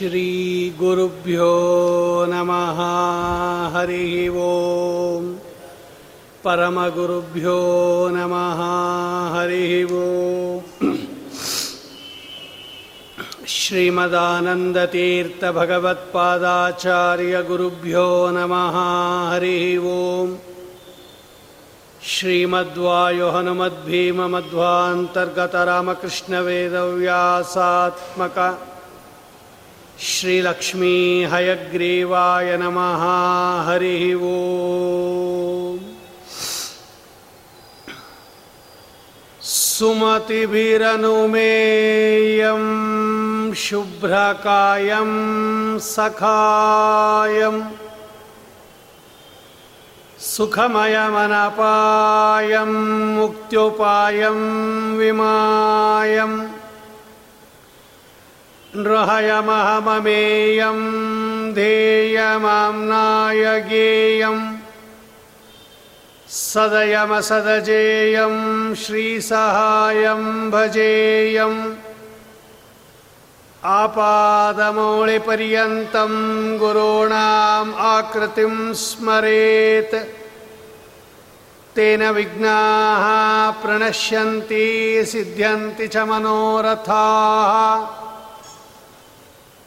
श्रीगुरुभ्यो नमः। हरिः ॐ परमगुरुभ्यो नमः। हरिः ॐ श्रीमदानन्दतीर्थभगवत्पादाचार्यगुरुभ्यो नमः। हरिः ॐ श्रीमद्वायुहनुमद्भीममध्वान्तर्गतरामकृष्णवेदव्यासात्मक श्रीलक्ष्मीहयग्रीवाय हरिः वो सुमतिभिरनुमेयं शुभ्रकायं सखायम् सुखमयमनपायं मुक्त्युपायं विमायम् नृहयमहममेयं ध्येयमाम्नायगेयम् सदयमसदजेयं श्रीसहायं भजेयम् आपादमौलिपर्यन्तं गुरूणाम् आकृतिं स्मरेत् तेन विघ्नाः प्रणश्यन्ति सिद्ध्यन्ति च मनोरथाः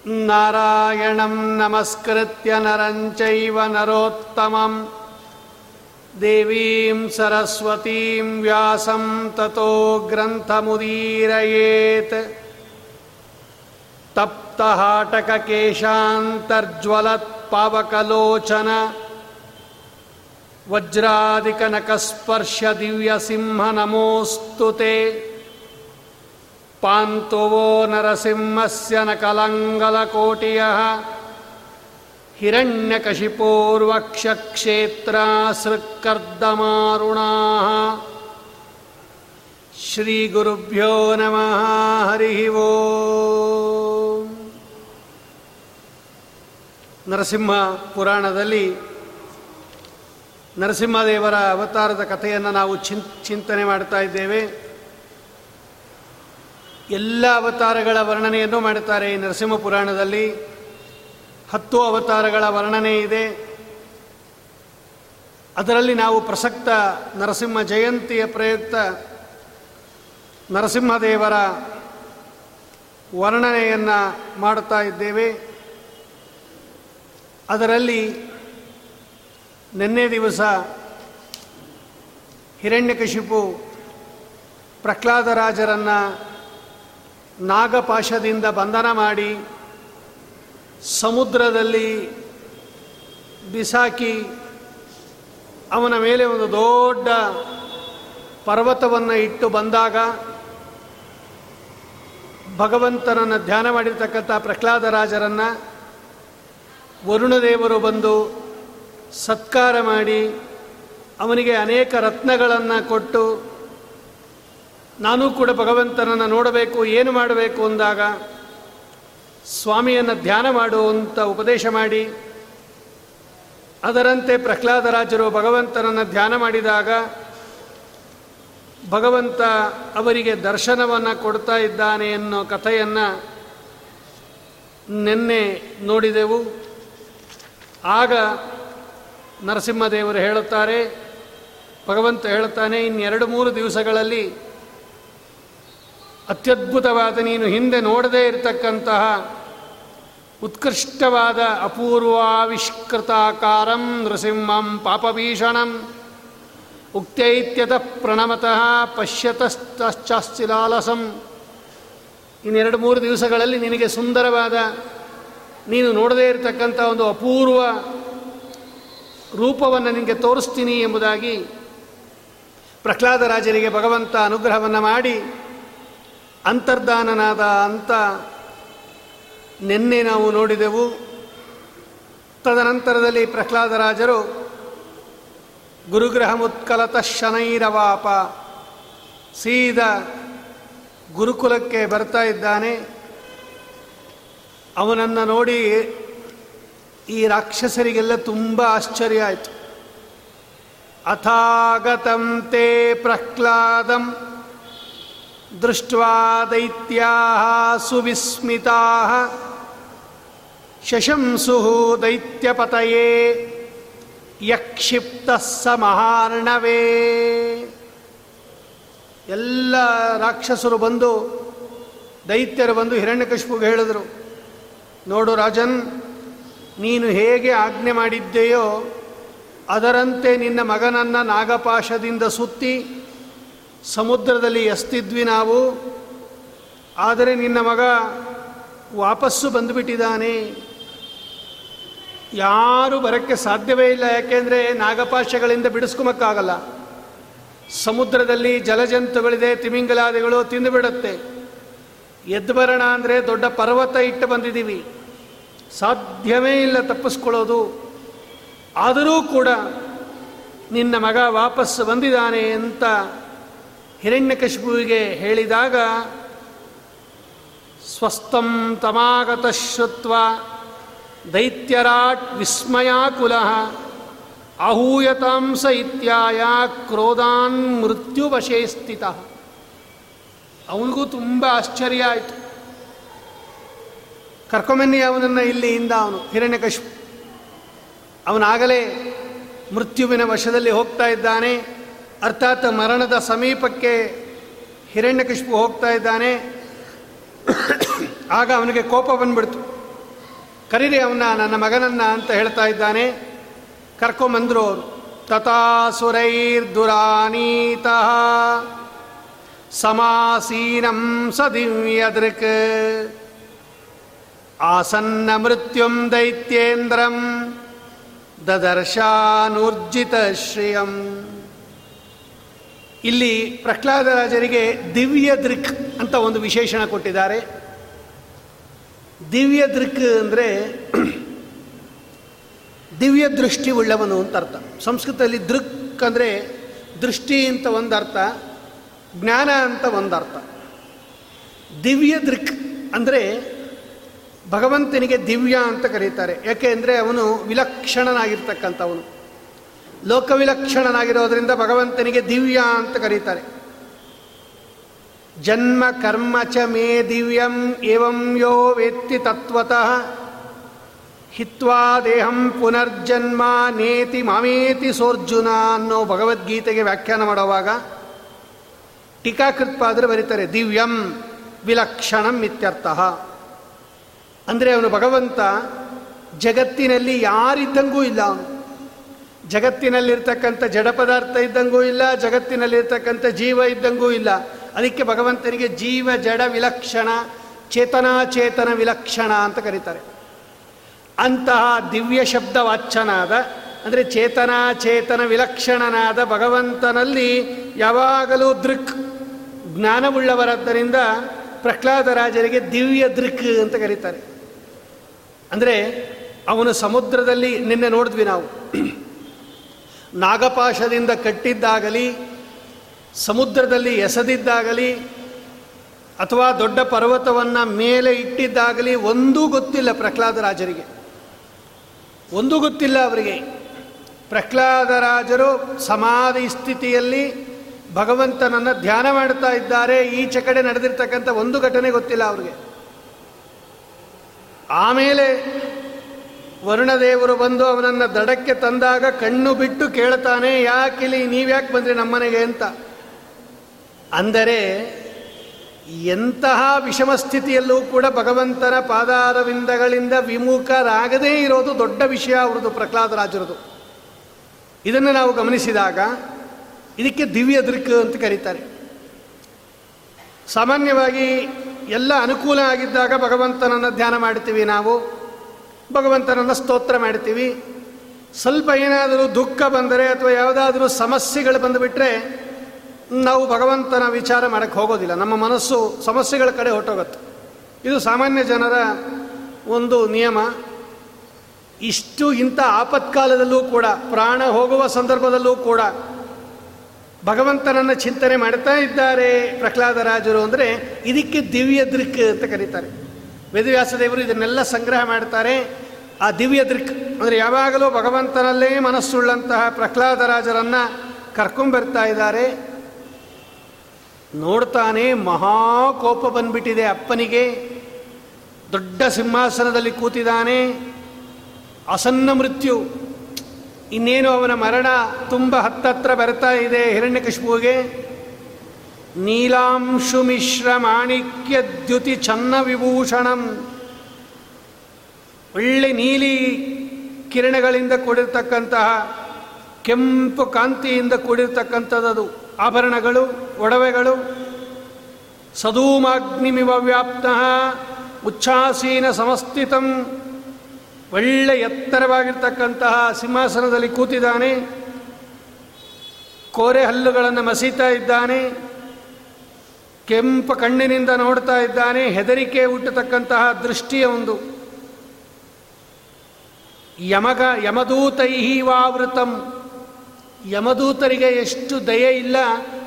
नारायणं नमस्कृत्य नरं चैव नरोत्तमं देवीं सरस्वतीं व्यासं ततो ग्रन्थमुदीरयेत् तप्तहाटककेशान्तर्ज्वलत्पावकलोचन वज्रादिकनकस्पर्शदिव्यसिंहनमोऽस्तु ते पान्तुवो नरसिंहस्य न कलङ्गलकोटियः हिरण्यकशिपोर्वक्षक्षेत्रासृक्कर्दमारुणाः ಶ್ರೀಗುರುಭ್ಯೋ ನಮಃ ಹರಿ ಓ ನರಸಿಂಹ ಪುರಾಣದಲ್ಲಿ ನರಸಿಂಹದೇವರ ಅವತಾರದ ಕಥೆಯನ್ನು ನಾವು ಚಿನ್ ಚಿಂತನೆ ಮಾಡ್ತಾ ಇದ್ದೇವೆ ಎಲ್ಲ ಅವತಾರಗಳ ವರ್ಣನೆಯನ್ನು ಮಾಡುತ್ತಾರೆ ಈ ನರಸಿಂಹ ಪುರಾಣದಲ್ಲಿ. ಹತ್ತು ಅವತಾರಗಳ ವರ್ಣನೆ ಇದೆ. ಅದರಲ್ಲಿ ನಾವು ಪ್ರಸಕ್ತ ನರಸಿಂಹ ಜಯಂತಿಯ ಪ್ರಯುಕ್ತ ನರಸಿಂಹದೇವರ ವರ್ಣನೆಯನ್ನು ಮಾಡುತ್ತಾ ಇದ್ದೇವೆ. ಅದರಲ್ಲಿ ನಿನ್ನೆ ದಿವಸ ಹಿರಣ್ಯಕಶಿಪು ಪ್ರಹ್ಲಾದರಾಜರನ್ನು ನಾಗಪಾಶದಿಂದ ಬಂಧನ ಮಾಡಿ ಸಮುದ್ರದಲ್ಲಿ ಬಿಸಾಕಿ ಅವನ ಮೇಲೆ ಒಂದು ದೊಡ್ಡ ಪರ್ವತವನ್ನು ಇಟ್ಟು ಬಂದಾಗ ಭಗವಂತನನ್ನು ಧ್ಯಾನ ಮಾಡಿರ್ತಕ್ಕಂಥ ಪ್ರಹ್ಲಾದರಾಜರನ್ನು ವರುಣದೇವರು ಬಂದು ಸತ್ಕಾರ ಮಾಡಿ ಅವನಿಗೆ ಅನೇಕ ರತ್ನಗಳನ್ನು ಕೊಟ್ಟು ನಾನು ಕೂಡ ಭಗವಂತನನ್ನು ನೋಡಬೇಕು, ಏನು ಮಾಡಬೇಕು ಅಂದಾಗ ಸ್ವಾಮಿಯನ್ನು ಧ್ಯಾನ ಮಾಡುವಂಥ ಉಪದೇಶ ಮಾಡಿ, ಅದರಂತೆ ಪ್ರಹ್ಲಾದರಾಜರು ಭಗವಂತನನ್ನು ಧ್ಯಾನ ಮಾಡಿದಾಗ ಭಗವಂತ ಅವರಿಗೆ ದರ್ಶನವನ್ನು ಕೊಡ್ತಾ ಇದ್ದಾನೆ ಅನ್ನೋ ಕಥೆಯನ್ನು ನಿನ್ನೆ ನೋಡಿದೆವು. ಆಗ ನರಸಿಂಹದೇವರು ಹೇಳುತ್ತಾರೆ, ಭಗವಂತ ಹೇಳುತ್ತಾನೆ ಇನ್ನೆರಡು ಮೂರು ದಿವಸಗಳಲ್ಲಿ ಅತ್ಯದ್ಭುತವಾದ ನೀನು ಹಿಂದೆ ನೋಡದೇ ಇರತಕ್ಕಂತಹ ಉತ್ಕೃಷ್ಟವಾದ ಅಪೂರ್ವಾವಿಷ್ಕೃತಾಕಾರಂ ನೃಸಿಂಹಂ ಪಾಪಭೀಷಣಂ. ಉಕ್ತೈತ್ಯತ ಪ್ರಣಮತಃ ಪಶ್ಯತಶ್ಚಾಸ್ತಿಲಾಲಸಂ ಇನ್ನೆರಡು ಮೂರು ದಿವಸಗಳಲ್ಲಿ ನಿನಗೆ ಸುಂದರವಾದ ನೀನು ನೋಡದೇ ಇರತಕ್ಕಂಥ ಒಂದು ಅಪೂರ್ವ ರೂಪವನ್ನು ನಿನಗೆ ತೋರಿಸ್ತೀನಿ ಎಂಬುದಾಗಿ ಪ್ರಹ್ಲಾದರಾಜರಿಗೆ ಭಗವಂತ ಅನುಗ್ರಹವನ್ನು ಮಾಡಿ ಅಂತರ್ಧಾನನಾದ ಅಂತ ನಿನ್ನೆ ನಾವು ನೋಡಿದೆವು. ತದನಂತರದಲ್ಲಿ ಪ್ರಹ್ಲಾದರಾಜರು ಗುರುಗ್ರಹ ಮುತ್ಕಲತ ಶನೈರವಾಪ ಸೀದ ಗುರುಕುಲಕ್ಕೆ ಬರ್ತಾ ಇದ್ದಾನೆ. ಅವನನ್ನು ನೋಡಿ ಈ ರಾಕ್ಷಸರಿಗೆಲ್ಲ ತುಂಬ ಆಶ್ಚರ್ಯ ಆಯಿತು. ಅಥಾಗತಂ ತೇ ಪ್ರಹ್ಲಾದಂ ದೃಷ್ಟ್ವಾ ದೈತ್ಯಾ ಸುವಿಸ್ಮಿತಾ ಶಶಂಸು ದೈತ್ಯಪತಯೇ ಯಕ್ಷಿಪ್ತ ಸ ಮಹಾರ್ಣವೇ. ಎಲ್ಲ ರಾಕ್ಷಸರು ಬಂದು, ದೈತ್ಯರು ಬಂದು ಹಿರಣ್ಯಕಶಿಪುಗೆ ಹೇಳಿದರು, ನೋಡು ರಾಜನ್, ನೀನು ಹೇಗೆ ಆಜ್ಞೆ ಮಾಡಿದ್ದೆಯೋ, ಅದರಂತೆ ನಿನ್ನ ಮಗನನ್ನು ನಾಗಪಾಶದಿಂದ ಸುತ್ತಿ ಸಮುದ್ರದಲ್ಲಿ ಎಸ್ತಿದ್ವಿ ನಾವು. ಆದರೆ ನಿನ್ನ ಮಗ ವಾಪಸ್ಸು ಬಂದುಬಿಟ್ಟಿದ್ದಾನೆ. ಯಾರು ಬರೋಕ್ಕೆ ಸಾಧ್ಯವೇ ಇಲ್ಲ. ಯಾಕೆಂದರೆ ನಾಗಪಾಶಗಳಿಂದ ಬಿಡಿಸ್ಕೊಮಕ್ಕಾಗಲ್ಲ. ಸಮುದ್ರದಲ್ಲಿ ಜಲಜಂತುಗಳಿದೆ, ತಿಮಿಂಗಲಾದಿಗಳು ತಿಂದು ಬಿಡುತ್ತೆ ಎದ್ದು ಬರೋಣ ಅಂದರೆ ದೊಡ್ಡ ಪರ್ವತ ಇಟ್ಟು ಬಂದಿದ್ದೀವಿ. ಸಾಧ್ಯವೇ ಇಲ್ಲ ತಪ್ಪಿಸ್ಕೊಳ್ಳೋದು. ಆದರೂ ಕೂಡ ನಿನ್ನ ಮಗ ವಾಪಸ್ಸು ಬಂದಿದ್ದಾನೆ ಅಂತ ಹಿರಣ್ಯಕಶಿಪುವಿಗೆ ಹೇಳಿದಾಗ, ಸ್ವಸ್ಥಂ ತಮಾಗತ ಶ್ರುತ್ವ ದೈತ್ಯರಾಟ್ ವಿಸ್ಮಯಾಕುಲ ಆಹೂಯತಾಂಸ ಇತ್ಯಾಯ ಕ್ರೋಧಾನ್ ಮೃತ್ಯುವಶೇ ಸ್ಥಿತ. ಅವನಿಗೂ ತುಂಬ ಆಶ್ಚರ್ಯ ಆಯಿತು. ಕರ್ಕೊಂಬನ್ನಿ ಅವನನ್ನು ಇಲ್ಲಿಯಿಂದ ಅವನು ಹಿರಣ್ಯಕಶಿಪು ಅವನಾಗಲೇ ಮೃತ್ಯುವಿನ ವಶದಲ್ಲಿ ಹೋಗ್ತಾ ಇದ್ದಾನೆ. ಅರ್ಥಾತ್ ಮರಣದ ಸಮೀಪಕ್ಕೆ ಹಿರಣ್ಯಕಶಿಪು ಹೋಗ್ತಾ ಇದ್ದಾನೆ. ಆಗ ಅವನಿಗೆ ಕೋಪ ಬಂದ್ಬಿಡ್ತು. ಕರೀರಿ ಅವನ್ನ, ನನ್ನ ಮಗನನ್ನ ಅಂತ ಹೇಳ್ತಾ ಇದ್ದಾನೆ. ಕರ್ಕೊಂಬಂದ್ರು ಅವರು ತಥಾಸುರೈರ್ದುರಾನೀತಃ ಸಮಾಸೀನಂ ಸದಿವ್ಯದೃಕ್ ಆಸನ್ನ ಮೃತ್ಯುಂ ದೈತ್ಯೇಂದ್ರಂ ದದರ್ಶಾನೂರ್ಜಿತ ಶ್ರಿಯಂ. ಇಲ್ಲಿ ಪ್ರಹ್ಲಾದರಾಜರಿಗೆ ದಿವ್ಯ ದೃಕ್ ಅಂತ ಒಂದು ವಿಶೇಷಣ ಕೊಟ್ಟಿದ್ದಾರೆ. ದಿವ್ಯ ದೃಕ್ ಅಂದರೆ ದಿವ್ಯ ದೃಷ್ಟಿ ಉಳ್ಳವನು ಅಂತ ಅರ್ಥ. ಸಂಸ್ಕೃತದಲ್ಲಿ ದೃಕ್ ಅಂದರೆ ದೃಷ್ಟಿ ಅಂತ ಒಂದು ಅರ್ಥ ಜ್ಞಾನ ಅಂತ ಒಂದು ಅರ್ಥ ದಿವ್ಯ ದೃಕ್ ಅಂದರೆ ಭಗವಂತನಿಗೆ ದಿವ್ಯ ಅಂತ ಕರೀತಾರೆ. ಯಾಕೆ ಅಂದರೆ ಅವನು ವಿಲಕ್ಷಣನಾಗಿರ್ತಕ್ಕಂಥವನು. ಲೋಕವಿಲಕ್ಷಣನಾಗಿರೋದರಿಂದ ಭಗವಂತನಿಗೆ ದಿವ್ಯ ಅಂತ ಕರೀತಾರೆ. ಜನ್ಮ ಕರ್ಮ ಚ ಮೇ ದಿವ್ಯಂ ಏವಂ ಯೋ ವೇತ್ತಿ ತತ್ವತಃ ಹಿತ್ವಾ ದೇಹಂ ಪುನರ್ಜನ್ಮ ನೇತಿ ಮಾಮೇತಿ ಸೋರ್ಜುನ ಅನ್ನೋ ಭಗವದ್ಗೀತೆಗೆ ವ್ಯಾಖ್ಯಾನ ಮಾಡುವಾಗ ಟೀಕಾಕೃತ್ಪಾದರು ಬರೀತಾರೆ, ದಿವ್ಯಂ ವಿಲಕ್ಷಣಂ ಇತ್ಯರ್ಥ. ಅಂದರೆ ಅವನು ಭಗವಂತ ಜಗತ್ತಿನಲ್ಲಿ ಯಾರಿದ್ದಂಗೂ ಇಲ್ಲ ಅವನು. ಜಗತ್ತಿನಲ್ಲಿರ್ತಕ್ಕಂಥ ಜಡ ಪದಾರ್ಥ ಇದ್ದಂಗೂ ಇಲ್ಲ, ಜಗತ್ತಿನಲ್ಲಿರ್ತಕ್ಕಂಥ ಜೀವ ಇದ್ದಂಗೂ ಇಲ್ಲ. ಅದಕ್ಕೆ ಭಗವಂತನಿಗೆ ಜೀವ, ಜಡ ವಿಲಕ್ಷಣ, ಚೇತನಾಚೇತನ ವಿಲಕ್ಷಣ ಅಂತ ಕರೀತಾರೆ. ಅಂತಹ ದಿವ್ಯ ಶಬ್ದ ವಾಚ್ಯನಾದ ಅಂದರೆ ಚೇತನಾಚೇತನ ವಿಲಕ್ಷಣನಾದ ಭಗವಂತನಲ್ಲಿ ಯಾವಾಗಲೂ ದೃಕ್ ಜ್ಞಾನವುಳ್ಳವರಾದ್ದರಿಂದ ಪ್ರಹ್ಲಾದರಾಜರಿಗೆ ದಿವ್ಯ ದೃಕ್ ಅಂತ ಕರೀತಾರೆ. ಅಂದರೆ ಅವನು ಸಮುದ್ರದಲ್ಲಿ ನಿನ್ನೆ ನೋಡಿದ್ವಿ ನಾವು. ನಾಗಪಾಶದಿಂದ ಕಟ್ಟಿದ್ದಾಗಲಿ, ಸಮುದ್ರದಲ್ಲಿ ಎಸೆದಿದ್ದಾಗಲಿ, ಅಥವಾ ದೊಡ್ಡ ಪರ್ವತವನ್ನು ಮೇಲೆ ಇಟ್ಟಿದ್ದಾಗಲಿ ಒಂದೂ ಗೊತ್ತಿಲ್ಲ ಪ್ರಹ್ಲಾದರಾಜರಿಗೆ ಒಂದೂ ಗೊತ್ತಿಲ್ಲ ಅವರಿಗೆ. ಪ್ರಹ್ಲಾದರಾಜರು ಸಮಾಧಿ ಸ್ಥಿತಿಯಲ್ಲಿ ಭಗವಂತನನ್ನು ಧ್ಯಾನ ಮಾಡ್ತಾ ಇದ್ದಾರೆ. ಈಚೆ ಕಡೆ ನಡೆದಿರ್ತಕ್ಕಂಥ ಒಂದು ಘಟನೆ ಗೊತ್ತಿಲ್ಲ ಅವ್ರಿಗೆ. ಆಮೇಲೆ ವರುಣದೇವರು ಬಂದು ಅವನನ್ನು ದಡಕ್ಕೆ ತಂದಾಗ ಕಣ್ಣು ಬಿಟ್ಟು ಕೇಳ್ತಾನೆ, ಯಾಕಿಲಿ, ನೀವ್ಯಾಕೆ ಬಂದ್ರಿ ನಮ್ಮನೆಗೆ? ಅಂತ. ಅಂದರೆ, ಎಂತಹ ವಿಷಮ ಸ್ಥಿತಿಯಲ್ಲೂ ಕೂಡ ಭಗವಂತನ ಪಾದಾರವಿಂದಗಳಿಂದ ವಿಮುಖರಾಗದೇ ಇರೋದು ದೊಡ್ಡ ವಿಷಯ ಅವರದು ಪ್ರಹ್ಲಾದರಾಜರದು ಇದನ್ನು ನಾವು ಗಮನಿಸಿದಾಗ, ಇದಕ್ಕೆ ದಿವ್ಯ ದೃಕ್ ಅಂತ ಕರೀತಾರೆ. ಸಾಮಾನ್ಯವಾಗಿ ಎಲ್ಲ ಅನುಕೂಲ ಆಗಿದ್ದಾಗ ಭಗವಂತನನ್ನು ಧ್ಯಾನ ಮಾಡ್ತೀವಿ ನಾವು. ಭಗವಂತನನ್ನು ಸ್ತೋತ್ರ ಮಾಡ್ತೀವಿ. ಸ್ವಲ್ಪ ಏನಾದರೂ ದುಃಖ ಬಂದರೆ ಅಥವಾ ಯಾವುದಾದ್ರೂ ಸಮಸ್ಯೆಗಳು ಬಂದುಬಿಟ್ರೆ ನಾವು ಭಗವಂತನ ವಿಚಾರ ಮಾಡೋಕ್ಕೆ ಹೋಗೋದಿಲ್ಲ. ನಮ್ಮ ಮನಸ್ಸು ಸಮಸ್ಯೆಗಳ ಕಡೆ ಹೊಟ್ಟೋಗುತ್ತೆ ಇದು ಸಾಮಾನ್ಯ ಜನರ ಒಂದು ನಿಯಮ. ಇಷ್ಟು ಇಂಥ ಆಪತ್ಕಾಲದಲ್ಲೂ ಕೂಡ, ಪ್ರಾಣ ಹೋಗುವ ಸಂದರ್ಭದಲ್ಲೂ ಕೂಡ ಭಗವಂತನನ್ನು ಚಿಂತನೆ ಮಾಡ್ತಾ ಇದ್ದಾರೆ ಪ್ರಹ್ಲಾದರಾಜರು ಅಂದರೆ ಇದಕ್ಕೆ ದಿವ್ಯ ದೃಕ್ ಅಂತ ಕರೀತಾರೆ. ವೇದವ್ಯಾಸದೇವರು ಇದನ್ನೆಲ್ಲ ಸಂಗ್ರಹ ಮಾಡ್ತಾರೆ. ಆ ದಿವ್ಯ ದೃಕ್ ಅಂದರೆ ಯಾವಾಗಲೂ ಭಗವಂತನಲ್ಲೇ ಮನಸ್ಸುಳ್ಳಂತಹ ಪ್ರಹ್ಲಾದರಾಜರನ್ನು ಕರ್ಕೊಂಬರ್ತಾ ಇದ್ದಾರೆ. ನೋಡ್ತಾನೆ ಮಹಾ ಕೋಪ ಬಂದ್ಬಿಟ್ಟಿದೆ ಅಪ್ಪನಿಗೆ. ದೊಡ್ಡ ಸಿಂಹಾಸನದಲ್ಲಿ ಕೂತಿದ್ದಾನೆ. ಅಸನ್ನ ಮೃತ್ಯು. ಇನ್ನೇನು ಅವನ ಮರಣ ತುಂಬ ಹತ್ತತ್ರ ಬರ್ತಾ ಇದೆ ಹಿರಣ್ಯಕಶಿಪುವಿಗೆ. ನೀಲಾಂಶು ಮಿಶ್ರ ಮಾಣಿಕ್ಯ ದ್ಯುತಿ ಚನ್ನ ವಿಭೂಷಣಂ. ಒಳ್ಳೆ ನೀಲಿ ಕಿರಣಗಳಿಂದ ಕೂಡಿರ್ತಕ್ಕಂತಹ, ಕೆಂಪು ಕಾಂತಿಯಿಂದ ಕೂಡಿರ್ತಕ್ಕಂಥದ್ದು ಆಭರಣಗಳು, ಒಡವೆಗಳು. ಸದೂಮಾಗ್ನಿಮಿವ ವ್ಯಾಪ್ತ ಉಚ್ಛಾಸೀನ ಸಮಸ್ಥಿತಂ. ಒಳ್ಳೆ ಎತ್ತರವಾಗಿರ್ತಕ್ಕಂತಹ ಸಿಂಹಾಸನದಲ್ಲಿ ಕೂತಿದ್ದಾನೆ. ಕೋರೆ ಹಲ್ಲುಗಳನ್ನು ಮಸೀತಾ ಇದ್ದಾನೆ. ಕೆಂಪು ಕಣ್ಣಿನಿಂದ ನೋಡ್ತಾ ಇದ್ದಾನೆ, ಹೆದರಿಕೆ ಹುಟ್ಟತಕ್ಕಂತಹ ದೃಷ್ಟಿಯ ಒಂದು. ಯಮಗ ಯಮದೂತೈಹಿ ವಾವೃತಂ. ಯಮದೂತರಿಗೆ ಎಷ್ಟು ದಯೆ ಇಲ್ಲ,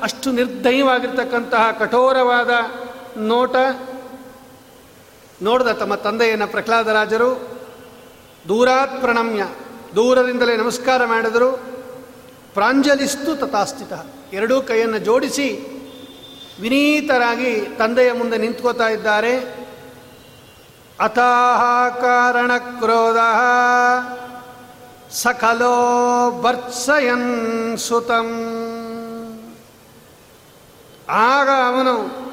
ಅಷ್ಟು ನಿರ್ದಯವಾಗಿರ್ತಕ್ಕಂತಹ ಕಠೋರವಾದ ನೋಟ. ನೋಡಿದ ತಮ್ಮ ತಂದೆಯನ್ನು ಪ್ರಹ್ಲಾದರಾಜರು ದೂರಾತ್ ಪ್ರಣಮ್ಯ, ದೂರದಿಂದಲೇ ನಮಸ್ಕಾರ ಮಾಡಿದರು. ಪ್ರಾಂಜಲಿಸ್ತು ತಥಾಸ್ಥಿತ. ಎರಡೂ ಕೈಯನ್ನು ಜೋಡಿಸಿ ವಿನೀತರಾಗಿ ತಂದೆಯ ಮುಂದೆ ನಿಂತ್ಕೋತಾ ಇದ್ದಾರೆ. ಅತಾಹ ಕಾರಣ ಕ್ರೋಧ. ಸಕಲೋ ಬರ್ತ್ಸಯನ್ ಸುತಂ. ಆಗ ಅವನು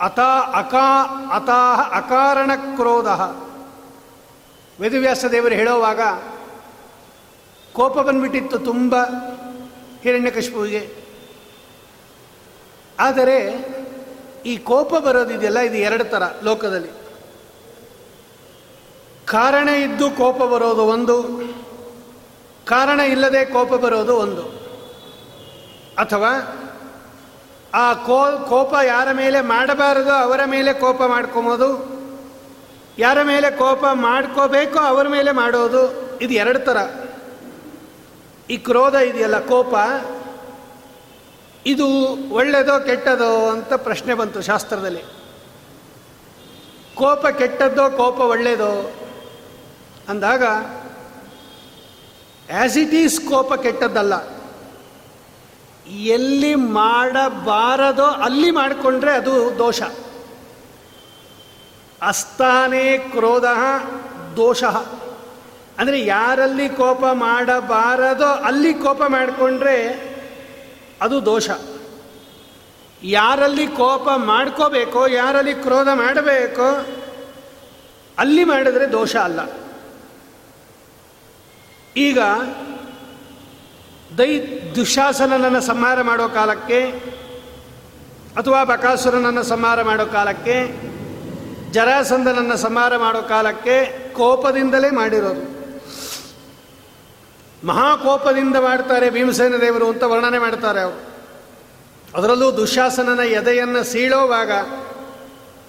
ಅತಾ ಅಕಾ ಅತಾಹ ಅಕಾರಣ ಕ್ರೋಧ. ವೇದವ್ಯಾಸ ದೇವರು ಹೇಳೋವಾಗ ಕೋಪ ಬಂದ್ಬಿಟ್ಟಿತ್ತು ತುಂಬ ಹಿರಣ್ಯಕಶಿಪುವಿಗೆ. ಆದರೆ ಈ ಕೋಪ ಬರೋದಿದೆಯಲ್ಲ ಇದು ಎರಡು ಥರ ಲೋಕದಲ್ಲಿ. ಕಾರಣ ಇದ್ದು ಕೋಪ ಬರೋದು ಒಂದು, ಕಾರಣ ಇಲ್ಲದೆ ಕೋಪ ಬರೋದು ಒಂದು. ಅಥವಾ ಆ ಕೋ, ಕೋಪ ಯಾರ ಮೇಲೆ ಮಾಡಬಾರದು ಅವರ ಮೇಲೆ ಕೋಪ ಮಾಡ್ಕೊಬೋದು, ಯಾರ ಮೇಲೆ ಕೋಪ ಮಾಡ್ಕೋಬೇಕೋ ಅವರ ಮೇಲೆ ಮಾಡೋದು, ಇದು ಎರಡು ಥರ ಈ ಕ್ರೋಧ ಇದೆಯಲ್ಲ, ಕೋಪ. ಇದು ಒಳ್ಳೆಯದೋ ಕೆಟ್ಟದೋ ಅಂತ ಪ್ರಶ್ನೆ ಬಂತು ಶಾಸ್ತ್ರದಲ್ಲಿ. ಕೋಪ ಕೆಟ್ಟದ್ದೋ, ಕೋಪ ಒಳ್ಳೆಯದೋ ಅಂದಾಗ ಆ್ಯಸ್ ಇಟ್ ಈಸ್ ಕೋಪ ಕೆಟ್ಟದ್ದಲ್ಲ. ಎಲ್ಲಿ ಮಾಡಬಾರದೋ ಅಲ್ಲಿ ಮಾಡಿಕೊಂಡ್ರೆ ಅದು ದೋಷ. ಅಸ್ತಾನೇ ಕ್ರೋಧ ದೋಷ. ಅಂದರೆ ಯಾರಲ್ಲಿ ಕೋಪ ಮಾಡಬಾರದೋ ಅಲ್ಲಿ ಕೋಪ ಮಾಡಿಕೊಂಡ್ರೆ ಅದು ದೋಷ. ಯಾರಲ್ಲಿ ಕೋಪ ಮಾಡ್ಕೋಬೇಕೋ, ಯಾರಲ್ಲಿ ಕ್ರೋಧ ಮಾಡಬೇಕೋ, ಅಲ್ಲಿ ಮಾಡಿದ್ರೆ ದೋಷ ಅಲ್ಲ. ಈಗ ದೈ ದುಶಾಸನನನ್ನು ಸಂಹಾರ ಮಾಡೋ ಕಾಲಕ್ಕೆ ಅಥವಾ ಬಕಾಸುರನನ್ನು ಸಂಹಾರ ಮಾಡೋ ಕಾಲಕ್ಕೆ ಜರಾಸಂದನನ್ನು ಸಂಹಾರ ಮಾಡೋ ಕಾಲಕ್ಕೆ ಕೋಪದಿಂದಲೇ ಮಾಡಿರೋದು. ಮಹಾಕೋಪದಿಂದ ಮಾಡ್ತಾರೆ ಭೀಮಸೇನ ದೇವರು ಅಂತ ವರ್ಣನೆ ಮಾಡ್ತಾರೆ ಅವರು. ಅದರಲ್ಲೂ ದುಶಾಸನನ ಎದೆಯನ್ನು ಸೀಳೋವಾಗ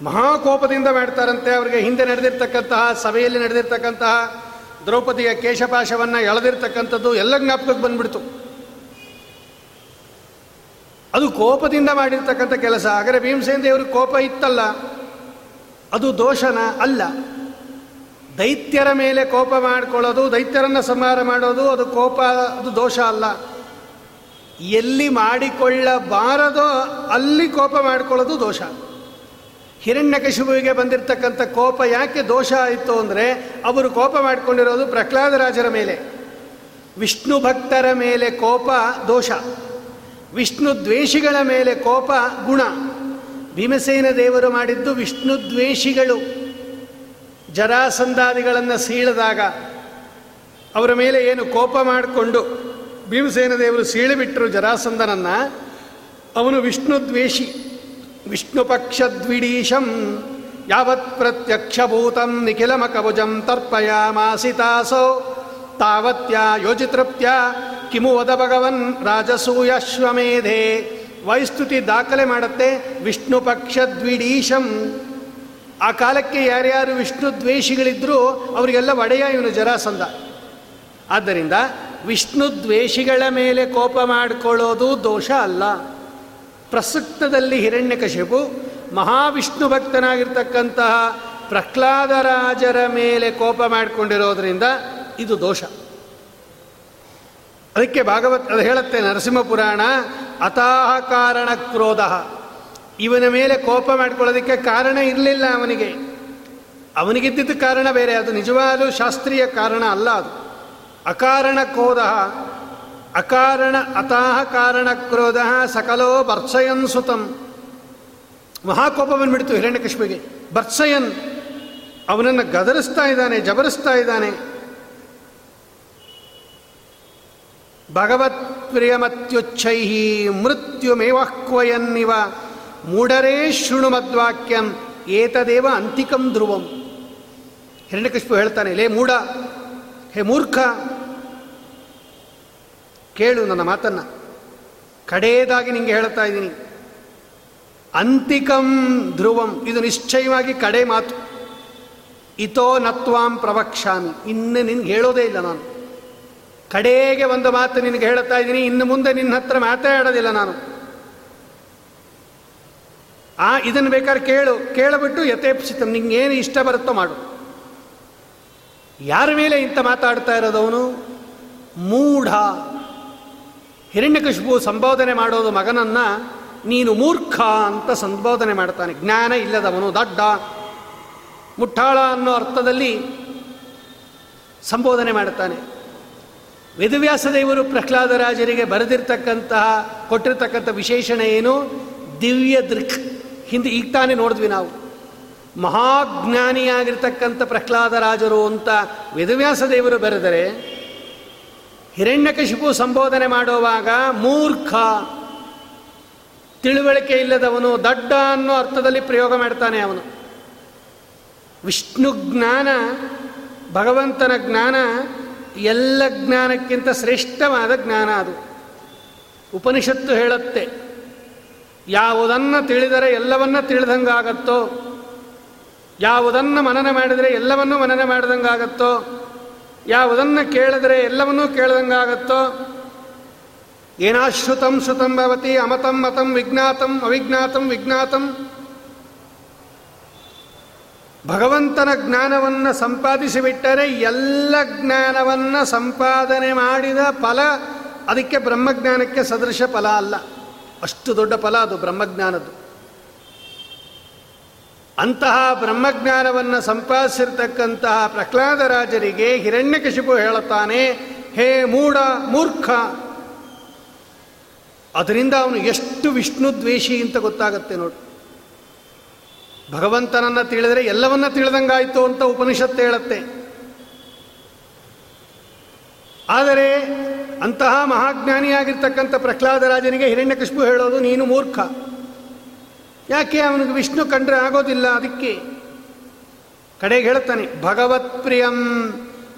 ಮಹಾಕೋಪದಿಂದ ಮಾಡ್ತಾರಂತೆ ಅವರಿಗೆ. ಹಿಂದೆ ನಡೆದಿರ್ತಕ್ಕಂತಹ, ಸಭೆಯಲ್ಲಿ ನಡೆದಿರ್ತಕ್ಕಂತಹ ದ್ರೌಪದಿಯ ಕೇಶಪಾಶವನ್ನು ಎಳೆದಿರ್ತಕ್ಕಂಥದ್ದು ಎಲ್ಲ ಜ್ಞಾಪಕಕ್ಕೆ ಬಂದ್ಬಿಡ್ತು. ಅದು ಕೋಪದಿಂದ ಮಾಡಿರ್ತಕ್ಕಂಥ ಕೆಲಸ. ಆದರೆ ಭೀಮಸೇನ ದೇವರು ಕೋಪ ಇತ್ತಲ್ಲ, ಅದು ದೋಷನ ಅಲ್ಲ. ದೈತ್ಯರ ಮೇಲೆ ಕೋಪ ಮಾಡಿಕೊಳ್ಳೋದು, ದೈತ್ಯರನ್ನು ಸಂಹಾರ ಮಾಡೋದು, ಅದು ಕೋಪ, ಅದು ದೋಷ ಅಲ್ಲ. ಎಲ್ಲಿ ಮಾಡಿಕೊಳ್ಳಬಾರದೋ ಅಲ್ಲಿ ಕೋಪ ಮಾಡಿಕೊಳ್ಳೋದು ದೋಷ. ಹಿರಣ್ಯಕಶಿಭುವಿಗೆ ಬಂದಿರತಕ್ಕಂಥ ಕೋಪ ಯಾಕೆ ದೋಷ ಆಯಿತು ಅಂದರೆ, ಅವರು ಕೋಪ ಮಾಡಿಕೊಂಡಿರೋದು ಪ್ರಹ್ಲಾದರಾಜರ ಮೇಲೆ. ವಿಷ್ಣು ಭಕ್ತರ ಮೇಲೆ ಕೋಪ ದೋಷ. ವಿಷ್ಣು ದ್ವೇಷಿಗಳ ಮೇಲೆ ಕೋಪ ಗುಣ. ಭೀಮಸೇನ ದೇವರು ಮಾಡಿದ್ದು ವಿಷ್ಣು ದ್ವೇಷಿಗಳು. ಜರಾಸಂಧಾದಿಗಳನ್ನು ಸೀಳದಾಗ ಅವರ ಮೇಲೆ ಏನು ಕೋಪ ಮಾಡಿಕೊಂಡು ಭೀಮಸೇನ ದೇವರು ಸೀಳಿಬಿಟ್ಟರು ಜರಾಸಂದನನ್ನು ಅವನು ವಿಷ್ಣು ದ್ವೇಷಿ ವಿಷ್ಣು ಪಕ್ಷದ್ವಿಡೀಶಂ ಯಾವತ್ ಪ್ರತ್ಯಕ್ಷಭೂತಂ ತರ್ಪಯ ಮಾಸಿತಾಸೋ ತಾವತ್ಯ ಯೋಜಿತೃಪ್ತ್ಯ ಕಿಮು ವದ ಭಗವನ್ ರಾಜಸೂಯಶ್ವಮೇಧೆ, ವೈಸ್ತುತಿ ದಾಖಲೆ ಮಾಡುತ್ತೆ ವಿಷ್ಣು ಪಕ್ಷದ್ವಿಡೀಶಂ ಆ ಕಾಲಕ್ಕೆ ಯಾರ್ಯಾರು ವಿಷ್ಣು ದ್ವೇಷಿಗಳಿದ್ದರೂ ಅವರಿಗೆಲ್ಲ ಒಡೆಯ ಇವನು ಜರಾಸಂದ ಆದ್ದರಿಂದ ವಿಷ್ಣು ದ್ವೇಷಿಗಳ ಮೇಲೆ ಕೋಪ ಮಾಡಿಕೊಳ್ಳೋದು ದೋಷ ಅಲ್ಲ. ಪ್ರಸಕ್ತದಲ್ಲಿ ಹಿರಣ್ಯಕಶಿಪು ಮಹಾವಿಷ್ಣು ಭಕ್ತನಾಗಿರ್ತಕ್ಕಂತಹ ಪ್ರಹ್ಲಾದರಾಜರ ಮೇಲೆ ಕೋಪ ಮಾಡಿಕೊಂಡಿರೋದ್ರಿಂದ ಇದು ದೋಷ. ಅದಕ್ಕೆ ಭಾಗವತ್, ಅದು ಹೇಳುತ್ತೆ ನರಸಿಂಹ ಪುರಾಣ, ಅತಾಹ ಕಾರಣ ಕ್ರೋಧ. ಇವನ ಮೇಲೆ ಕೋಪ ಮಾಡ್ಕೊಳ್ಳೋದಕ್ಕೆ ಕಾರಣ ಇರಲಿಲ್ಲ ಅವನಿಗೆ. ಅವನಿಗಿದ್ದಿದ್ದ ಕಾರಣ ಬೇರೆ, ಅದು ನಿಜವಾದ ಶಾಸ್ತ್ರೀಯ ಕಾರಣ ಅಲ್ಲ ಅದು. ಅಕಾರಣ ಕ್ರೋಧ, ಅಕಾರಣ ಅತಾಹ ಕಾರಣ ಕ್ರೋಧ ಸಕಲೋ ಬರ್ಸಯನ್ ಸುತಂ. ಮಹಾಕೋಪ ಬಂದ್ಬಿಡ್ತು ಹಿರಣ್ಯಕೃಷ್ಣಿಗೆ ಬರ್ಸಯನ್ ಅವನನ್ನು ಗದರಿಸ್ತಾ ಇದ್ದಾನೆ, ಜಬರಿಸ್ತಾ ಇದ್ದಾನೆ. ಭಗವತ್ ಪ್ರಿಯಮತ್ಯುಚ್ಛೈ ಮೃತ್ಯುಮೇವಕ್ವಯನ್ನಿವ ಮೂಢರೇ ಶೃಣು ಮದ್ವಾಕ್ಯಂ ಏತದೇವ ಅಂತಿಕಂ ಧ್ರುವಂ. ಹಿರಣ್ಯಕಶ್ಯಪು ಹೇಳ್ತಾನೆ, ಲೇ ಮೂಢ, ಹೇ ಮೂರ್ಖ, ಕೇಳು ನನ್ನ ಮಾತನ್ನ. ಕಡೆಯದಾಗಿ ನಿಂಗೆ ಹೇಳ್ತಾ ಇದ್ದೀನಿ. ಅಂತಿಕಂ ಧ್ರುವಂ, ಇದು ನಿಶ್ಚಯವಾಗಿ ಕಡೆ ಮಾತು. ಇತೋ ನತ್ವಾಂ ಪ್ರವಕ್ಷಾಮಿ ಇನ್ನು ನಿನ್ಗೆ ಹೇಳೋದೇ ಇಲ್ಲ ನಾನು. ಕಡೆಗೆ ಒಂದು ಮಾತು ನಿನಗೆ ಹೇಳ್ತಾ ಇದ್ದೀನಿ, ಇನ್ನು ಮುಂದೆ ನಿನ್ನ ಹತ್ರ ಮಾತಾಡೋದಿಲ್ಲ ನಾನು. ಆ, ಇದನ್ನು ಬೇಕಾದ್ರೆ ಕೇಳು. ಕೇಳಿಬಿಟ್ಟು ಯಥೇಪ್ಸಿತ. ನಿಂಗೇನು ಇಷ್ಟ ಬರುತ್ತೋ ಮಾಡು. ಯಾರ ಮೇಲೆ ಇಂಥ ಮಾತಾಡ್ತಾ ಇರೋದವನು ಮೂಢ. ಹಿರಣ್ಯಕಶಿಪು ಸಂಬೋಧನೆ ಮಾಡೋದು ಮಗನನ್ನು ನೀನು ಮೂರ್ಖ ಅಂತ ಸಂಬೋಧನೆ ಮಾಡ್ತಾನೆ. ಜ್ಞಾನ ಇಲ್ಲದವನು, ದಡ್ಡ. ಮುಟ್ಟಾಳ ಅನ್ನೋ ಅರ್ಥದಲ್ಲಿ ಸಂಬೋಧನೆ ಮಾಡ್ತಾನೆ. ವೇದವ್ಯಾಸ ದೇವರು ಪ್ರಹ್ಲಾದರಾಜರಿಗೆ ಬರೆದಿರ್ತಕ್ಕಂತಹ, ಕೊಟ್ಟಿರ್ತಕ್ಕಂಥ ವಿಶೇಷಣ ಏನು? ದಿವ್ಯ ದೃಕ್ ಹಿಂದೆ ಈಗ ತಾನೇ ನೋಡಿದ್ವಿ ನಾವು. ಮಹಾಜ್ಞಾನಿಯಾಗಿರ್ತಕ್ಕಂಥ ಪ್ರಹ್ಲಾದರಾಜರು ಅಂತ ವೇದವ್ಯಾಸ ದೇವರು ಬರೆದರೆ, ಹಿರಣ್ಯಕಶಿಪು ಸಂಬೋಧನೆ ಮಾಡುವಾಗ ಮೂರ್ಖ, ತಿಳುವಳಿಕೆ ಇಲ್ಲದವನು, ದಡ್ಡ ಅನ್ನೋ ಅರ್ಥದಲ್ಲಿ ಪ್ರಯೋಗ ಮಾಡ್ತಾನೆ ಅವನು. ವಿಷ್ಣು ಜ್ಞಾನ, ಭಗವಂತನ ಜ್ಞಾನ, ಎಲ್ಲ ಜ್ಞಾನಕ್ಕಿಂತ ಶ್ರೇಷ್ಠವಾದ ಜ್ಞಾನ ಅದು. ಉಪನಿಷತ್ತು ಹೇಳುತ್ತೆ ಯಾವುದನ್ನು ತಿಳಿದರೆ ಎಲ್ಲವನ್ನ ತಿಳಿದಂಗಾಗತ್ತೋ? ಯಾವುದನ್ನು ಮನನ ಮಾಡಿದರೆ ಎಲ್ಲವನ್ನೂ ಮನನ ಮಾಡಿದಂಗಾಗತ್ತೋ? ಯಾವುದನ್ನು ಕೇಳಿದರೆ ಎಲ್ಲವನ್ನೂ ಕೇಳ್ದಂಗಾಗತ್ತೋ? ಏನಾಶ್ರುತಂ ಶ್ರುತಂ ಭವತಿ ಅಮತಂ ಮತಂ ವಿಜ್ಞಾತಂ ಅವಿಜ್ಞಾತಂ ವಿಜ್ಞಾತಂ. ಭಗವಂತನ ಜ್ಞಾನವನ್ನು ಸಂಪಾದಿಸಿಬಿಟ್ಟರೆ ಎಲ್ಲ ಜ್ಞಾನವನ್ನು ಸಂಪಾದನೆ ಮಾಡಿದ ಫಲ, ಅದಕ್ಕೆ ಬ್ರಹ್ಮಜ್ಞಾನಕ್ಕೆ ಸದೃಶ ಫಲ ಅಲ್ಲ. ಅಷ್ಟು ದೊಡ್ಡ ಫಲ ಅದು ಬ್ರಹ್ಮಜ್ಞಾನದ್ದು. ಅಂತಹ ಬ್ರಹ್ಮಜ್ಞಾನವನ್ನು ಸಂಪಾದಿಸಿರ್ತಕ್ಕಂತಹ ಪ್ರಹ್ಲಾದರಾಜರಿಗೆ ಹಿರಣ್ಯಕಶಿಪು ಹೇಳುತ್ತಾನೆ, ಹೇ ಮೂಢ, ಮೂರ್ಖ! ಅದರಿಂದ ಅವನು ಎಷ್ಟು ವಿಷ್ಣು ದ್ವೇಷಿ ಅಂತ ಗೊತ್ತಾಗತ್ತೆ ನೋಡಿ. ಭಗವಂತನನ್ನು ತಿಳಿದರೆ ಎಲ್ಲವನ್ನ ತಿಳಿದಂಗಾಯಿತು ಅಂತ ಉಪನಿಷತ್ತು ಹೇಳುತ್ತೆ. ಆದರೆ ಅಂತಹ ಮಹಾಜ್ಞಾನಿಯಾಗಿರ್ತಕ್ಕಂಥ ಪ್ರಹ್ಲಾದರಾಜನಿಗೆ ಹಿರಣ್ಯಕಶ್ಪು ಹೇಳೋದು, ನೀನು ಮೂರ್ಖ. ಯಾಕೆ ಅವನಿಗೆ ವಿಷ್ಣು ಕಂಡ್ರೆ ಆಗೋದಿಲ್ಲ? ಅದಕ್ಕೆ ಕಡೆಗೆ ಹೇಳ್ತಾನೆ, ಭಗವತ್ ಪ್ರಿಯಂ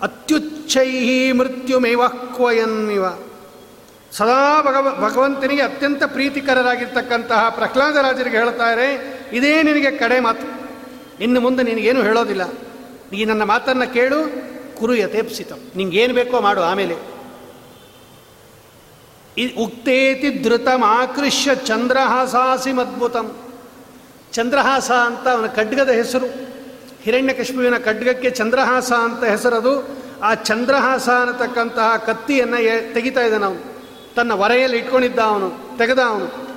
ಅತ್ಯುಚ್ಛೈ ಮೃತ್ಯುಮೇವಕ್ವಯನ್ನಿವ ಸದಾ ಭಗವ, ಭಗವಂತನಿಗೆ ಅತ್ಯಂತ ಪ್ರೀತಿಕರರಾಗಿರ್ತಕ್ಕಂತಹ ಪ್ರಹ್ಲಾದರಾಜರಿಗೆ ಹೇಳ್ತಾರೆ ಇದೇ ನಿನಗೆ ಕಡೆ ಮಾತು. ಇನ್ನು ಮುಂದೆ ನಿನಗೇನು ಹೇಳೋದಿಲ್ಲ. ನೀ ನನ್ನ ಮಾತನ್ನು ಕೇಳು ಕುರು ಯಥೇಪ್ಸಿತ ನಿಂಗೇನು ಬೇಕೋ ಮಾಡು ಆಮೇಲೆ. ಉಕ್ತೇತಿ ಧೃತಮಾಕೃಷ್ಯ ಚಂದ್ರಹಾಸಾಸಿ ಮದ್ಭುತಂ. ಚಂದ್ರಹಾಸ ಅಂತ ಅವನ ಖಡ್ಗದ ಹೆಸರು. ಹಿರಣ್ಯಕಶ್ಮುವಿನ ಖಡ್ಗಕ್ಕೆ ಚಂದ್ರಹಾಸ ಅಂತ ಹೆಸರದು. ಆ ಚಂದ್ರಹಾಸ ಅನ್ನತಕ್ಕಂತಹ ಕತ್ತಿಯನ್ನು ತೆಗಿತಾ ಇದ್ದಾನೆ ಅವನು. ತನ್ನ ವರೆಯಲ್ಲಿ ಇಟ್ಕೊಂಡಿದ್ದ ಅವನು, ತೆಗೆದ ಅವನು.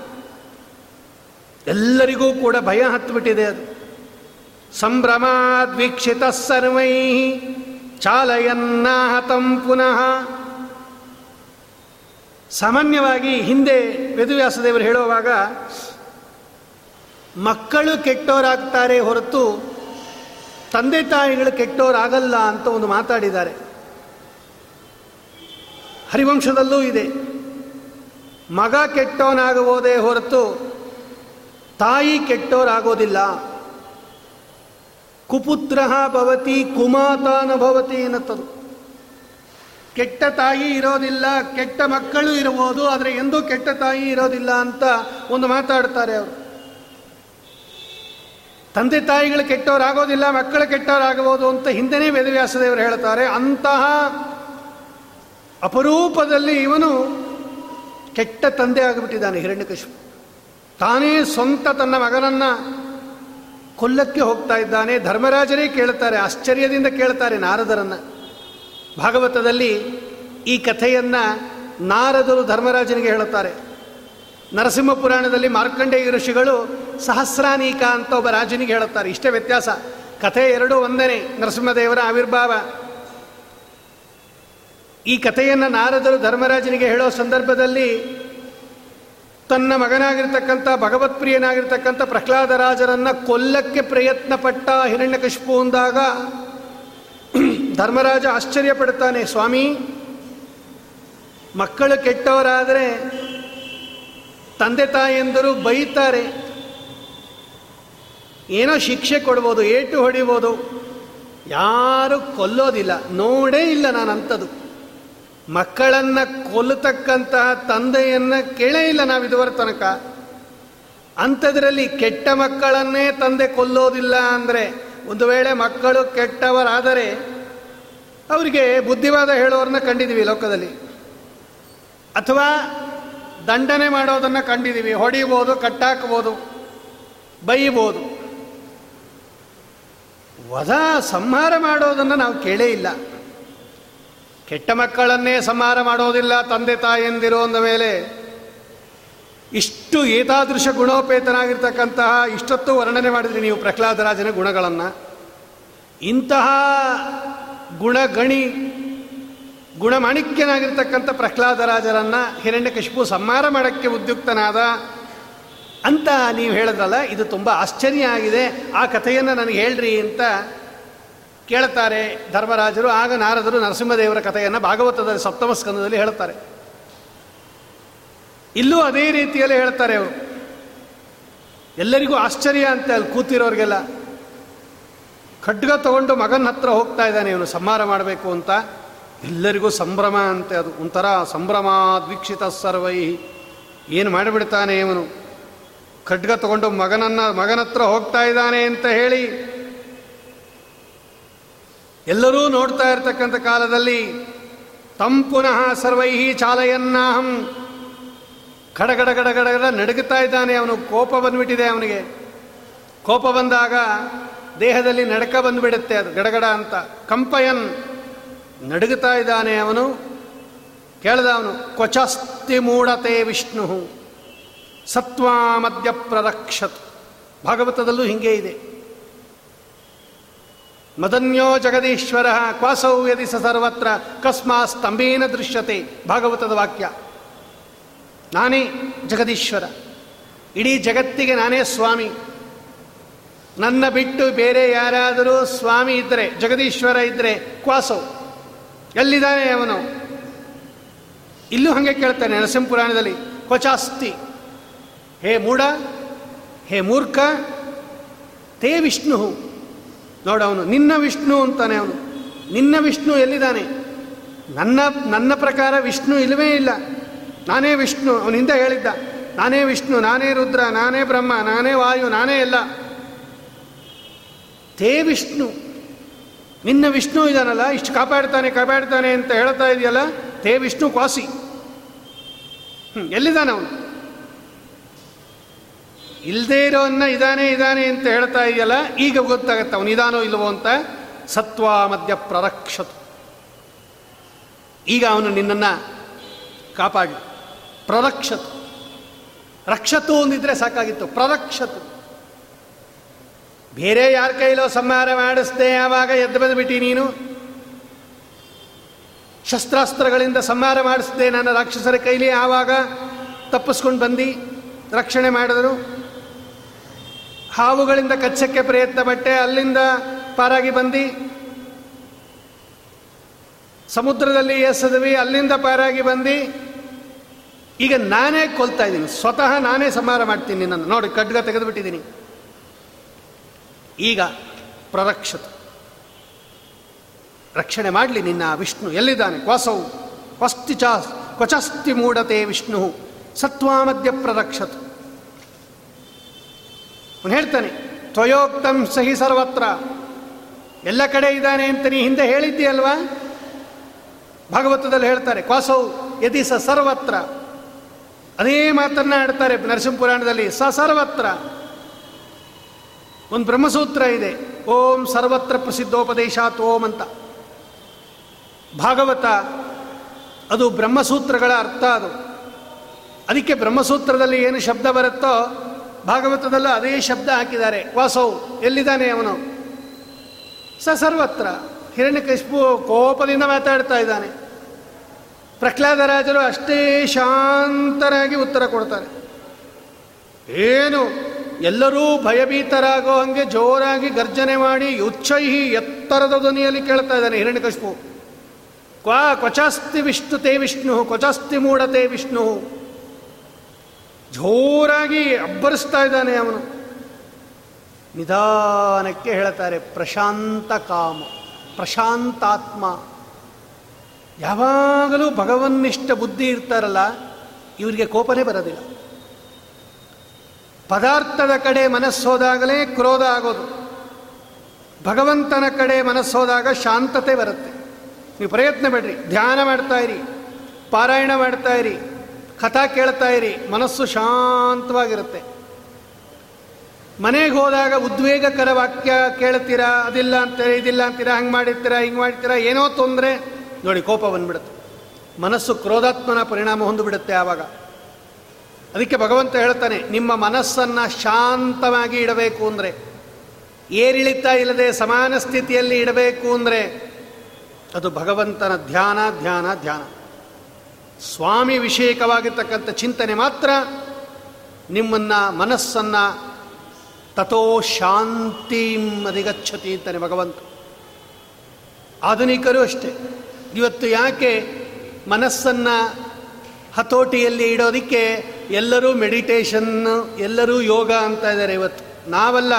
ಎಲ್ಲರಿಗೂ ಕೂಡ ಭಯ ಹತ್ತುಬಿಟ್ಟಿದೆ ಅದು. ಸಂಭ್ರಮಾದ್ವೀಕ್ಷಿತ ಸರ್ವೈ ಚಾಲಯನ್ನಾಹತಂ ಪುನಃ ಸಾಮಾನ್ಯವಾಗಿ ಹಿಂದೆ ವೇದವ್ಯಾಸದೇವರು ಹೇಳುವಾಗ, ಮಕ್ಕಳು ಕೆಟ್ಟವರಾಗ್ತಾರೆ ಹೊರತು ತಂದೆ ತಾಯಿಗಳು ಕೆಟ್ಟವರಾಗಲ್ಲ ಅಂತ ಒಂದು ಮಾತಾಡಿದ್ದಾರೆ. ಹರಿವಂಶದಲ್ಲೂ ಇದೆ. ಮಗ ಕೆಟ್ಟವನಾಗಬಹುದೇ ಹೊರತು ತಾಯಿ ಕೆಟ್ಟವರಾಗೋದಿಲ್ಲ. ಕುಪುತ್ರ ಭವತಿ ಕುಮಾತಾನ ಭವತಿ ಎನ್ನುತ್ತದು. ಕೆಟ್ಟ ತಾಯಿ ಇರೋದಿಲ್ಲ, ಕೆಟ್ಟ ಮಕ್ಕಳು ಇರಬಹುದು ಆದರೆ ಎಂದೂ ಕೆಟ್ಟ ತಾಯಿ ಇರೋದಿಲ್ಲ ಅಂತ ಒಂದು ಮಾತಾಡ್ತಾರೆ ಅವರು. ತಂದೆ ತಾಯಿಗಳು ಕೆಟ್ಟವರಾಗೋದಿಲ್ಲ, ಮಕ್ಕಳು ಕೆಟ್ಟವರಾಗಬಹುದು ಅಂತ ಹಿಂದೆನೇ ವೇದವ್ಯಾಸದೇವರು ಹೇಳ್ತಾರೆ. ಅಂತಹ ಅಪರೂಪದಲ್ಲಿ ಇವನು ಕೆಟ್ಟ ತಂದೆ ಆಗಿಬಿಟ್ಟಿದ್ದಾನೆ ಹಿರಣ್ಯಕಶು ತಾನೇ ಸ್ವಂತ ತನ್ನ ಮಗನನ್ನು ಕೊಲ್ಲಕ್ಕೆ ಹೋಗ್ತಾ ಇದ್ದಾನೆ. ಧರ್ಮರಾಜರೇ ಕೇಳ್ತಾರೆ, ಆಶ್ಚರ್ಯದಿಂದ ಕೇಳ್ತಾರೆ ನಾರದರನ್ನ. ಭಾಗವತದಲ್ಲಿ ಈ ಕಥೆಯನ್ನು ನಾರದರು ಧರ್ಮರಾಜನಿಗೆ ಹೇಳುತ್ತಾರೆ. ನರಸಿಂಹ ಪುರಾಣದಲ್ಲಿ ಮಾರ್ಕಂಡೇಯ ಋಷಿಗಳು ಸಹಸ್ರಾನೀಕ ಅಂತ ಒಬ್ಬ ರಾಜನಿಗೆ ಹೇಳುತ್ತಾರೆ. ಇಷ್ಟೇ ವ್ಯತ್ಯಾಸ. ಕಥೆ ಎರಡೂ ಒಂದನೇ ನರಸಿಂಹದೇವರ ಆವಿರ್ಭಾವ. ಈ ಕಥೆಯನ್ನು ನಾರದರು ಧರ್ಮರಾಜನಿಗೆ ಹೇಳೋ ಸಂದರ್ಭದಲ್ಲಿ ತನ್ನ ಮಗನಾಗಿರ್ತಕ್ಕಂಥ ಭಗವತ್ಪ್ರಿಯನಾಗಿರ್ತಕ್ಕಂಥ ಪ್ರಹ್ಲಾದರಾಜರನ್ನು ಕೊಲ್ಲಕ್ಕೆ ಪ್ರಯತ್ನ ಪಟ್ಟ ಹಿರಣ್ಯಕಶಿಪು ಅಂದಾಗ ಧರ್ಮರಾಜ ಆಶ್ಚರ್ಯ ಪಡ್ತಾನೆ ಸ್ವಾಮಿ. ಮಕ್ಕಳು ಕೆಟ್ಟವರಾದರೆ ತಂದೆ ತಾಯಿಯಂದರು ಬೈತಾರೆ. ಏನೋ ಶಿಕ್ಷೆ ಕೊಡ್ಬೋದು, ಏಟು ಹೊಡಿಬೋದು. ಯಾರು ಕೊಲ್ಲೋದಿಲ್ಲ, ನೋಡೇ ಇಲ್ಲ ನಾನು ಅಂಥದ್ದು ಮಕ್ಕಳನ್ನು ಕೊಲ್ಲತಕ್ಕಂತಹ ತಂದೆಯನ್ನು ಕೇಳೇ ಇಲ್ಲ ನಾವು ಇದುವರ ತನಕ. ಅಂಥದ್ರಲ್ಲಿ ಕೆಟ್ಟ ಮಕ್ಕಳನ್ನೇ ತಂದೆ ಕೊಲ್ಲೋದಿಲ್ಲ ಅಂದರೆ ಒಂದು ವೇಳೆ ಮಕ್ಕಳು ಕೆಟ್ಟವರಾದರೆ ಅವರಿಗೆ ಬುದ್ಧಿವಾದ ಹೇಳೋರನ್ನ ಕಂಡಿದ್ದೀವಿ ಲೋಕದಲ್ಲಿ. ಅಥವಾ ದಂಡನೆ ಮಾಡೋದನ್ನು ಕಂಡಿದ್ದೀವಿ. ಹೊಡಿಬೋದು, ಕಟ್ಟಾಕ್ಬೋದು, ಬೈಬೋದು. ವಧ ಸಂಹಾರ ಮಾಡೋದನ್ನು ನಾವು ಕೇಳೇ ಇಲ್ಲ. ಕೆಟ್ಟ ಮಕ್ಕಳನ್ನೇ ಸಂಹಾರ ಮಾಡೋದಿಲ್ಲ ತಂದೆ ತಾಯಿಯಂದಿರೋ ಅಂದ ಮೇಲೆ ಇಷ್ಟು ಏತಾದೃಶ ಗುಣೋಪೇತನಾಗಿರ್ತಕ್ಕಂತಹ ಇಷ್ಟೊತ್ತು ವರ್ಣನೆ ಮಾಡಿದ್ರಿ ನೀವು ಪ್ರಹ್ಲಾದರಾಜನ ಗುಣಗಳನ್ನು. ಇಂತಹ ಗುಣಗಣಿ, ಗುಣಮಾಣಿಕ್ಯನಾಗಿರ್ತಕ್ಕಂಥ ಪ್ರಹ್ಲಾದರಾಜರನ್ನ ಹಿರಣ್ಯಕಶಿಪು ಸಂಹಾರ ಮಾಡೋಕ್ಕೆ ಉದ್ಯುಕ್ತನಾದ, ಅಂತ ನೀವು ಹೇಳಿದ್ರಲ್ಲ, ಇದು ತುಂಬ ಆಶ್ಚರ್ಯ ಆಗಿದೆ. ಆ ಕಥೆಯನ್ನು ನನಗೆ ಹೇಳ್ರಿ ಅಂತ ಕೇಳ್ತಾರೆ ಧರ್ಮರಾಜರು. ಆಗ ನಾರದರು ನರಸಿಂಹದೇವರ ಕಥೆಯನ್ನು ಭಾಗವತದ ಸಪ್ತಮ ಸ್ಕಂದದಲ್ಲಿ ಹೇಳ್ತಾರೆ ಇಲ್ಲೂ ಅದೇ ರೀತಿಯಲ್ಲಿ ಹೇಳ್ತಾರೆ ಅವರು. ಎಲ್ಲರಿಗೂ ಆಶ್ಚರ್ಯ ಅಂತ ಅಲ್ಲಿ ಕೂತಿರೋರಿಗೆಲ್ಲ. ಖಡ್ಗ ತಗೊಂಡು ಮಗನ ಹತ್ರ ಹೋಗ್ತಾ ಇದ್ದಾನೆ, ಇವನು ಸಂಹಾರ ಮಾಡಬೇಕು ಅಂತ. ಎಲ್ಲರಿಗೂ ಸಂಭ್ರಮ ಅಂತೆ ಅದು. ಒಂಥರ ಸಂಭ್ರಮ ದ್ವೀಕ್ಷಿತ ಸರ್ವೈ. ಏನು ಮಾಡಿಬಿಡ್ತಾನೆ ಇವನು? ಖಡ್ಗ ತಗೊಂಡು ಮಗನನ್ನ, ಮಗನ ಹತ್ರ ಹೋಗ್ತಾ ಇದ್ದಾನೆ ಅಂತ ಹೇಳಿ ಎಲ್ಲರೂ ನೋಡ್ತಾ ಇರ್ತಕ್ಕಂಥ ಕಾಲದಲ್ಲಿ ತಂ ಪುನಃ ಸರ್ವೈಹಿ ಚಾಲಯನ್ನಾಹಂ. ಕಡಗಡ ಗಡಗಡ ನಡುಗುತ್ತಾ ಇದ್ದಾನೆ ಅವನು. ಕೋಪ ಬಂದ್ಬಿಟ್ಟಿದೆ ಅವನಿಗೆ. ಕೋಪ ಬಂದಾಗ ದೇಹದಲ್ಲಿ ನಡಕ ಬಂದುಬಿಡುತ್ತೆ ಅದು, ಗಡಗಡ ಅಂತ. ಕಂಪಯನ್ ನಡುಗುತ್ತಾ ಇದ್ದಾನೆ ಅವನು. ಕೇಳ್ದ ಅವನು ಕ್ವಚಸ್ತಿ ಮೂಢತೆ ವಿಷ್ಣು, ಸತ್ವಾ ಮಧ್ಯ ಪ್ರರಕ್ಷತ್. ಭಾಗವತದಲ್ಲೂ ಹಿಂಗೆ ಇದೆ. ಮದನ್ಯೋ ಜಗದೀಶ್ವರ, ಕ್ವಾಸೌ ಯದಿ ಸರ್ವತ್ರ ಕಸ್ಮಾ ಸ್ತಂಭೇನ ದೃಶ್ಯತೆ. ಭಾಗವತದ ವಾಕ್ಯ. ನಾನೇ ಜಗದೀಶ್ವರ. ಇಡೀ ಜಗತ್ತಿಗೆ ನಾನೇ ಸ್ವಾಮಿ. ನನ್ನ ಬಿಟ್ಟು ಬೇರೆ ಯಾರಾದರೂ ಸ್ವಾಮಿ ಇದ್ದರೆ ಜಗದೀಶ್ವರ ಇದ್ದರೆ ಕ್ವಾಸು, ಎಲ್ಲಿದ್ದಾನೆ ಅವನು? ಇಲ್ಲೂ ಹಾಗೆ ಕೇಳ್ತಾನೆ ನರಸಿಂಹಪುರಾಣದಲ್ಲಿ, ಕ್ವಚಾಸ್ತಿ, ಹೇ ಮೂಢ, ಹೇ ಮೂರ್ಖ, ತೇ ವಿಷ್ಣು ನೋಡವನು ನಿನ್ನ ವಿಷ್ಣು ಅಂತಾನೆ ಅವನು, ನಿನ್ನ ವಿಷ್ಣು ಎಲ್ಲಿದ್ದಾನೆ? ನನ್ನ ನನ್ನ ಪ್ರಕಾರ ವಿಷ್ಣು ಇಲ್ಲವೇ ಇಲ್ಲ, ನಾನೇ ವಿಷ್ಣು, ಅವನಿಂದ ಹೇಳಿದ್ದ, ನಾನೇ ವಿಷ್ಣು, ನಾನೇ ರುದ್ರ, ನಾನೇ ಬ್ರಹ್ಮ, ನಾನೇ ವಾಯು, ನಾನೇ ಎಲ್ಲ ತೇ ವಿಷ್ಣು. ನಿನ್ನ ವಿಷ್ಣು ಇದಾನಲ್ಲ, ಇಷ್ಟು ಕಾಪಾಡ್ತಾನೆ ಕಾಪಾಡ್ತಾನೆ ಅಂತ ಹೇಳ್ತಾ ಇದೆಯಲ್ಲ, ತೇ ವಿಷ್ಣು ಕ್ವಾಸಿ. ಹ್ಞೂ ಎಲ್ಲಿದ್ದಾನೆ ಅವನು? ಇಲ್ಲದೇ ಇರೋನ್ನ ಇದಾನೆ ಇದಾನೆ ಅಂತ ಹೇಳ್ತಾ ಇದೆಯಲ್ಲ, ಈಗ ಗೊತ್ತಾಗತ್ತೆ ಅವನು ಇದಾನೋ ಇಲ್ವೋ ಅಂತ. ಸತ್ವ ಮಧ್ಯ ಪ್ರರಕ್ಷತು. ಈಗ ಅವನು ನಿನ್ನನ್ನು ಕಾಪಾಡಿ ಪ್ರರಕ್ಷತು. ರಕ್ಷತು ಅಂದಿದ್ರೆ ಸಾಕಾಗಿತ್ತು. ಪ್ರರಕ್ಷತು. ಬೇರೆ ಯಾರ ಕೈಲೋ ಸಂಹಾರ ಮಾಡಿಸ್ದೆ ಆವಾಗ ಎದ್ದು ಬಂದುಬಿಟ್ಟಿ ನೀನು? ಶಸ್ತ್ರಾಸ್ತ್ರಗಳಿಂದ ಸಂಹಾರ ಮಾಡಿಸ್ದೆ ನನ್ನ ರಾಕ್ಷಸರ ಕೈಲಿ ಆವಾಗ ತಪ್ಪಿಸ್ಕೊಂಡು ಬಂದು, ರಕ್ಷಣೆ ಮಾಡಿದರು ಹಾವುಗಳಿಂದ ಕಚ್ಚಕ್ಕೆ ಪ್ರಯತ್ನ ಪಟ್ಟೆ ಅಲ್ಲಿಂದ ಪಾರಾಗಿ ಬಂದು. ಸಮುದ್ರದಲ್ಲಿ ಎಸದ್ವಿ ಅಲ್ಲಿಂದ ಪಾರಾಗಿ ಬಂದು. ಈಗ ನಾನೇ ಕೊಲ್ತಾ ಇದ್ದೀನಿ, ಸ್ವತಃ ನಾನೇ ಸಂಹಾರ ಮಾಡ್ತೀನಿ ನನ್ನ ನೋಡಿ ಖಡ್ಗ ತೆಗೆದುಬಿಟ್ಟಿದ್ದೀನಿ. ಈಗ ಪ್ರರಕ್ಷತ. ರಕ್ಷಣೆ ಮಾಡಲಿ ನಿನ್ನ ವಿಷ್ಣು. ಎಲ್ಲಿದ್ದಾನೆ? ಕ್ವಾಸವು ಕ್ವಸ್ತಿ ಚಾ, ಕ್ವಚಸ್ತಿ ಮೂಡತೆ ವಿಷ್ಣು. ಸತ್ವಾಮಧ್ಯ ಪ್ರರಕ್ಷತ. ಅವನು ಹೇಳ್ತಾನೆ, ತ್ವಯೋಕ್ತಂ ಸಹಿ ಸರ್ವತ್ರ. ಎಲ್ಲ ಕಡೆ ಇದ್ದಾನೆ ಅಂತ ನೀ ಹಿಂದೆ ಹೇಳಿದ್ದೀಯಲ್ವಾ? ಭಾಗವತದಲ್ಲಿ ಹೇಳ್ತಾರೆ, ಕ್ವಾಸೌ ಯದಿ ಸ ಸರ್ವತ್ರ. ಅದೇ ಮಾತನ್ನ ಆಡ್ತಾರೆ ನರಸಿಂಹಪುರಾಣದಲ್ಲಿ ಸ ಸರ್ವತ್ರ. ಒಂದು ಬ್ರಹ್ಮಸೂತ್ರ ಇದೆ. ಓಂ ಸರ್ವತ್ರ ಪ್ರಸಿದ್ಧೋಪದೇಶಾತ್ ಓಂ ಅಂತ. ಭಾಗವತ, ಅದು ಬ್ರಹ್ಮಸೂತ್ರಗಳ ಅರ್ಥ ಅದು. ಅದಕ್ಕೆ ಬ್ರಹ್ಮಸೂತ್ರದಲ್ಲಿ ಏನು ಶಬ್ದ ಬರುತ್ತೋ, ಭಾಗವತದಲ್ಲೂ ಅದೇ ಶಬ್ದ ಹಾಕಿದ್ದಾರೆ. ವಾಸವು ಎಲ್ಲಿದ್ದಾನೆ ಅವನು? ಸ ಸರ್ವತ್ರ. ಹಿರಣ್ಯಕಶಿಪು ಕೋಪದಿಂದ ಮಾತಾಡ್ತಾ ಇದ್ದಾನೆ. ಪ್ರಹ್ಲಾದರಾಜರು ಅಷ್ಟೇ ಶಾಂತರಾಗಿ ಉತ್ತರ ಕೊಡ್ತಾರೆ. ಏನು? ಎಲ್ಲರೂ ಭಯಭೀತರಾಗೋ ಹಂಗೆ ಜೋರಾಗಿ ಗರ್ಜನೆ ಮಾಡಿ ಉಚ್ಚೈಹಿ ಎತ್ತರದ ಧ್ವನಿಯಲ್ಲಿ ಕೇಳ್ತಾ ಇದ್ದಾನೆ ಹಿರಣ್ಯಕಶಿಪು ಕ್ವಾ ಕ್ವಚಾಸ್ತಿ ವಿಷ್ಣು ತೇ ವಿಷ್ಣು, ಕ್ವಚಾಸ್ತಿ ಮೂಢತೆ ವಿಷ್ಣು. ಜೋರಾಗಿ ಅಬ್ಬರಿಸ್ತಾ ಇದ್ದಾನೆ ಅವನು. ನಿಧಾನಕ್ಕೆ ಹೇಳ್ತಾರೆ, ಪ್ರಶಾಂತ ಕಾಮ, ಪ್ರಶಾಂತಾತ್ಮ. ಯಾವಾಗಲೂ ಭಗವನ್ನಿಷ್ಠ ಬುದ್ಧಿ ಇರ್ತಾರಲ್ಲ, ಇವರಿಗೆ ಕೋಪನೇ ಬರೋದಿಲ್ಲ. ಪದಾರ್ಥದ ಕಡೆ ಮನಸ್ಸೋದಾಗಲೇ ಕ್ರೋಧ ಆಗೋದು. ಭಗವಂತನ ಕಡೆ ಮನಸ್ಸೋದಾಗ ಶಾಂತತೆ ಬರುತ್ತೆ. ನೀವು ಪ್ರಯತ್ನ ಬಿಡ್ರಿ ಧ್ಯಾನ ಮಾಡ್ತಾ ಇರಿ, ಪಾರಾಯಣ ಮಾಡ್ತಾ ಇರಿ, ಕಥಾ ಕೇಳ್ತಾ ಇರಿ, ಮನಸ್ಸು ಶಾಂತವಾಗಿರುತ್ತೆ. ಮನೆಗೆ ಹೋದಾಗ ಉದ್ವೇಗಕರ ವಾಕ್ಯ ಕೇಳ್ತೀರಾ, ಅದಿಲ್ಲ ಅಂತೀರ ಇದಿಲ್ಲ ಅಂತೀರಾ, ಹಂಗೆ ಮಾಡಿರ್ತೀರಾ, ಹಿಂಗೆ ಮಾಡ್ತೀರಾ ಏನೋ ತೊಂದರೆ. ನೋಡಿ, ಕೋಪ ಬಂದ್ಬಿಡುತ್ತೆ. ಮನಸ್ಸು ಕ್ರೋಧಾತ್ಮನ ಪರಿಣಾಮ ಹೊಂದಿಬಿಡುತ್ತೆ ಆವಾಗ. ಅದಕ್ಕೆ ಭಗವಂತ ಹೇಳ್ತಾನೆ, ನಿಮ್ಮ ಮನಸ್ಸನ್ನು ಶಾಂತವಾಗಿ ಇಡಬೇಕು ಅಂದರೆ, ಏರಿಳಿತ ಇಲ್ಲದೆ ಸಮಾನ ಸ್ಥಿತಿಯಲ್ಲಿ ಇಡಬೇಕು ಅಂದರೆ, ಅದು ಭಗವಂತನ ಧ್ಯಾನ ಧ್ಯಾನ ಧ್ಯಾನ. ಸ್ವಾಮಿ ವಿಷಯಕವಾಗಿರ್ತಕ್ಕಂಥ ಚಿಂತನೆ ಮಾತ್ರ ನಿಮ್ಮನ್ನು ಮನಸ್ಸನ್ನು ತಥೋ ಶಾಂತಿಂ ಅಧಿಗಚ್ಚತಿ ಅಂತಾನೆ ಭಗವಂತ. ಆಧುನಿಕರು ಅಷ್ಟೇ. ಇವತ್ತು ಯಾಕೆ ಮನಸ್ಸನ್ನು ಹತೋಟಿಯಲ್ಲಿ ಇಡೋದಕ್ಕೆ ಎಲ್ಲರೂ ಮೆಡಿಟೇಷನ್ ಎಲ್ಲರೂ ಯೋಗ ಅಂತ ಇದ್ದಾರೆ ಇವತ್ತು. ನಾವಲ್ಲ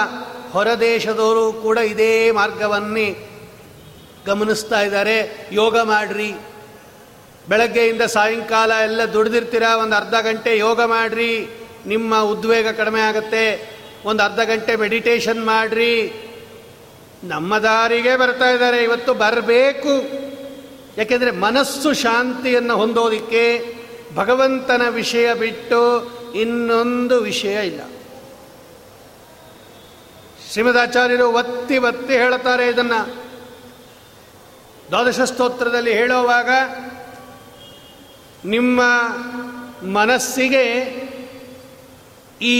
ಹೊರದೇಶದವರು ಕೂಡ ಇದೇ ಮಾರ್ಗವನ್ನೇ ಗಮನಿಸ್ತಾ ಇದ್ದಾರೆ. ಯೋಗ ಮಾಡ್ರಿ. ಬೆಳಗ್ಗೆಯಿಂದ ಸಾಯಂಕಾಲ ಎಲ್ಲ ದುಡ್ದಿರ್ತೀರ? ಒಂದು ಅರ್ಧ ಗಂಟೆ ಯೋಗ ಮಾಡ್ರಿ. ನಿಮ್ಮ ಉದ್ವೇಗ ಕಡಿಮೆ ಆಗುತ್ತೆ. ಒಂದು ಅರ್ಧ ಗಂಟೆ ಮೆಡಿಟೇಷನ್ ಮಾಡ್ರಿ. ನಮ್ಮ ದಾರಿಗೆ ಬರ್ತಾ ಇದ್ದಾರೆ. ಇವತ್ತು ಬರಬೇಕು. ಯಾಕೆಂದರೆ ಮನಸ್ಸು ಶಾಂತಿಯನ್ನು ಹೊಂದೋದಿಕ್ಕೆ ಭಗವಂತನ ವಿಷಯ ಬಿಟ್ಟು ಇನ್ನೊಂದು ವಿಷಯ ಇಲ್ಲ. ಶ್ರೀಮದಾಚಾರ್ಯರು ಒತ್ತಿ ಒತ್ತಿ ಹೇಳುತ್ತಾರೆ ಇದನ್ನು. ದ್ವಾದಶ ಸ್ತೋತ್ರದಲ್ಲಿ ಹೇಳುವಾಗ, ನಿಮ್ಮ ಮನಸ್ಸಿಗೆ ಈ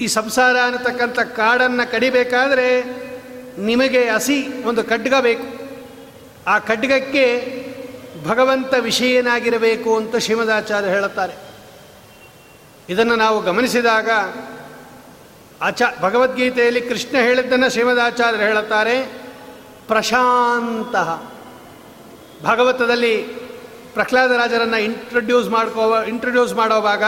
ಈ ಸಂಸಾರ ಅನ್ನತಕ್ಕಂಥ ಕಾಡನ್ನು ಕಡಿಬೇಕಾದರೆ ನಿಮಗೆ ಹಸಿ ಒಂದು ಖಡ್ಗ ಬೇಕು. ಆ ಖಡ್ಗಕ್ಕೆ ಭಗವಂತ ವಿಷಯನಾಗಿರಬೇಕು ಅಂತ ಶ್ರೀಮದಾಚಾರ್ಯ ಹೇಳುತ್ತಾರೆ. ಇದನ್ನು ನಾವು ಗಮನಿಸಿದಾಗ ಆಚ ಭಗವದ್ಗೀತೆಯಲ್ಲಿ ಕೃಷ್ಣ ಹೇಳಿದ್ದನ್ನು ಶ್ರೀಮದಾಚಾರ್ಯರು ಹೇಳುತ್ತಾರೆ, ಪ್ರಶಾಂತ. ಭಾಗವತದಲ್ಲಿ ಪ್ರಹ್ಲಾದರಾಜರನ್ನು ಇಂಟ್ರೊಡ್ಯೂಸ್ ಮಾಡ್ಕೋ ಇಂಟ್ರೊಡ್ಯೂಸ್ ಮಾಡೋವಾಗ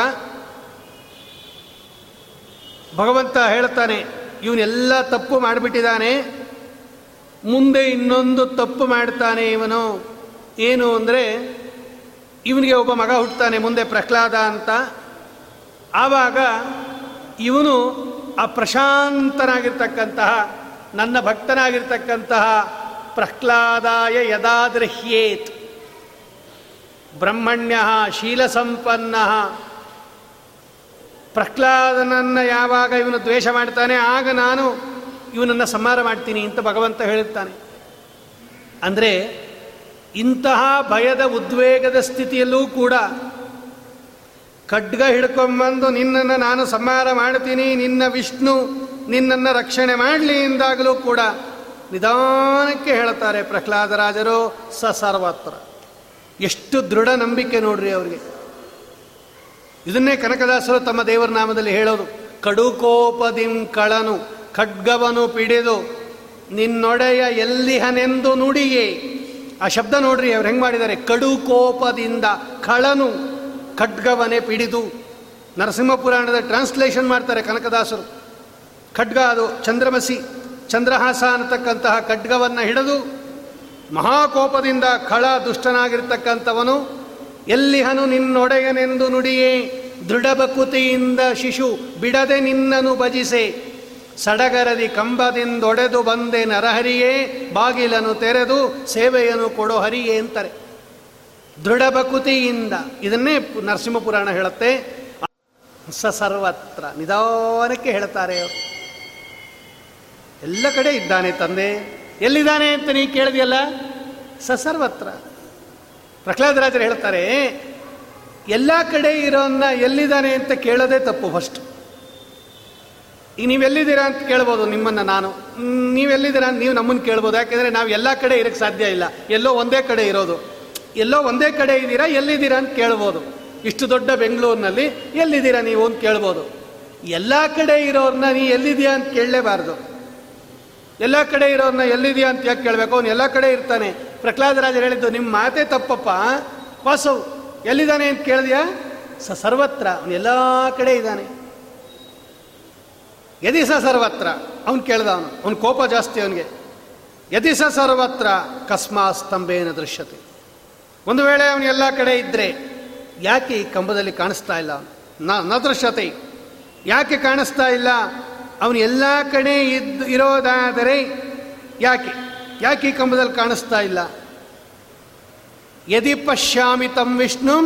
ಭಗವಂತ ಹೇಳ್ತಾನೆ ಇವನೆಲ್ಲ ತಪ್ಪು ಮಾಡಿಬಿಟ್ಟಿದ್ದಾನೆ, ಮುಂದೆ ಇನ್ನೊಂದು ತಪ್ಪು ಮಾಡ್ತಾನೆ ಇವನು. ಏನು ಅಂದರೆ, ಇವನಿಗೆ ಒಬ್ಬ ಮಗ ಹುಟ್ಟುತ್ತಾನೆ ಮುಂದೆ ಪ್ರಹ್ಲಾದ ಅಂತ. ಆವಾಗ ಇವನು ಆ ಪ್ರಶಾಂತನಾಗಿರ್ತಕ್ಕಂತಹ, ನನ್ನ ಭಕ್ತನಾಗಿರ್ತಕ್ಕಂತಹ ಪ್ರಹ್ಲಾದಾಯ ಯದಾದೃಹ್ಯೇತ್ ಬ್ರಹ್ಮಣ್ಯ, ಶೀಲಸಂಪನ್ನ. ಪ್ರಹ್ಲಾದನನ್ನು ಯಾವಾಗ ಇವನು ದ್ವೇಷ ಮಾಡ್ತಾನೆ, ಆಗ ನಾನು ಇವನನ್ನು ಸಂಹಾರ ಮಾಡ್ತೀನಿ ಅಂತ ಭಗವಂತ ಹೇಳುತ್ತಾನೆ. ಅಂದರೆ ಇಂತಹ ಭಯದ ಉದ್ವೇಗದ ಸ್ಥಿತಿಯಲ್ಲೂ ಕೂಡ ಖಡ್ಗ ಹಿಡ್ಕೊಂಬಂದು ನಿನ್ನನ್ನು ನಾನು ಸಂಹಾರ ಮಾಡ್ತೀನಿ, ನಿನ್ನ ವಿಷ್ಣು ನಿನ್ನನ್ನು ರಕ್ಷಣೆ ಮಾಡಲಿ ಎಂದಾಗಲೂ ಕೂಡ ನಿಧಾನಕ್ಕೆ ಹೇಳ್ತಾರೆ ಪ್ರಹ್ಲಾದರಾಜರು ಸ ಸರ್ವತ್ರ. ಎಷ್ಟು ದೃಢ ನಂಬಿಕೆ ನೋಡ್ರಿ ಅವರಿಗೆ. ಇದನ್ನೇ ಕನಕದಾಸರು ತಮ್ಮ ದೇವರ ನಾಮದಲ್ಲಿ ಹೇಳೋದು. ಕಡುಕೋಪದಿಂ ಕಳನು ಖಡ್ಗವನು ಪಿಡಿದು ನಿನ್ನೊಡೆಯ ಎಲ್ಲಿಹನೆಂದು ನುಡಿಯೇ. ಆ ಶಬ್ದ ನೋಡ್ರಿ, ಅವ್ರು ಹೆಂಗೆ ಮಾಡಿದ್ದಾರೆ? ಕಡು ಕೋಪದಿಂದ ಖಳನು ಖಡ್ಗವನೇ ಪಿಡಿದು ನರಸಿಂಹ ಪುರಾಣದ ಟ್ರಾನ್ಸ್ಲೇಷನ್ ಮಾಡ್ತಾರೆ ಕನಕದಾಸರು. ಖಡ್ಗ ಅದು ಚಂದ್ರಮಸಿ, ಚಂದ್ರಹಾಸ ಅನ್ನತಕ್ಕಂತಹ ಖಡ್ಗವನ್ನು ಹಿಡಿದು ಮಹಾಕೋಪದಿಂದ ಖಳ ದುಷ್ಟನಾಗಿರ್ತಕ್ಕಂಥವನು ಎಲ್ಲಿಹನು ನಿನ್ನೊಡೆಯನೆಂದು ನುಡಿಯೇ ದೃಢಭಕುತಿಯಿಂದ ಶಿಶು ಬಿಡದೆ ನಿನ್ನನು ಭಜಿಸೆ. ಸಡಗರದಿ ಕಂಬದಿಂದೊಡೆದು ಬಂದೆ ನರಹರಿಯೇ, ಬಾಗಿಲನ್ನು ತೆರೆದು ಸೇವೆಯನ್ನು ಕೊಡೋ ಹರಿಯೇ ಅಂತಾರೆ. ದೃಢಭಕುತಿಯಿಂದ ಇದನ್ನೇ ನರಸಿಂಹ ಪುರಾಣ ಹೇಳುತ್ತೆ. ಸ ಸರ್ವತ್ರ ನಿಧಾನಕ್ಕೆ ಹೇಳ್ತಾರೆ ಎಲ್ಲ ಕಡೆ ಇದ್ದಾನೆ ತಂದೆ. ಎಲ್ಲಿದ್ದಾನೆ ಅಂತ ನೀ ಕೇಳಿದೆಯಲ್ಲ? ಸ ಸರ್ವತ್ರ. ಪ್ರಹ್ಲಾದರಾಜರು ಹೇಳ್ತಾರೆ, ಎಲ್ಲ ಕಡೆ ಇರೋನ್ನ ಎಲ್ಲಿದ್ದಾನೆ ಅಂತ ಕೇಳೋದೇ ತಪ್ಪು ಫಸ್ಟ್ ಈಗ ನೀವೆಲ್ಲಿದ್ದೀರಾ ಅಂತ ಕೇಳ್ಬೋದು ನಿಮ್ಮನ್ನು ನಾನು. ನೀವೆಲ್ಲಿದ್ದೀರಾ ಅಂತ ನೀವು ನಮ್ಮನ್ನು ಕೇಳ್ಬೋದು. ಯಾಕೆಂದರೆ ನಾವು ಎಲ್ಲ ಕಡೆ ಇರೋಕ್ಕೆ ಸಾಧ್ಯ ಇಲ್ಲ. ಎಲ್ಲೋ ಒಂದೇ ಕಡೆ ಇರೋದು. ಎಲ್ಲೋ ಒಂದೇ ಕಡೆ ಇದ್ದೀರಾ, ಎಲ್ಲಿದ್ದೀರಾ ಅಂತ ಕೇಳ್ಬೋದು. ಇಷ್ಟು ದೊಡ್ಡ ಬೆಂಗಳೂರಿನಲ್ಲಿ ಎಲ್ಲಿದ್ದೀರಾ ನೀವು ಅಂತ ಕೇಳ್ಬೋದು. ಎಲ್ಲ ಕಡೆ ಇರೋರನ್ನ ನೀ ಎಲ್ಲಿದೆಯಾ ಅಂತ ಕೇಳಲೇಬಾರ್ದು. ಎಲ್ಲ ಕಡೆ ಇರೋರನ್ನ ಎಲ್ಲಿದೆಯಾ ಅಂತ ಯಾಕೆ ಕೇಳಬೇಕು? ಅವನು ಎಲ್ಲ ಕಡೆ ಇರ್ತಾನೆ. ಪ್ರಹ್ಲಾದರಾಜರು ಹೇಳಿದ್ದು ನಿಮ್ಮ ಮಾತೇ ತಪ್ಪಪ್ಪ. ವಾಸವ್ ಎಲ್ಲಿದ್ದಾನೆ ಅಂತ ಕೇಳಿದ್ಯಾ? ಸ, ಸರ್ವತ್ರ. ಅವನು ಎಲ್ಲ ಕಡೆ ಇದ್ದಾನೆ. ಯದಿ ಸ ಸರ್ವತ್ರ. ಅವನು ಕೇಳ್ದ ಅವನು. ಅವನ ಕೋಪ ಜಾಸ್ತಿ ಅವನಿಗೆ. ಯದಿ ಸ ಸರ್ವತ್ರ ಕಸ್ಮಾ ಸ್ತಂಭೇನ ದೃಶ್ಯತೆ. ಒಂದು ವೇಳೆ ಅವನು ಎಲ್ಲ ಕಡೆ ಇದ್ದರೆ ಯಾಕೆ ಈ ಕಂಬದಲ್ಲಿ ಕಾಣಿಸ್ತಾ ಇಲ್ಲ? ನ ನ ದೃಶ್ಯತೆ. ಯಾಕೆ ಕಾಣಿಸ್ತಾ ಇಲ್ಲ? ಅವನು ಎಲ್ಲ ಕಡೆ ಇದ್ದು ಇರೋದಾದರೆ ಯಾಕೆ? ಯಾಕೆ ಈ ಕಂಬದಲ್ಲಿ ಕಾಣಿಸ್ತಾ ಇಲ್ಲ? ಯದಿ ಪಶ್ಯಾಮಿ ತಂ ವಿಷ್ಣು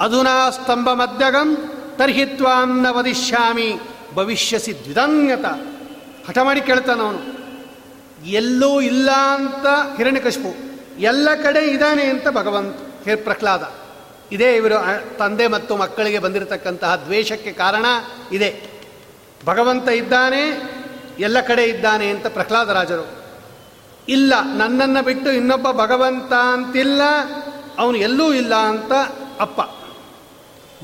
ಅಧುನಾ ಸ್ತಂಭ ಮಧ್ಯಗಂ ತರ್ಹಿತ್ವಾಂ ನ ವದಿಷ್ಯಾಮಿ ಭವಿಷ್ಯಸಿ ದ್ವಿಧಾನ್ಯತ. ಹಠ ಮಾಡಿ ಕೇಳ್ತಾನ ಅವನು. ಎಲ್ಲೂ ಇಲ್ಲ ಅಂತ ಹಿರಣ್ಯಕಶಿಪು ಎಲ್ಲ ಕಡೆ ಇದ್ದಾನೆ ಅಂತ ಭಗವಂತ, ಹೇ ಪ್ರಹ್ಲಾದ. ಇದೇ ಇವರು ತಂದೆ ಮತ್ತು ಮಕ್ಕಳಿಗೆ ಬಂದಿರತಕ್ಕಂತಹ ದ್ವೇಷಕ್ಕೆ ಕಾರಣ ಇದೆ. ಭಗವಂತ ಇದ್ದಾನೆ, ಎಲ್ಲ ಕಡೆ ಇದ್ದಾನೆ ಅಂತ ಪ್ರಹ್ಲಾದರಾಜರು ಇಲ್ಲ, ನನ್ನನ್ನು ಬಿಟ್ಟು ಇನ್ನೊಬ್ಬ ಭಗವಂತ ಅಂತಿಲ್ಲ, ಅವನು ಎಲ್ಲೂ ಇಲ್ಲ ಅಂತ ಅಪ್ಪ.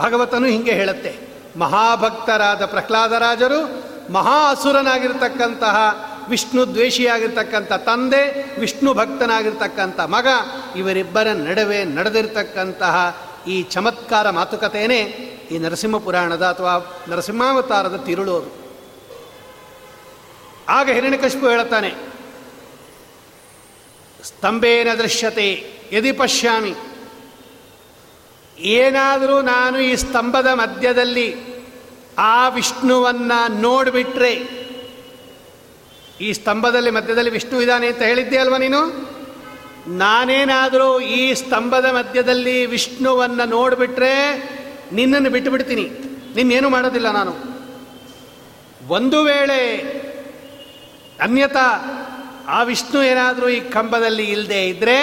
ಭಾಗವತನು ಹಿಂಗೆ ಹೇಳುತ್ತೆ. ಮಹಾಭಕ್ತರಾದ ಪ್ರಹ್ಲಾದರಾಜರು ಮಹಾ ಅಸುರನಾಗಿರ್ತಕ್ಕಂತಹ ವಿಷ್ಣು ದ್ವೇಷಿಯಾಗಿರ್ತಕ್ಕಂಥ ತಂದೆ, ವಿಷ್ಣು ಭಕ್ತನಾಗಿರ್ತಕ್ಕಂಥ ಮಗ, ಇವರಿಬ್ಬರ ನಡುವೆ ನಡೆದಿರ್ತಕ್ಕಂತಹ ಈ ಚಮತ್ಕಾರ ಮಾತುಕತೆಯೇ ಈ ನರಸಿಂಹ ಪುರಾಣದ ಅಥವಾ ನರಸಿಂಹಾವತಾರದ ತಿರುಳೋದು ಆಗ ಹಿರಣ್ಯಕಶಿಪು ಹೇಳುತ್ತಾನೆ, ಸ್ತಂಭೇನ ದೃಶ್ಯತೆ, ಯದಿ ಪಶ್ಯಾಮಿ ಏನಾದರೂ ನಾನು ಈ ಸ್ತಂಭದ ಮಧ್ಯದಲ್ಲಿ ಆ ವಿಷ್ಣುವನ್ನ ನೋಡಿಬಿಟ್ರೆ, ಈ ಸ್ತಂಭದಲ್ಲಿ ಮಧ್ಯದಲ್ಲಿ ವಿಷ್ಣು ಇದ್ದಾನೆ ಅಂತ ಹೇಳಿದ್ದೆ ಅಲ್ವಾ ನೀನು? ನಾನೇನಾದರೂ ಈ ಸ್ತಂಭದ ಮಧ್ಯದಲ್ಲಿ ವಿಷ್ಣುವನ್ನು ನೋಡಿಬಿಟ್ರೆ ನಿನ್ನನ್ನು ಬಿಟ್ಟು ಬಿಡ್ತೀನಿ ನಿನ್ನೇನು ಮಾಡೋದಿಲ್ಲ ನಾನು. ಒಂದು ವೇಳೆ ಅನ್ಯತಾ ಆ ವಿಷ್ಣು ಏನಾದರೂ ಈ ಕಂಬದಲ್ಲಿ ಇಲ್ಲದೆ ಇದ್ದರೆ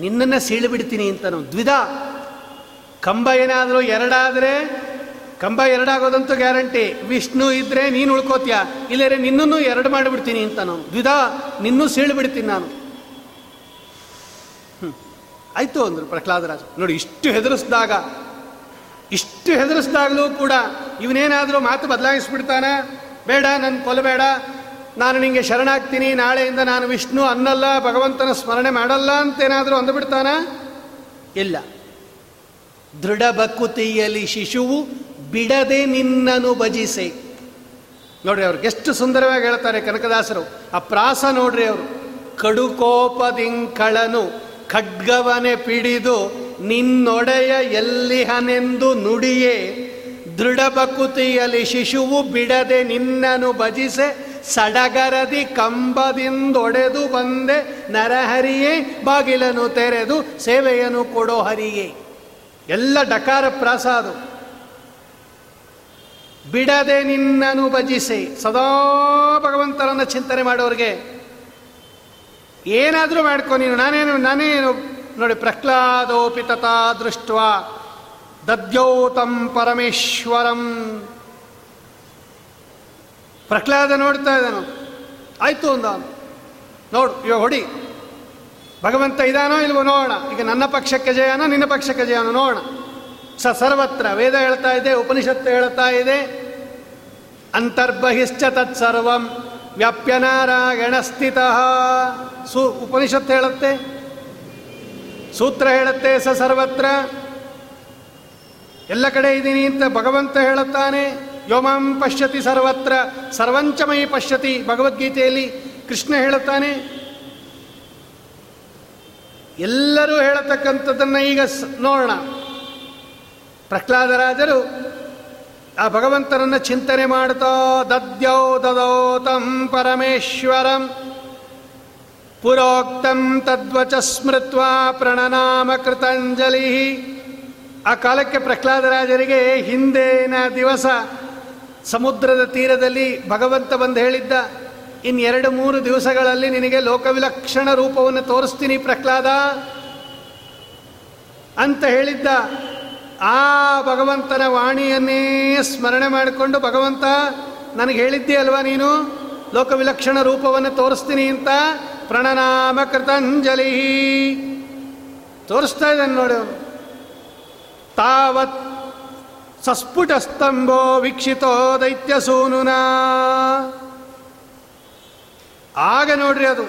ನಿನ್ನನ್ನು ಸೀಳಿಬಿಡ್ತೀನಿ ಅಂತನೋ. ದ್ವಿಧ! ಕಂಬ ಏನಾದರೂ ಎರಡಾದರೆ, ಕಂಬ ಎರಡಾಗೋದಂತೂ ಗ್ಯಾರಂಟಿ. ವಿಷ್ಣು ಇದ್ದರೆ ನೀನು ಉಳ್ಕೋತೀಯ? ಇಲ್ಲರೆ ನಿನ್ನನ್ನು ಎರಡು ಮಾಡಿಬಿಡ್ತೀನಿ ಅಂತ ನಾನು. ದ್ವಿಧ, ನಿನ್ನೂ ಸೀಳ್ಬಿಡ್ತೀನಿ ನಾನು. ಆಯಿತು ಅಂದರು ಪ್ರಹ್ಲಾದರಾಜ. ನೋಡಿ, ಇಷ್ಟು ಹೆದರಿಸಿದಾಗ, ಇಷ್ಟು ಹೆದರಿಸಿದಾಗಲೂ ಕೂಡ ಇವನೇನಾದರೂ ಮಾತು ಬದಲಾಯಿಸ್ಬಿಡ್ತಾನ? ಬೇಡ ನನ್ನ ಕೊಲಬೇಡ ನಾನು ನಿಮಗೆ ಶರಣಾಗ್ತೀನಿ. ನಾಳೆಯಿಂದ ನಾನು ವಿಷ್ಣು ಅನ್ನಲ್ಲ, ಭಗವಂತನ ಸ್ಮರಣೆ ಮಾಡಲ್ಲ ಅಂತೇನಾದರೂ ಅಂದುಬಿಡ್ತಾನ? ಇಲ್ಲ. ದೃಢ ಬಕುತಿಯಲ್ಲಿ ಶಿಶುವು ಬಿಡದೆ ನಿನ್ನನು ಭಜಿಸೆ. ನೋಡ್ರಿ ಅವ್ರಿಗೆ ಎಷ್ಟು ಸುಂದರವಾಗಿ ಹೇಳ್ತಾರೆ ಕನಕದಾಸರು. ಆ ಪ್ರಾಸ ನೋಡ್ರಿ ಅವರು. ಕಡುಕೋಪದಿಂಕಳನು ಖಡ್ಗವನೆ ಪಿಡಿದು ನಿನ್ನೊಡೆಯ ಎಲ್ಲಿಹನೆಂದು ನುಡಿಯೇ. ದೃಢ ಬಕುತಿಯಲ್ಲಿ ಶಿಶುವು ಬಿಡದೆ ನಿನ್ನನು ಭಜಿಸೆ. ಸಡಗರದಿ ಕಂಬದಿಂದೊಡೆದು ಬಂದೆ. ನರಹರಿಯೇ ಬಾಗಿಲನು ತೆರೆದು ಸೇವೆಯನ್ನು ಕೊಡೋ ಹರಿಯೇ. ಎಲ್ಲ ಡಕಾರ ಪ್ರಾಸ ಬಿಡದೆ ನಿನ್ನನು ಭಜಿಸಿ. ಸದಾ ಭಗವಂತರನ್ನು ಚಿಂತನೆ ಮಾಡೋರಿಗೆ ಏನಾದರೂ ಮಾಡ್ಕೊ ನೀನು. ನಾನೇನು ನಾನೇನು? ನೋಡಿ ಪ್ರಹ್ಲಾದೋಪಿ ತಥಾ ದೃಷ್ಟ ದದ್ಯೌತಂ ಪರಮೇಶ್ವರಂ. ಪ್ರಹ್ಲಾದ ನೋಡ್ತಾ ಇದ್ದಾನು. ಆಯ್ತು ಅಂದ. ನೋಡು, ಇವಾಗ ಹೊಡಿ. ಭಗವಂತ ಇದಾನೋ ಇಲ್ವೋ ನೋಡೋಣ. ಈಗ ನನ್ನ ಪಕ್ಷಕ್ಕೆ ಜಯನೋ ನಿನ್ನ ಪಕ್ಷಕ್ಕೆ ಜಯನೋ ನೋಡೋಣ. ಸ ಸರ್ವತ್ರ ವೇದ ಹೇಳ್ತಾ ಇದೆ, ಉಪನಿಷತ್ತು ಹೇಳ್ತಾ ಇದೆ. ಅಂತರ್ಬಹಿಶ್ಚ ತತ್ಸರ್ವಂ ವ್ಯಾಪ್ಯನಾರಾಯಣ ಸ್ಥಿತ. ಸು ಉಪನಿಷತ್ತು ಹೇಳುತ್ತೆ? ಸೂತ್ರ ಹೇಳುತ್ತೆ ಸ ಸರ್ವತ್ರ. ಎಲ್ಲ ಕಡೆ ಇದ್ದೀನಿ ಅಂತ ಭಗವಂತ ಹೇಳುತ್ತಾನೆ. ಯೋಮಂ ಪಶ್ಯತಿ ಸರ್ವತ್ರ. ಸರ್ವಂಚಮಯಿ ಪಶ್ಯತಿ ಭಗವದ್ಗೀತೆಯಲ್ಲಿ ಕೃಷ್ಣ ಹೇಳುತ್ತಾನೆ. ಎಲ್ಲರೂ ಹೇಳತಕ್ಕಂಥದ್ದನ್ನು ಈಗ ನೋಡೋಣ. ಪ್ರಹ್ಲಾದರಾಜರು ಆ ಭಗವಂತನನ್ನು ಚಿಂತನೆ ಮಾಡ್ತೋ, ದದ್ಯೋ ದದೋತಂ ಪರಮೇಶ್ವರಂ, ಪುರೋಕ್ತಂ ತದ್ವಚ ಸ್ಮೃತ್ವ ಪ್ರಣನಾಮ ಕೃತಾಂಜಲಿ. ಆ ಕಾಲಕ್ಕೆ ಪ್ರಹ್ಲಾದರಾಜರಿಗೆ ಹಿಂದಿನ ದಿವಸ ಸಮುದ್ರದ ತೀರದಲ್ಲಿ ಭಗವಂತ ಬಂದು ಹೇಳಿದ್ದ ಇನ್ನೆರಡು ಮೂರು ದಿವಸಗಳಲ್ಲಿ ನಿನಗೆ ಲೋಕವಿಲಕ್ಷಣ ರೂಪವನ್ನು ತೋರಿಸ್ತೀನಿ ಪ್ರಹ್ಲಾದ. ಅಂತ ಹೇಳಿದ್ದ ಆ ಭಗವಂತನ ವಾಣಿಯನ್ನೇ ಸ್ಮರಣೆ ಮಾಡಿಕೊಂಡು, ಭಗವಂತ, ನನಗೆ ಹೇಳಿದ್ದೆ ಅಲ್ವಾ ನೀನು? ಲೋಕವಿಲಕ್ಷಣ ರೂಪವನ್ನು ತೋರಿಸ್ತೀನಿ ಅಂತ ಪ್ರಣನಾಮ ಕೃತಂಜಲಿ. ತೋರಿಸ್ತಾ ಇದ್ದಾನೆ ನೋಡು. ತಾವತ್ ಸಸ್ಫುಟ ಸ್ತಂಭೋ ವೀಕ್ಷಿತೋ ದೈತ್ಯ ಸೂನುನಾ ಆಗ ನೋಡ್ರಿ ಅದು.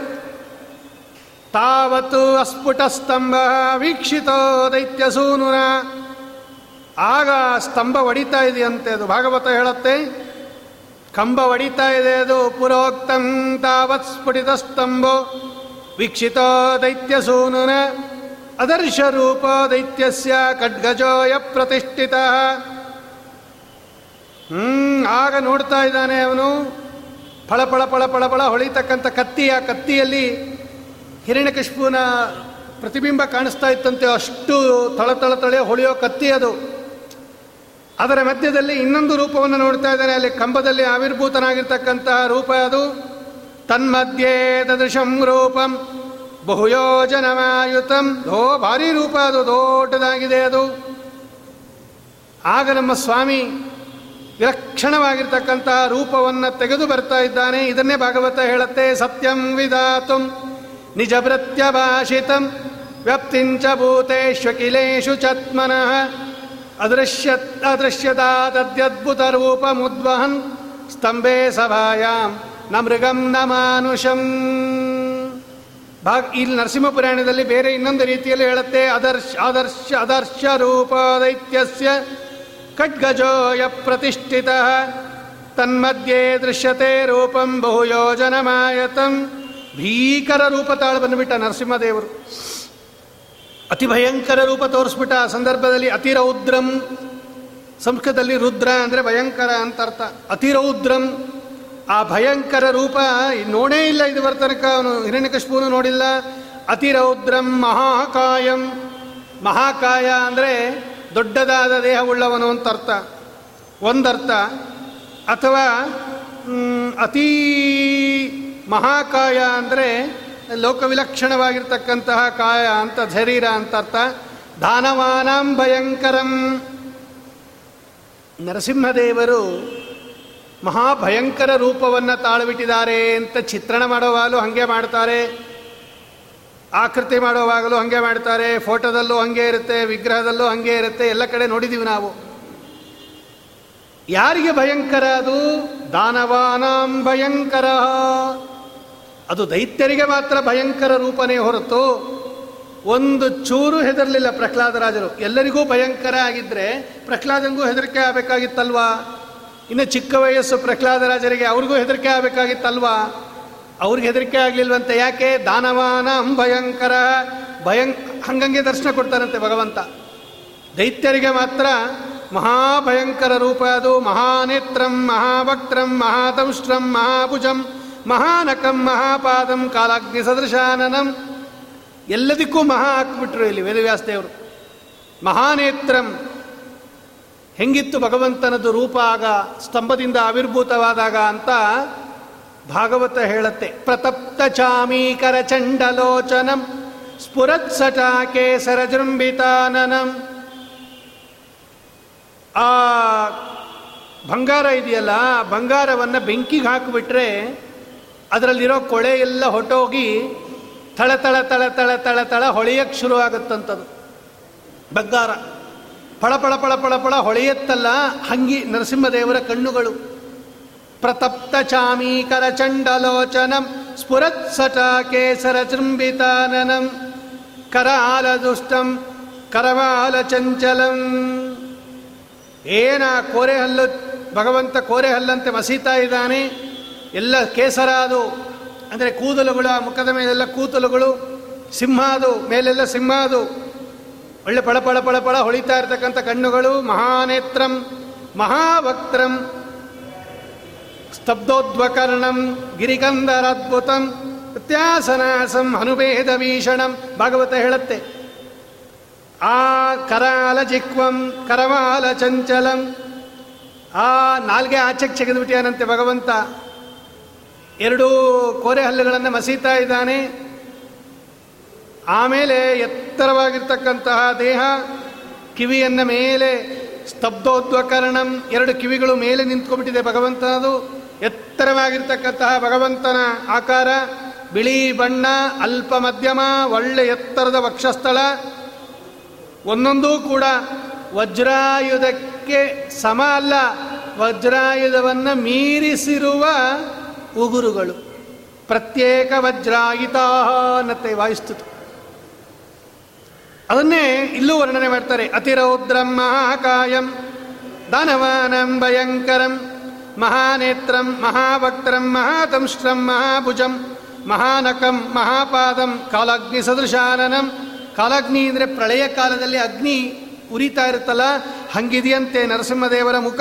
ತಾವತ್ತು ಅಸ್ಫುಟ ಸ್ತಂಭ ವೀಕ್ಷಿತೋ ದೈತ್ಯ ಸೂನುನ. ಆಗ ಸ್ತಂಭ ಒಡಿತಾ ಇದೆಯಂತೆ ಅದು. ಭಾಗವತ ಹೇಳತ್ತೆ, ಕಂಬ ಒಡಿತಾ ಇದೆ ಅದು. ಪುರೋಕ್ತಂ ತಾವತ್ ಸ್ಫುಟಿತ ಸ್ತಂಭೋ ವೀಕ್ಷಿತೋ ದೈತ್ಯ ಸೂನುನ. ಅದರ್ಶ ರೂಪ ದೈತ್ಯಸ್ಯ ಖಡ್ಗಜೋಯ ಪ್ರತಿಷ್ಠಿತ. ಹ್ಮ್, ಆಗ ನೋಡ್ತಾ ಇದ್ದಾನೆ ಅವನು. ಫಳ ಫಳ ಫಳ ಫಳ ಫಳ ಹೊಳಿತಕ್ಕಂಥ ಕತ್ತಿ, ಆ ಕತ್ತಿಯಲ್ಲಿ ಹಿರಣ್ಯಕಶಿಪುವಿನ ಪ್ರತಿಬಿಂಬ ಕಾಣಿಸ್ತಾ ಇತ್ತಂತೆ. ಅಷ್ಟು ತಳ ತಳ ತಳೆ ಹೊಳೆಯೋ ಕತ್ತಿ ಅದು. ಅದರ ಮಧ್ಯದಲ್ಲಿ ಇನ್ನೊಂದು ರೂಪವನ್ನು ನೋಡ್ತಾ ಇದ್ದಾನೆ ಅಲ್ಲಿ ಕಂಬದಲ್ಲಿ ಆವಿರ್ಭೂತನಾಗಿರ್ತಕ್ಕಂತಹ ರೂಪ ಅದು. ತನ್ಮಧ್ಯೆ ತದೃಶಂ ರೂಪಂ ಬಹುಯೋಜನಮಾಯುತಂ. ದೋ ಭಾರಿ ರೂಪ ಅದು, ದೊಡ್ಡದಾಗಿದೆ ಅದು. ಆಗ ನಮ್ಮ ಸ್ವಾಮಿ ವಿಲಕ್ಷಣವಾಗಿರ್ತಕ್ಕಂತಹ ರೂಪವನ್ನು ತೆಗೆದು ಬರ್ತಾ ಇದ್ದಾನೆ. ಇದನ್ನೇ ಭಾಗವತ ಹೇಳುತ್ತೆ, ಸತ್ಯಂ ವಿಧಾತು ನಿಜ ವ್ಯಕ್ತಿಂಚ ಭೂತೇಶ್ವ ಕಿಲೇಶು ಚತ್ಮನಃ ಅದೃಶ್ಯ ಅದೃಶ್ಯದಾದ್ಯದ್ಭುತ ರೂಪಮುದ್ವಹನ್ ಸ್ತಂಭೆ ಸಭಾಯಾಂ ನ ಮೃಗಂ ನ ಮಾನುಷಂ. ಭಾಗ, ಇಲ್ಲಿ ನರಸಿಂಹ ಪುರಾಣದಲ್ಲಿ ಬೇರೆ ಇನ್ನೊಂದು ರೀತಿಯಲ್ಲಿ ಹೇಳುತ್ತೆ, ಅದರ್ಶ, ಆದರ್ಶ ಅದರ್ಶ ರೂಪ ದೈತ್ಯಸ್ಯ ಖಡ್ಗಜೋಯ ಪ್ರತಿಷ್ಠಿತ ತನ್ಮಧ್ಯೆ ದೃಶ್ಯತೆ ರೂಪಂ ಬಹುಯೋಜನಮಾಯತಂ. ಭೀಕರ ರೂಪ ತಾಳು ಬಂದುಬಿಟ್ಟ ನರಸಿಂಹದೇವರು. ಅತಿ ಭಯಂಕರ ರೂಪ ತೋರಿಸ್ಬಿಟ್ಟ ಆ ಸಂದರ್ಭದಲ್ಲಿ ಅತಿರೌದ್ರಂ. ಸಂಸ್ಕೃತದಲ್ಲಿ ರುದ್ರ ಅಂದರೆ ಭಯಂಕರ ಅಂತ ಅರ್ಥ. ಅತಿರೌದ್ರಂ. ಆ ಭಯಂಕರ ರೂಪ ನೋಡೇ ಇಲ್ಲ ಇದು ತನಕ, ಅವನು ಹಿರಣ್ಯಕಶ್ಪೂನು ನೋಡಿಲ್ಲ. ಅತಿರೌದ್ರಂ ಮಹಾಕಾಯಂ. ಮಹಾಕಾಯ ಅಂದರೆ ದೊಡ್ಡದಾದ ದೇಹವುಳ್ಳವನು ಅಂತ ಅರ್ಥ ಒಂದರ್ಥ, ಅಥವಾ ಅತೀ ಮಹಾಕಾಯ ಅಂದರೆ ಲೋಕವಿಲಕ್ಷಣವಾಗಿರ್ತಕ್ಕಂತಹ ಕಾಯ ಅಂತ ಶರೀರ ಅಂತ ಅರ್ಥ ದಾನವಾನಾಂ ಭಯಂಕರಂ. ನರಸಿಂಹದೇವರು ಮಹಾಭಯಂಕರ ರೂಪವನ್ನು ತಾಳುಬಿಟ್ಟಿದ್ದಾರೆ ಅಂತ ಚಿತ್ರಣ ಮಾಡುವಾಗಲೂ ಹಾಗೆ ಮಾಡ್ತಾರೆ. ಆಕೃತಿ ಮಾಡುವಾಗಲೂ ಹಾಗೆ ಮಾಡ್ತಾರೆ, ಫೋಟೋದಲ್ಲೂ ಹಾಗೆ ಇರುತ್ತೆ, ವಿಗ್ರಹದಲ್ಲೂ ಹಾಗೆ ಇರುತ್ತೆ, ಎಲ್ಲ ಕಡೆ ನೋಡಿದ್ದೀವಿ ನಾವು. ಯಾರಿಗೆ ಭಯಂಕರ ಅದು? ದಾನವಾನಾಂ ಭಯಂಕರ. ಅದು ದೈತ್ಯರಿಗೆ ಮಾತ್ರ ಭಯಂಕರ ರೂಪನೇ ಹೊರತು ಒಂದು ಚೂರು ಹೆದರಲಿಲ್ಲ ಪ್ರಹ್ಲಾದರಾಜರು ಎಲ್ಲರಿಗೂ ಭಯಂಕರ ಆಗಿದ್ರೆ ಪ್ರಹ್ಲಾದಂಗೂ ಹೆದರಿಕೆ ಆಗಬೇಕಾಗಿತ್ತಲ್ವಾ? ಇನ್ನು ಚಿಕ್ಕ ವಯಸ್ಸು ಪ್ರಹ್ಲಾದರಾಜರಿಗೆ ಅವ್ರಿಗೂ ಹೆದರಿಕೆ ಆಗಬೇಕಾಗಿತ್ತಲ್ವಾ? ಅವ್ರಿಗೆ ಹೆದರಿಕೆ ಆಗಲಿಲ್ವಂತೆ ಯಾಕೆ? ದಾನವಾನ ಭಯಂಕರ. ಭಯಂ, ಹಂಗಂಗೆ ದರ್ಶನ ಕೊಡ್ತಾರಂತೆ ಭಗವಂತ. ದೈತ್ಯರಿಗೆ ಮಾತ್ರ ಮಹಾಭಯಂಕರ ರೂಪ ಅದು. ಮಹಾನೇತ್ರಂ, ಮಹಾಭಕ್ತ್ರಂ, ಮಹಾತಂಷ್ಟ್ರಂ, ಮಹಾಭುಜಂ, ಮಹಾನಕಂ, ಮಹಾಪಾದಂ, ಕಾಲಾಗ್ನಿ ಸದೃಶಾನನಂ. ಎಲ್ಲದಕ್ಕೂ ಮಹಾ ಹಾಕ್ಬಿಟ್ರು ಇಲ್ಲಿ ವೇದವ್ಯಾಸದೇವರು. ಮಹಾನೇತ್ರಂ. ಹೆಂಗಿತ್ತು ಭಗವಂತನದು ರೂಪ ಆಗ? ಸ್ತಂಭದಿಂದ ಆವಿರ್ಭೂತವಾದಾಗ ಅಂತ ಭಾಗವತ ಹೇಳತ್ತೆ. ಪ್ರತಪ್ತ ಚಾಮೀಕರ ಚಂಡಲೋಚನಂ, ಸ್ಫುರತ್ಸಟ ಕೇಸರ ಜೃಂಭಿತಾನನಂ. ಆ ಬಂಗಾರ ಇದೆಯಲ್ಲ ಬಂಗಾರವನ್ನು ಬೆಂಕಿಗೆ ಹಾಕಿಬಿಟ್ರೆ ಅದರಲ್ಲಿರೋ ಕೊಳೆ ಎಲ್ಲ ಹೊಟ್ಟೋಗಿ ತಳ ತಳ ತಳ ತಳ ತಳ ಹೊಳೆಯಕ್ಕೆ ಶುರು ಆಗುತ್ತಂಥದ್ದು ಬಂಗಾರ ಪಳ ಪಳ ಪಳ ಪಳ ಪಳ ಹೊಳೆಯತ್ತಲ್ಲ, ಹಂಗಿ ನರಸಿಂಹದೇವರ ಕಣ್ಣುಗಳು. ಪ್ರತಪ್ತ ಚಾಮೀಕರ ಚಂಡಲೋಚನಂ ಸ್ಫುರತ್ ಸಟಾ ಕೇಸರ ಚೃಂಬಿತಾನನಂ ಕರಾಲ ದುಷ್ಟಂ ಕರವಾಲ ಚಂಚಲಂ ಏನ ಕೋರೆ ಹಲ್ಲು, ಭಗವಂತ ಕೋರೆ ಹಲ್ಲಂತೆ ಮಸೀತಾ ಇದ್ದಾನೆ, ಎಲ್ಲ ಕೇಸರ ಅದು ಅಂದರೆ ಕೂದಲುಗಳ ಮುಖದ ಮೇಲೆಲ್ಲ ಕೂದಲುಗಳು ಸಿಂಹ ಅದು ಮೇಲೆಲ್ಲ ಸಿಂಹ ಅದು ಒಳ್ಳೆ ಪಳಪಳ ಪಳಪಳ ಪಳ ಪಳ ಹೊಳಿತಾ ಇರ್ತಕ್ಕಂಥ ಕಣ್ಣುಗಳು, ಮಹಾನೇತ್ರಂ ಮಹಾಭಕ್ತ್ರಂ ಸ್ತಬ್ಧೋದ್ವಕರ್ಣಂ, ಗಿರಿಗಂಧರದ್ಭುತಂ, ವ್ಯತ್ಯಾಸನಾಸಂ ಅನುಭೇದ ಭೀಷಣಂ ಭಾಗವತ ಹೇಳುತ್ತೆ. ಆ ಕರಾಲ ಜಿಕ್ವಂ ಕರವಾಲ ಚಂಚಲಂ ಆ ನಾಲ್ಗೆ ಆಚೆಗೆ ಚೆಗೆದುಬಿಟ್ಟಿಯಾನಂತೆ ಭಗವಂತ. ಎರಡೂ ಕೋರೆ ಹಲ್ಲುಗಳನ್ನು ಮಸೀತಾ ಇದ್ದಾನೆ. ಆಮೇಲೆ ಎತ್ತರವಾಗಿರ್ತಕ್ಕಂತಹ ದೇಹ ಕಿವಿಯನ್ನ ಮೇಲೆ, ಸ್ತಬ್ಧೋದ್ವಕರಣಂ, ಎರಡು ಕಿವಿಗಳು ಮೇಲೆ ನಿಂತ್ಕೊಂಡ್ಬಿಟ್ಟಿದೆ ಭಗವಂತನದು. ಎತ್ತರವಾಗಿರ್ತಕ್ಕಂತಹ ಭಗವಂತನ ಆಕಾರ, ಬಿಳಿ ಬಣ್ಣ, ಅಲ್ಪ ಮಧ್ಯಮ, ಒಳ್ಳೆ ಎತ್ತರದ ವಕ್ಷಸ್ಥಳ, ಒಂದೊಂದೂ ಕೂಡ ವಜ್ರಾಯುಧಕ್ಕೆ ಸಮ ಅಲ್ಲ. ವಜ್ರಾಯುಧವನ್ನು ಮೀರಿಸಿರುವ ಉಗುರುಗಳು. ಪ್ರತ್ಯೇಕ ವಜ್ರಾಯಿತಾನತೆ ವಾಯಿಸ್ತುತು ಅದನ್ನೇ ಇಲ್ಲೂ ವರ್ಣನೆ ಮಾಡ್ತಾರೆ. ಅತಿರೌದ್ರಂ ಮಹಾಕಾಯಂ ದಾನವಾನಂ ಭಯಂಕರಂ. ಮಹಾನೇತ್ರಂ ಮಹಾಭಕ್ತರಂ ಮಹಾತಂಷ್ಟ್ರಂ ಮಹಾಭುಜಂ ಮಹಾನಕಂ ಮಹಾಪಾದಂ ಕಾಲಾಗ್ನಿ ಸದೃಶಾನನಂ ಕಾಲಾಗ್ನಿ ಅಂದರೆ ಪ್ರಳಯ ಕಾಲದಲ್ಲಿ ಅಗ್ನಿ ಉರಿತಾ ಇರುತ್ತಲ್ಲ, ಹಂಗಿದೆಯಂತೆ ನರಸಿಂಹದೇವರ ಮುಖ.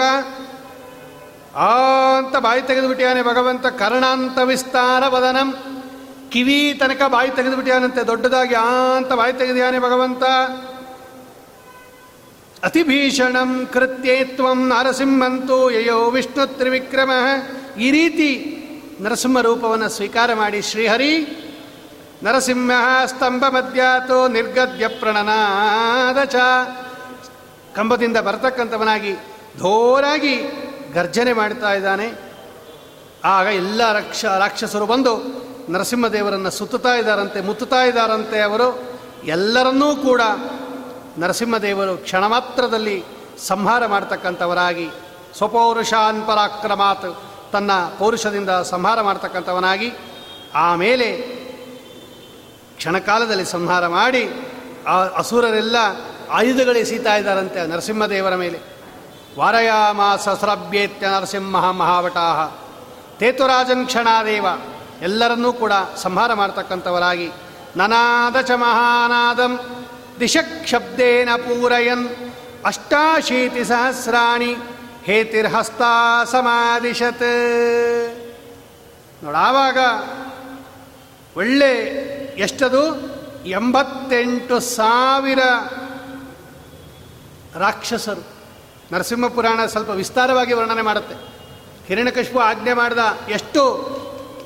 ಆ, ಅಂತ ಬಾಯಿ ತೆಗೆದುಬಿಟ್ಟಿಯಾನೆ ಭಗವಂತ, ಕರ್ಣಾಂತ ವಿಸ್ತಾರ ವದನಂ. ಕಿವಿ ತನಕ ಬಾಯಿ ತೆಗೆದುಬಿಟ್ಟಿಯಾನಂತೆ ದೊಡ್ಡದಾಗಿ ಆ, ಅಂತ ಬಾಯಿ ತೆಗೆದಿಯಾನೆ ಭಗವಂತ. ಅತಿಭೀಷಣಂ ಕೃತ್ಯೇತ್ವಂ ನರಸಿಂಹಂತೂ ಯಯೋ ವಿಷ್ಣು ತ್ರಿವಿಕ್ರಮ. ಈ ರೀತಿ ನರಸಿಂಹ ರೂಪವನ್ನು ಸ್ವೀಕಾರ ಮಾಡಿ ಶ್ರೀಹರಿ, ನರಸಿಂಹ ಸ್ತಂಭ ಮಧ್ಯಾತೋ ನಿರ್ಗದ್ಯ ಚ. ಕಂಬದಿಂದ ಬರತಕ್ಕಂಥವನಾಗಿ ಧೋರಾಗಿ ಗರ್ಜನೆ ಮಾಡ್ತಾ ಇದ್ದಾನೆ. ಆಗ ಎಲ್ಲ ರಕ್ಷ, ರಾಕ್ಷಸರು ಬಂದು ನರಸಿಂಹದೇವರನ್ನು ಸುತ್ತುತ್ತಾ ಇದ್ದಾರಂತೆ, ಮುತ್ತುತ್ತಾ ಇದ್ದಾರಂತೆ ಅವರು. ಎಲ್ಲರನ್ನೂ ಕೂಡ ನರಸಿಂಹದೇವರು ಕ್ಷಣ ಮಾತ್ರದಲ್ಲಿ ಸಂಹಾರ ಮಾಡ್ತಕ್ಕಂಥವರಾಗಿ, ಸ್ವಪೌರುಷಾನ್ ಪರಾಕ್ರಮಾತ್ ತನ್ನ ಪೌರುಷದಿಂದ ಸಂಹಾರ ಮಾಡ್ತಕ್ಕಂಥವನಾಗಿ, ಆಮೇಲೆ ಕ್ಷಣಕಾಲದಲ್ಲಿ ಸಂಹಾರ ಮಾಡಿ, ಆ ಅಸುರರೆಲ್ಲ ಆಯುಧಗಳೆಸೀತಾ ಇದ್ದಾರಂತೆ ನರಸಿಂಹದೇವರ ಮೇಲೆ. ವಾರಯಾಮ ಸಸ್ರಭ್ಯೇತ್ಯ ನರಸಿಂಹ ಮಹಾವಟಾಹ. ತೇತುರಾಜನ್ ಕ್ಷಣಾದೇವ, ಎಲ್ಲರನ್ನೂ ಕೂಡ ಸಂಹಾರ ಮಾಡ್ತಕ್ಕಂಥವರಾಗಿ ನನಾದ ಚ ಮಹಾನಾದಂ ದಿಶಕ್ಷಬ್ದೇನ ಪೂರಯನ್ ಅಷ್ಟಾಶೀತಿ ಸಹಸ್ರಾಣಿ ಹೇತಿರ್ಹಸ್ತಾ ಸಮಾದಿಶತ್ ನೋಡಾವಾಗ ಒಳ್ಳೆ ಎಷ್ಟದು? ಎಂಬತ್ತೆಂಟು ಸಾವಿರ ರಾಕ್ಷಸರು. ನರಸಿಂಹ ಪುರಾಣ ಸ್ವಲ್ಪ ವಿಸ್ತಾರವಾಗಿ ವರ್ಣನೆ ಮಾಡುತ್ತೆ. ಹಿರಣ್ಯಕಶಿಪು ಆಜ್ಞೆ ಮಾಡಿದ ಎಷ್ಟು?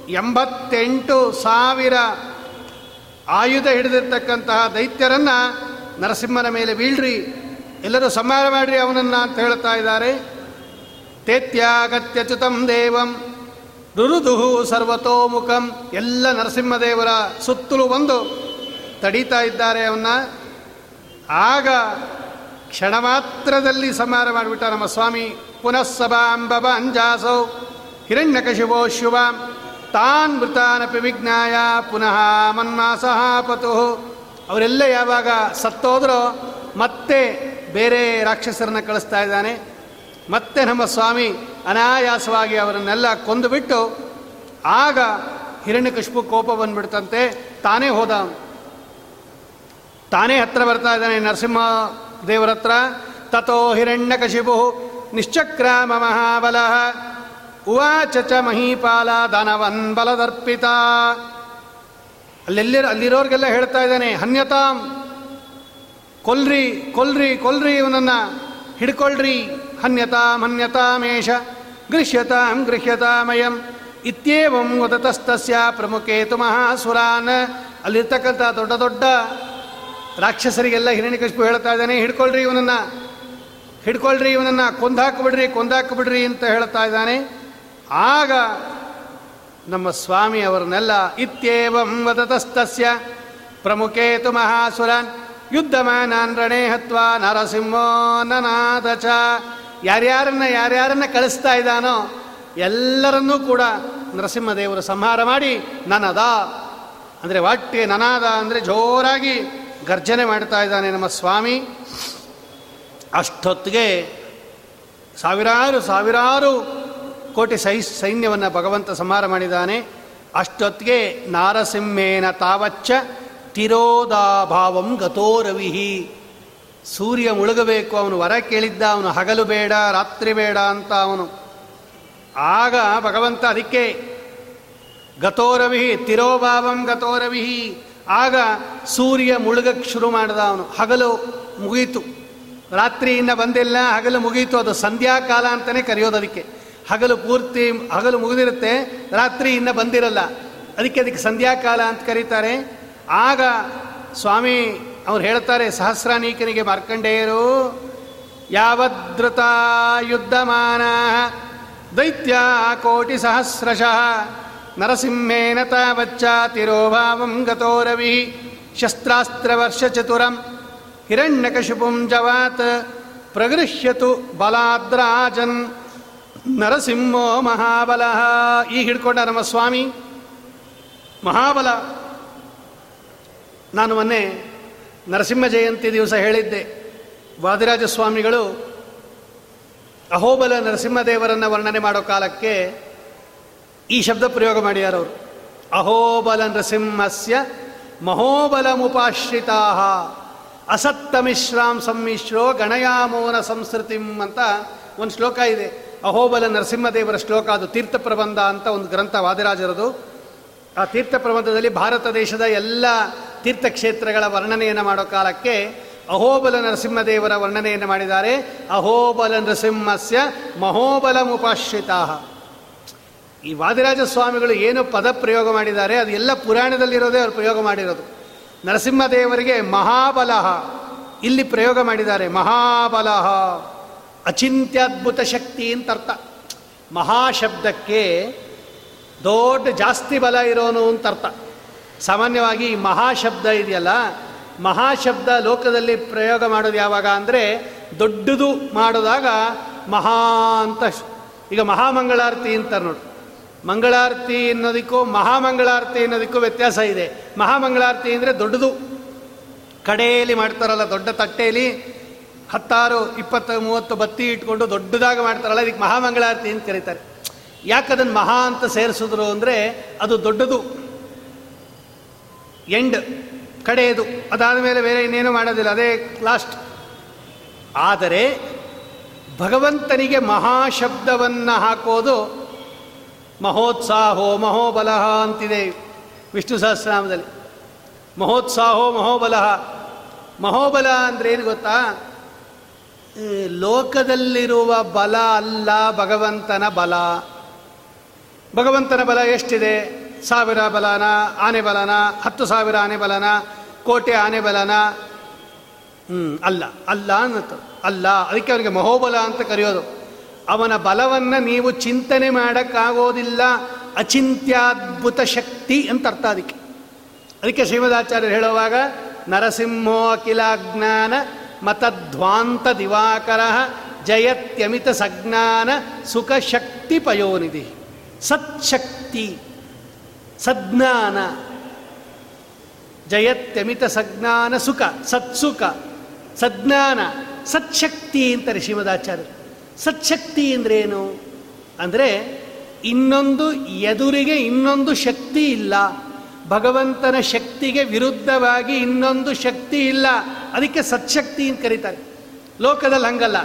ಎಂಬತ್ತೆಂಟು ಸಾವಿರ ಆಯುಧ ಹಿಡಿದಿರ್ತಕ್ಕಂತಹ ದೈತ್ಯರನ್ನು ನರಸಿಂಹನ ಮೇಲೆ ಬೀಳ್ರಿ. ಎಲ್ಲರೂ ಸಂಹಾರ ಮಾಡ್ರಿ ಅವನನ್ನು ಅಂತ ಹೇಳ್ತಾ ಇದ್ದಾರೆ. ತೇತ್ಯಾಗತ್ಯಚ್ಯುತಂ ದೇವಂ, ರುರುದುಹು ಸರ್ವತೋಮುಖಂ. ಎಲ್ಲ ನರಸಿಂಹದೇವರ ಸುತ್ತಲೂ ಬಂದು ತಡೀತಾ ಇದ್ದಾರೆ ಅವನ್ನ. ಆಗ ಕ್ಷಣ ಮಾತ್ರದಲ್ಲಿ ಸಂಹಾರ ಮಾಡಿಬಿಟ್ಟ ನಮ್ಮ ಸ್ವಾಮಿ. ಪುನಃ ಸಭಾಂಬಬ ಅಂಜಾಸೌ ಹಿರಣ್ಯಕಶಿವೋ ಶುಭಾಂ. ತಾನ್ ಮೃತಾನಪಿ ವಿಜ್ಞಾಯ ಪುನಃ ಮನ್ಮಾಸಹ ಪತು. ಅವರೆಲ್ಲ ಯಾವಾಗ ಸತ್ತೋದ್ರೋ ಮತ್ತೆ ಬೇರೆ ರಾಕ್ಷಸರನ್ನ ಕಳಿಸ್ತಾ ಇದ್ದಾನೆ. ಮತ್ತೆ ನಮ್ಮ ಸ್ವಾಮಿ ಅನಾಯಾಸವಾಗಿ ಅವರನ್ನೆಲ್ಲ ಕೊಂದುಬಿಟ್ಟು ಆಗ ಹಿರಣ್ಯಕಶ್ಪು ಕೋಪ ಬಂದ್ಬಿಡ್ತಂತೆ, ತಾನೇ ಹೋದ. ತಾನೇ ಹತ್ರ ಬರ್ತಾ ಇದ್ದಾನೆ ನರಸಿಂಹ ದೇವರ ಹತ್ರ ತಥೋ ಹಿರಣ್ಯಕಶಿಪು ನಿಶ್ಚಕ್ರಾಮ ಮಹಾಬಲ ಉವಾಚ ಚ ಮಹೀಪಾಲ ದಾನವನ್ ಬಲದರ್ಪಿತ. ಅಲ್ಲೆಲ್ಲಿ ಅಲ್ಲಿರೋರಿಗೆಲ್ಲ ಹೇಳ್ತಾ ಇದ್ದಾನೆ, ಹನ್ಯತಾಂ, ಕೊಲ್ರಿ ಕೊಲ್ರಿ ಕೊಲ್ರಿ ಇವನನ್ನ, ಹಿಡ್ಕೊಳ್ರಿ. ಹನ್ಯತಾಂ, ಹನ್ಯತಾಮೇಷ, ಗೃಹ್ಯತಾಂ, ಗೃಹ್ಯತಾಮಯಂ. ಇತ್ಯೇವಂ ವದತಸ್ತಸ್ಯ ಪ್ರಮುಖೇತು ಮಹಾಸುರಾನ್. ಅಲ್ಲಿರ್ತಕ್ಕಂಥ ದೊಡ್ಡ ದೊಡ್ಡ ರಾಕ್ಷಸರಿಗೆಲ್ಲ ಹಿರಣ್ಯಕಶಿಪು ಹೇಳ್ತಾ ಇದ್ದಾನೆ, ಹಿಡ್ಕೊಳ್ರಿ ಇವನನ್ನ ಹಿಡ್ಕೊಳ್ರಿ ಇವನನ್ನ, ಕೊಂದಾಕ್ಬಿಡ್ರಿ ಕೊಂದಾಕ್ಬಿಡ್ರಿ ಅಂತ ಹೇಳ್ತಾ ಇದ್ದಾನೆ. ಆಗ ನಮ್ಮ ಸ್ವಾಮಿ ಅವರನ್ನೆಲ್ಲ ಇತ್ಯೇವಂ ವದತಸ್ತಸ್ಯ. ಪ್ರಮುಖೇತು ಮಹಾಸುರನ್. ಯುದ್ಧಮಾನಾನ್ ರಣೇ ಹತ್ವ ನರಸಿಂಹೋ ನನಾದ ಚ ಯಾರ್ಯಾರನ್ನ ಯಾರ್ಯಾರನ್ನ ಕಳಿಸ್ತಾ ಇದ್ದಾನೋ ಎಲ್ಲರನ್ನೂ ಕೂಡ ನರಸಿಂಹದೇವರು ಸಂಹಾರ ಮಾಡಿ ನನದ. ಅಂದರೆ ವಾಟ್ಯ ನನಾದ ಅಂದರೆ ಜೋರಾಗಿ ಗರ್ಜನೆ ಮಾಡ್ತಾ ಇದ್ದಾನೆ ನಮ್ಮ ಸ್ವಾಮಿ. ಅಷ್ಟೊತ್ತಿಗೆ ಸಾವಿರಾರು ಸಾವಿರಾರು ಕೋಟಿ ಸೈ ಸೈನ್ಯವನ್ನು ಭಗವಂತ ಸಂಹಾರ ಮಾಡಿದ್ದಾನೆ. ಅಷ್ಟೊತ್ತಿಗೆ ನಾರಸಿಂಹೇನ ತಾವಚ್ಚ ತಿರೋದಾಭಾವಂ ಗತೋರವಿಹಿ ಸೂರ್ಯ ಮುಳುಗಬೇಕು, ಅವನು ವರ ಕೇಳಿದ್ದ, ಅವನು ಹಗಲು ಬೇಡ, ರಾತ್ರಿ ಬೇಡ ಅಂತ ಅವನು. ಆಗ ಭಗವಂತ ಅದಕ್ಕೆ ಗತೋರವಿಹಿ ತಿರೋಭಾವಂ ಗತೋರವಿಹಿ ಆಗ ಸೂರ್ಯ ಮುಳುಗಕ್ಕೆ ಶುರು ಮಾಡಿದ ಅವನು. ಹಗಲು ಮುಗೀತು. ರಾತ್ರಿ ಬಂದಿಲ್ಲ, ಹಗಲು ಮುಗೀತು. ಅದು ಸಂಧ್ಯಾಕಾಲ ಅಂತಲೇ ಕರೆಯೋದು ಅದಕ್ಕೆ. ಹಗಲು ಪೂರ್ತಿ, ಹಗಲು ಮುಗಿದಿರುತ್ತೆ, ರಾತ್ರಿ ಇನ್ನು ಬಂದಿರಲ್ಲ. ಅದಕ್ಕೆ ಅದಕ್ಕೆ ಸಂಧ್ಯಾಕಾಲ ಅಂತ ಕರೀತಾರೆ. ಆಗ ಸ್ವಾಮಿ ಅವ್ರು ಹೇಳ್ತಾರೆ, ಸಹಸ್ರಾನೀಕನಿಗೆ ಮಾರ್ಕಂಡೇಯರು, ಯಾವದ್ರತಾ ಯುದ್ಧಮಾನ ದೈತ್ಯ ಕೋಟಿ ಸಹಸ್ರಶಃ ನರಸಿಂಹೇನ ತಾವಚ್ಚಾತಿರೋಭಾವಂ ಗತೋ ರವಿ ಶಸ್ತ್ರಾಸ್ತ್ರವರ್ಷಚತುರಂ ಹಿರಣ್ಯಕಶಿಪುಂ ಜವಾತ್ ಪ್ರಗೃಹ್ಯತು ಬಲಾದ್ರಾಜನ್. ನರಸಿಂಹೋ ಮಹಾಬಲ. ಈ ಹಿಡ್ಕೊಂಡ ನಮ್ಮ ಸ್ವಾಮಿ. ಮಹಾಬಲ. ನಾನು ಮೊನ್ನೆ ನರಸಿಂಹ ಜಯಂತಿ ದಿವಸ ಹೇಳಿದ್ದೆ. ವಾದಿರಾಜ ಸ್ವಾಮಿಗಳು ಅಹೋಬಲ ನರಸಿಂಹದೇವರನ್ನು ವರ್ಣನೆ ಮಾಡೋ ಕಾಲಕ್ಕೆ ಈ ಶಬ್ದ ಪ್ರಯೋಗ ಮಾಡ್ಯಾರ ಅವರು. ಅಹೋಬಲ ನರಸಿಂಹಸ್ಯ ಮಹೋಬಲ ಮುಪಾಶ್ರಿತಾ ಅಸತ್ತಮಿಶ್ರಾಂ ಸಮ್ಮಿಶ್ರೋ ಗಣಯಾಮೋನ ಸಂಸ್ಕೃತಿಂ ಅಂತ ಒಂದು ಶ್ಲೋಕ ಇದೆ. ಅಹೋಬಲ ನರಸಿಂಹದೇವರ ಶ್ಲೋಕ ಅದು ತೀರ್ಥ ಪ್ರಬಂಧ ಅಂತ ಒಂದು ಗ್ರಂಥ ವಾದಿರಾಜರದು. ಆ ತೀರ್ಥ ಪ್ರಬಂಧದಲ್ಲಿ ಭಾರತ ದೇಶದ ಎಲ್ಲ ತೀರ್ಥಕ್ಷೇತ್ರಗಳ ವರ್ಣನೆಯನ್ನು ಮಾಡೋ ಕಾಲಕ್ಕೆ ಅಹೋಬಲ ನರಸಿಂಹದೇವರ ವರ್ಣನೆಯನ್ನು ಮಾಡಿದ್ದಾರೆ. ಅಹೋಬಲ ನರಸಿಂಹಸ್ಯ ಮಹೋಬಲ ಈ ವಾದಿರಾಜ ಸ್ವಾಮಿಗಳು ಏನು ಪದ ಪ್ರಯೋಗ ಮಾಡಿದ್ದಾರೆ, ಅದು ಎಲ್ಲ ಪುರಾಣದಲ್ಲಿರೋದೇ ಅವರು ಪ್ರಯೋಗ ಮಾಡಿರೋದು. ನರಸಿಂಹದೇವರಿಗೆ ಮಹಾಬಲಹ, ಇಲ್ಲಿ ಪ್ರಯೋಗ ಮಾಡಿದ್ದಾರೆ ಮಹಾಬಲ ಅಚಿಂತ್ಯದ್ಭುತ ಶಕ್ತಿ ಅಂತ ಅರ್ಥ ಮಹಾಶಬ್ದಕ್ಕೆ ದೊಡ್ಡ ಜಾಸ್ತಿ ಬಲ ಇರೋನು ಅಂತ ಅರ್ಥ ಸಾಮಾನ್ಯವಾಗಿ ಈ ಮಹಾಶಬ್ದ ಇದೆಯಲ್ಲ, ಮಹಾಶಬ್ದ ಲೋಕದಲ್ಲಿ ಪ್ರಯೋಗ ಮಾಡೋದು ಯಾವಾಗ ಅಂದರೆ ದೊಡ್ಡದು ಮಾಡಿದಾಗ ಮಹಾ ಅಂತ ಈಗ ಮಹಾಮಂಗಳಾರತಿ ಅಂತ ನೋಡಿ. ಮಂಗಳಾರತಿ ಅನ್ನೋದಕ್ಕೂ ಮಹಾಮಂಗಳಾರತಿ ಅನ್ನೋದಕ್ಕೂ ವ್ಯತ್ಯಾಸ ಇದೆ. ಮಹಾಮಂಗಳಾರತಿ ಅಂದರೆ ದೊಡ್ಡದು. ಕಡೆಯಲ್ಲಿ ಮಾಡ್ತಾರಲ್ಲ, ದೊಡ್ಡ ತಟ್ಟೆಯಲ್ಲಿ ಹತ್ತಾರು, ಇಪ್ಪತ್ತು, ಮೂವತ್ತು ಬತ್ತಿ ಇಟ್ಕೊಂಡು ದೊಡ್ಡದಾಗಿ ಮಾಡ್ತಾರಲ್ಲ, ಇದಕ್ಕೆ ಮಹಾಮಂಗಳಾರತಿ ಅಂತ ಕರೀತಾರೆ. ಯಾಕೆ ಅದನ್ನು ಮಹಾ ಅಂತ ಸೇರಿಸಿದ್ರು ಅಂದರೆ ಅದು ದೊಡ್ಡದು. ಎಂಡ್, ಕಡೆಯದು. ಅದಾದ ಮೇಲೆ ಬೇರೆ ಇನ್ನೇನು ಮಾಡೋದಿಲ್ಲ, ಅದೇ ಲಾಸ್ಟ್ ಆದರೆ ಭಗವಂತನಿಗೆ ಮಹಾಶಬ್ದವನ್ನು ಹಾಕೋದು ಮಹೋತ್ಸಾಹೋ ಮಹೋಬಲಹ ಅಂತಿದೆ ವಿಷ್ಣು ಸಹಸ್ರನಾಮದಲ್ಲಿ. ಮಹೋತ್ಸಾಹೋ ಮಹೋಬಲಹ ಮಹೋಬಲ ಅಂದರೆ ಏನು ಗೊತ್ತಾ? ಲೋಕದಲ್ಲಿರುವ ಬಲ ಅಲ್ಲ, ಭಗವಂತನ ಬಲ. ಭಗವಂತನ ಬಲ ಎಷ್ಟಿದೆ? ಸಾವಿರ ಬಲನ, ಆನೆ ಬಲನ, ಹತ್ತು ಸಾವಿರ ಆನೆ ಬಲನ, ಕೋಟೆ ಆನೆ ಬಲನ. ಹ್ಞೂ ಅಲ್ಲ ಅಲ್ಲ ಅನ್ನತ್ತು. ಅಲ್ಲ, ಅದಕ್ಕೆ ಅವನಿಗೆ ಮಹೋಬಲ ಅಂತ ಕರೆಯೋದು. ಅವನ ಬಲವನ್ನು ನೀವು ಚಿಂತನೆ ಮಾಡೋಕ್ಕಾಗೋದಿಲ್ಲ, ಅಚಿಂತ್ಯದ್ಭುತ ಶಕ್ತಿ ಅಂತ ಅರ್ಥ ಅದಕ್ಕೆ. ಅದಕ್ಕೆ ಶ್ರೀಮದಾಚಾರ್ಯರು ಹೇಳುವಾಗ, ನರಸಿಂಹೋ ಅಖಿಲಾಜ್ಞಾನ ಮತಧ್ವಾಂತ ದಿವಾಕರ ಜಯತ್ಯಮಿತ ಸಜ್ಞಾನ ಸುಖ ಶಕ್ತಿ ಪಯೋನಿಧಿ ಸತ್ಶಕ್ತಿ, ಸಜ್ಞಾನ, ಜಯತ್ಯಮಿತ ಸಜ್ಞಾನ ಸುಖ, ಸತ್ಸುಖ, ಸಜ್ಞಾನ, ಸತ್ಶಕ್ತಿ ಅಂತಾರೆ ಶ್ರೀಮದಾಚಾರ್ಯರು. ಸತ್ಶಕ್ತಿ ಅಂದ್ರೇನು? ಅಂದರೆ ಇನ್ನೊಂದು ಎದುರಿಗೆ ಇನ್ನೊಂದು ಶಕ್ತಿ ಇಲ್ಲ. ಭಗವಂತನ ಶಕ್ತಿಗೆ ವಿರುದ್ಧವಾಗಿ ಇನ್ನೊಂದು ಶಕ್ತಿ ಇಲ್ಲ. ಅದಕ್ಕೆ ಸತ್ಶಕ್ತಿ ಅಂತ ಕರೀತಾರೆ. ಲೋಕದಲ್ಲಿ ಹಂಗಲ್ಲ.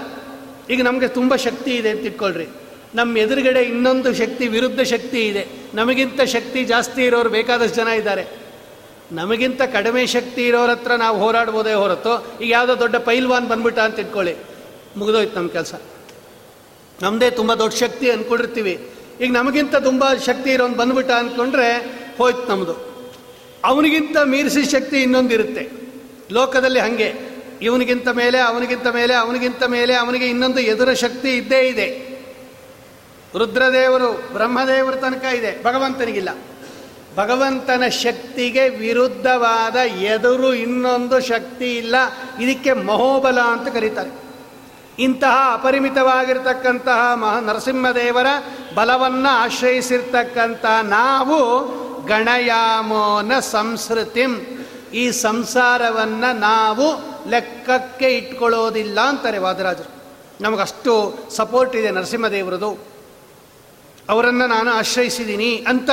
ಈಗ ನಮಗೆ ತುಂಬ ಶಕ್ತಿ ಇದೆ ಅಂತ ಇಟ್ಕೊಳ್ರಿ ನಮ್ಮ ಎದುರುಗಡೆ ಇನ್ನೊಂದು ಶಕ್ತಿ, ವಿರುದ್ಧ ಶಕ್ತಿ ಇದೆ. ನಮಗಿಂತ ಶಕ್ತಿ ಜಾಸ್ತಿ ಇರೋರು ಬೇಕಾದಷ್ಟು ಜನ ಇದ್ದಾರೆ. ನಮಗಿಂತ ಕಡಿಮೆ ಶಕ್ತಿ ಇರೋರ ಹತ್ರ ನಾವು ಹೋರಾಡ್ಬೋದೇ ಹೊರತು, ಈಗ ಯಾವುದೋ ದೊಡ್ಡ ಪೈಲ್ವಾನ್ ಬಂದ್ಬಿಟ್ಟ ಅಂತ ಇಟ್ಕೊಳ್ಳಿ ಮುಗಿದೋಯ್ತು ನಮ್ಮ ಕೆಲಸ. ನಮ್ಮದೇ ತುಂಬ ದೊಡ್ಡ ಶಕ್ತಿ ಅಂದ್ಕೊಂಡಿರ್ತೀವಿ ಈಗ ನಮಗಿಂತ ತುಂಬ ಶಕ್ತಿ ಇರೋನು ಬಂದ್ಬಿಟ್ಟ ಅಂದ್ಕೊಂಡ್ರೆ ಹೋಯ್ತು ನಮ್ಮದು ಅವನಿಗಿಂತ ಮೀರಿಸಿ ಶಕ್ತಿ ಇನ್ನೊಂದಿರುತ್ತೆ. ಲೋಕದಲ್ಲಿ ಹಾಗೆ. ಇವನಿಗಿಂತ ಮೇಲೆ, ಅವನಿಗಿಂತ ಮೇಲೆ ಅವನಿಗಿಂತ ಮೇಲೆ, ಅವನಿಗೆ ಇನ್ನೊಂದು ಎದುರ ಶಕ್ತಿ ಇದ್ದೇ ಇದೆ. ರುದ್ರದೇವರು, ಬ್ರಹ್ಮದೇವರ ತನಕ ಇದೆ. ಭಗವಂತನಿಗಿಲ್ಲ. ಭಗವಂತನ ಶಕ್ತಿಗೆ ವಿರುದ್ಧವಾದ ಎದುರು ಇನ್ನೊಂದು ಶಕ್ತಿ ಇಲ್ಲ. ಇದಕ್ಕೆ ಮಹೋಬಲ ಅಂತ ಕರೀತಾರೆ. ಇಂತಹ ಅಪರಿಮಿತವಾಗಿರ್ತಕ್ಕಂತಹ ಮಹ ನರಸಿಂಹದೇವರ ಬಲವನ್ನು ಆಶ್ರಯಿಸಿರ್ತಕ್ಕಂಥ ನಾವು ಗಣಯಾಮೋನ ಸಂಸ್ಕೃತಿಂ ಈ ಸಂಸಾರವನ್ನು ನಾವು ಲೆಕ್ಕಕ್ಕೆ ಇಟ್ಕೊಳ್ಳೋದಿಲ್ಲ ಅಂತಾರೆ ವಾದರಾಜರು. ನಮಗಷ್ಟು ಸಪೋರ್ಟ್ ಇದೆ ನರಸಿಂಹದೇವರದು. ಅವರನ್ನು ನಾನು ಆಶ್ರಯಿಸಿದ್ದೀನಿ ಅಂತ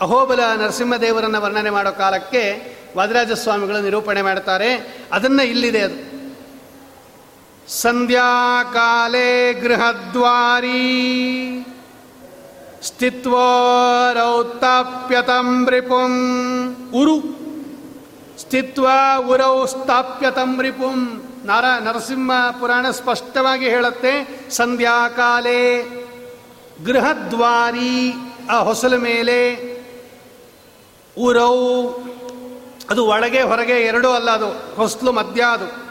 ಅಹೋಬಲ ನರಸಿಂಹದೇವರನ್ನು ವರ್ಣನೆ ಮಾಡೋ ಕಾಲಕ್ಕೆ ವಾದರಾಜ ಸ್ವಾಮಿಗಳು ನಿರೂಪಣೆ ಮಾಡ್ತಾರೆ. ಅದನ್ನು ಇಲ್ಲಿದೆ ಅದು. ಸಂಧ್ಯಾಕಾಲೇ ಗೃಹದ್ವಾರೀ. ಸ್ಥಿತ್ವರೌತ್ತಾಪ್ಯತಂ ರಿಪುಂ ಉರು ಸ್ಥಿತ್ವ ಉರೌ ಸ್ಥಾಪ್ಯತಂ ರಿಪುಂ ನಾರ ನರಸಿಂಹ ಪುರಾಣ ಸ್ಪಷ್ಟವಾಗಿ ಹೇಳುತ್ತೆ ಸಂಧ್ಯಾಕಾಲೇ ಗೃಹದ್ವಾರಿ ಆ ಹೊಸಲ ಮೇಲೆ ಉರೌ ಅದು ಒಳಗೆ ಹೊರಗೆ ಎರಡೂ ಅಲ್ಲ ಅದು ಹೊಸಲು ಮಧ್ಯ ಅದು.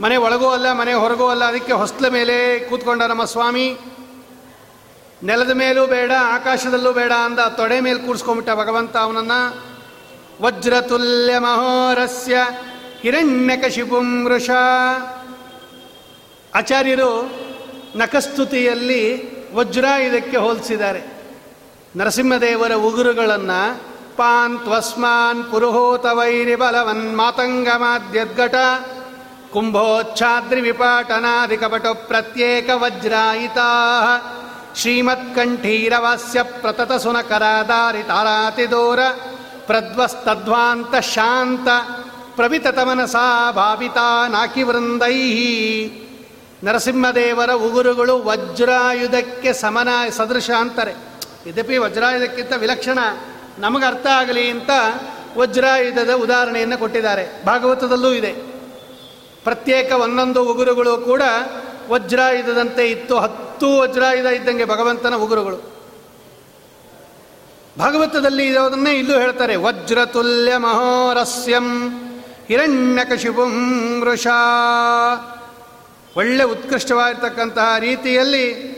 ಮನೆ ಒಳಗೂ ಅಲ್ಲ ಮನೆ ಹೊರಗೂ ಅಲ್ಲ ಅದಕ್ಕೆ ಹೊಸಲ ಮೇಲೆ ಕೂತ್ಕೊಂಡ ನಮ್ಮ ಸ್ವಾಮಿ. ನೆಲದ ಮೇಲೂ ಬೇಡ, ಆಕಾಶದಲ್ಲೂ ಬೇಡ ಅಂದ ತೊಡೆ ಮೇಲೆ ಕೂರಿಸ್ಕೊಂಬಿಟ್ಟ ಭಗವಂತ ಅವನನ್ನ. ವಜ್ರತುಲ್ಯ ಮಹೋರಸ್ಯ ಹಿರಣ್ಯಕಶಿಪುಂ ವೃಷ ಆಚಾರ್ಯರು ನಕಸ್ತುತಿಯಲ್ಲಿ ವಜ್ರ ಇದಕ್ಕೆ ಹೋಲಿಸಿದ್ದಾರೆ. ನರಸಿಂಹದೇವರ ಉಗುರುಗಳನ್ನು ಪಾನ್ ತ್ವಸ್ಮಾನ್ ಪುರುಹೋತ ವೈರಿ ಬಲವನ್ ಮಾತಂಗಮಾದ್ಯದ್ಘಟ ಕುಂಭೋಚ್ಛಾದ್ರಿ ವಿಪಾಟನಾಧಿಕಪಟು ಪ್ರತ್ಯೇಕ ವಜ್ರಾಯಿತಾ ಶ್ರೀಮತ್ಕಂಠೀರವಾಸ್ಯ ಪ್ರತತ ಸುನಕರಾದಾರಿ ತಾರಾತಿದೋರ ಪ್ರದ್ವಸ್ತಧ್ವಾಂತ ಶಾಂತ ಪ್ರವಿತತಮನಸಾ ಭಾವಿತಾ ನಾಕಿವೃಂದೈ. ನರಸಿಂಹದೇವರ ಉಗುರುಗಳು ವಜ್ರಾಯುಧಕ್ಕೆ ಸಮನ ಸದೃಶ ಅಂತಾರೆ. ಯದ್ಯಪಿ ವಜ್ರಾಯುಧಕ್ಕಿಂತ ವಿಲಕ್ಷಣ ನಮಗೆ ಅರ್ಥ ಆಗಲಿ ಅಂತ ವಜ್ರಾಯುಧದ ಉದಾಹರಣೆಯನ್ನು ಕೊಟ್ಟಿದ್ದಾರೆ. ಭಾಗವತದಲ್ಲೂ ಇದೆ. ಪ್ರತ್ಯೇಕ ಒಂದೊಂದು ಉಗುರುಗಳು ಕೂಡ ವಜ್ರಾಯುಧದಂತೆ ಇತ್ತು. ಹತ್ತು ವಜ್ರಾಯುಧ ಇದ್ದಂಗೆ ಭಗವಂತನ ಉಗುರುಗಳು. ಭಾಗವತದಲ್ಲಿ ಇರೋದನ್ನೇ ಇಲ್ಲೂ ಹೇಳ್ತಾರೆ ವಜ್ರತುಲ್ಯ ಮಹೋರಸ್ಯಂ ಹಿರಣ್ಯಕಶಿಪುಂ ವೃಷಾ. ಒಳ್ಳೆ ಉತ್ಕೃಷ್ಟವಾಗಿರ್ತಕ್ಕಂತಹ ರೀತಿಯಲ್ಲಿ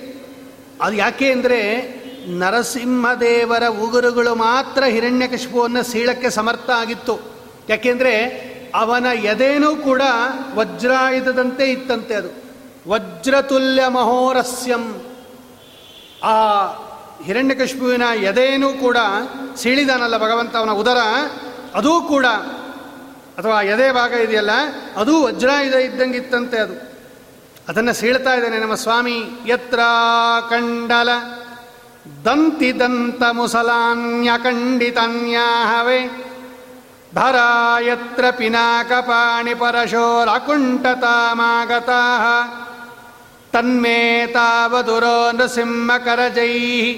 ಅದು ಯಾಕೆ ಅಂದರೆ ನರಸಿಂಹದೇವರ ಉಗುರುಗಳು ಮಾತ್ರ ಹಿರಣ್ಯಕಶಿಪುವನ್ನು ಸೀಳಕ್ಕೆ ಸಮರ್ಥ ಆಗಿತ್ತು. ಯಾಕೆಂದರೆ ಅವನ ಎದೇನೂ ಕೂಡ ವಜ್ರಾಯುಧದಂತೆ ಇತ್ತಂತೆ ಅದು. ವಜ್ರತುಲ್ಯ ಮಹೋರಸ್ಯಂ ಆ ಹಿರಣ್ಯಕಶ್ಮುವಿನ ಎದೆಯನ್ನು ಕೂಡ ಸೀಳಿದಾನಲ್ಲ ಭಗವಂತ ಅವನ ಉದರ, ಅದೂ ಕೂಡ. ಅಥವಾ ಎದೆ ಭಾಗ ಇದೆಯಲ್ಲ, ಅದು ಇದೆ ಇದ್ದಂಗಿತ್ತಂತೆ ಅದು. ಅದನ್ನು ಸೀಳ್ತಾ ಇದ್ದಾನೆ ನಮ್ಮ ಸ್ವಾಮಿ. ಯತ್ರ ಕಂಡಲ ದಂತಿ ದಂತ ಮುಸಲಾನ್ಯ ಖಂಡಿತನ್ಯಾಹವೇ. ಭರ ಯತ್ರ ಪಿನಾಕಪಾಣಿ ಪರಶೋರಾಕುಂಠತಾಮಾಗತಾ ತನ್ಮೇ ತಾವದುರೋ ನೃಸಿಂಹಕರಜೈ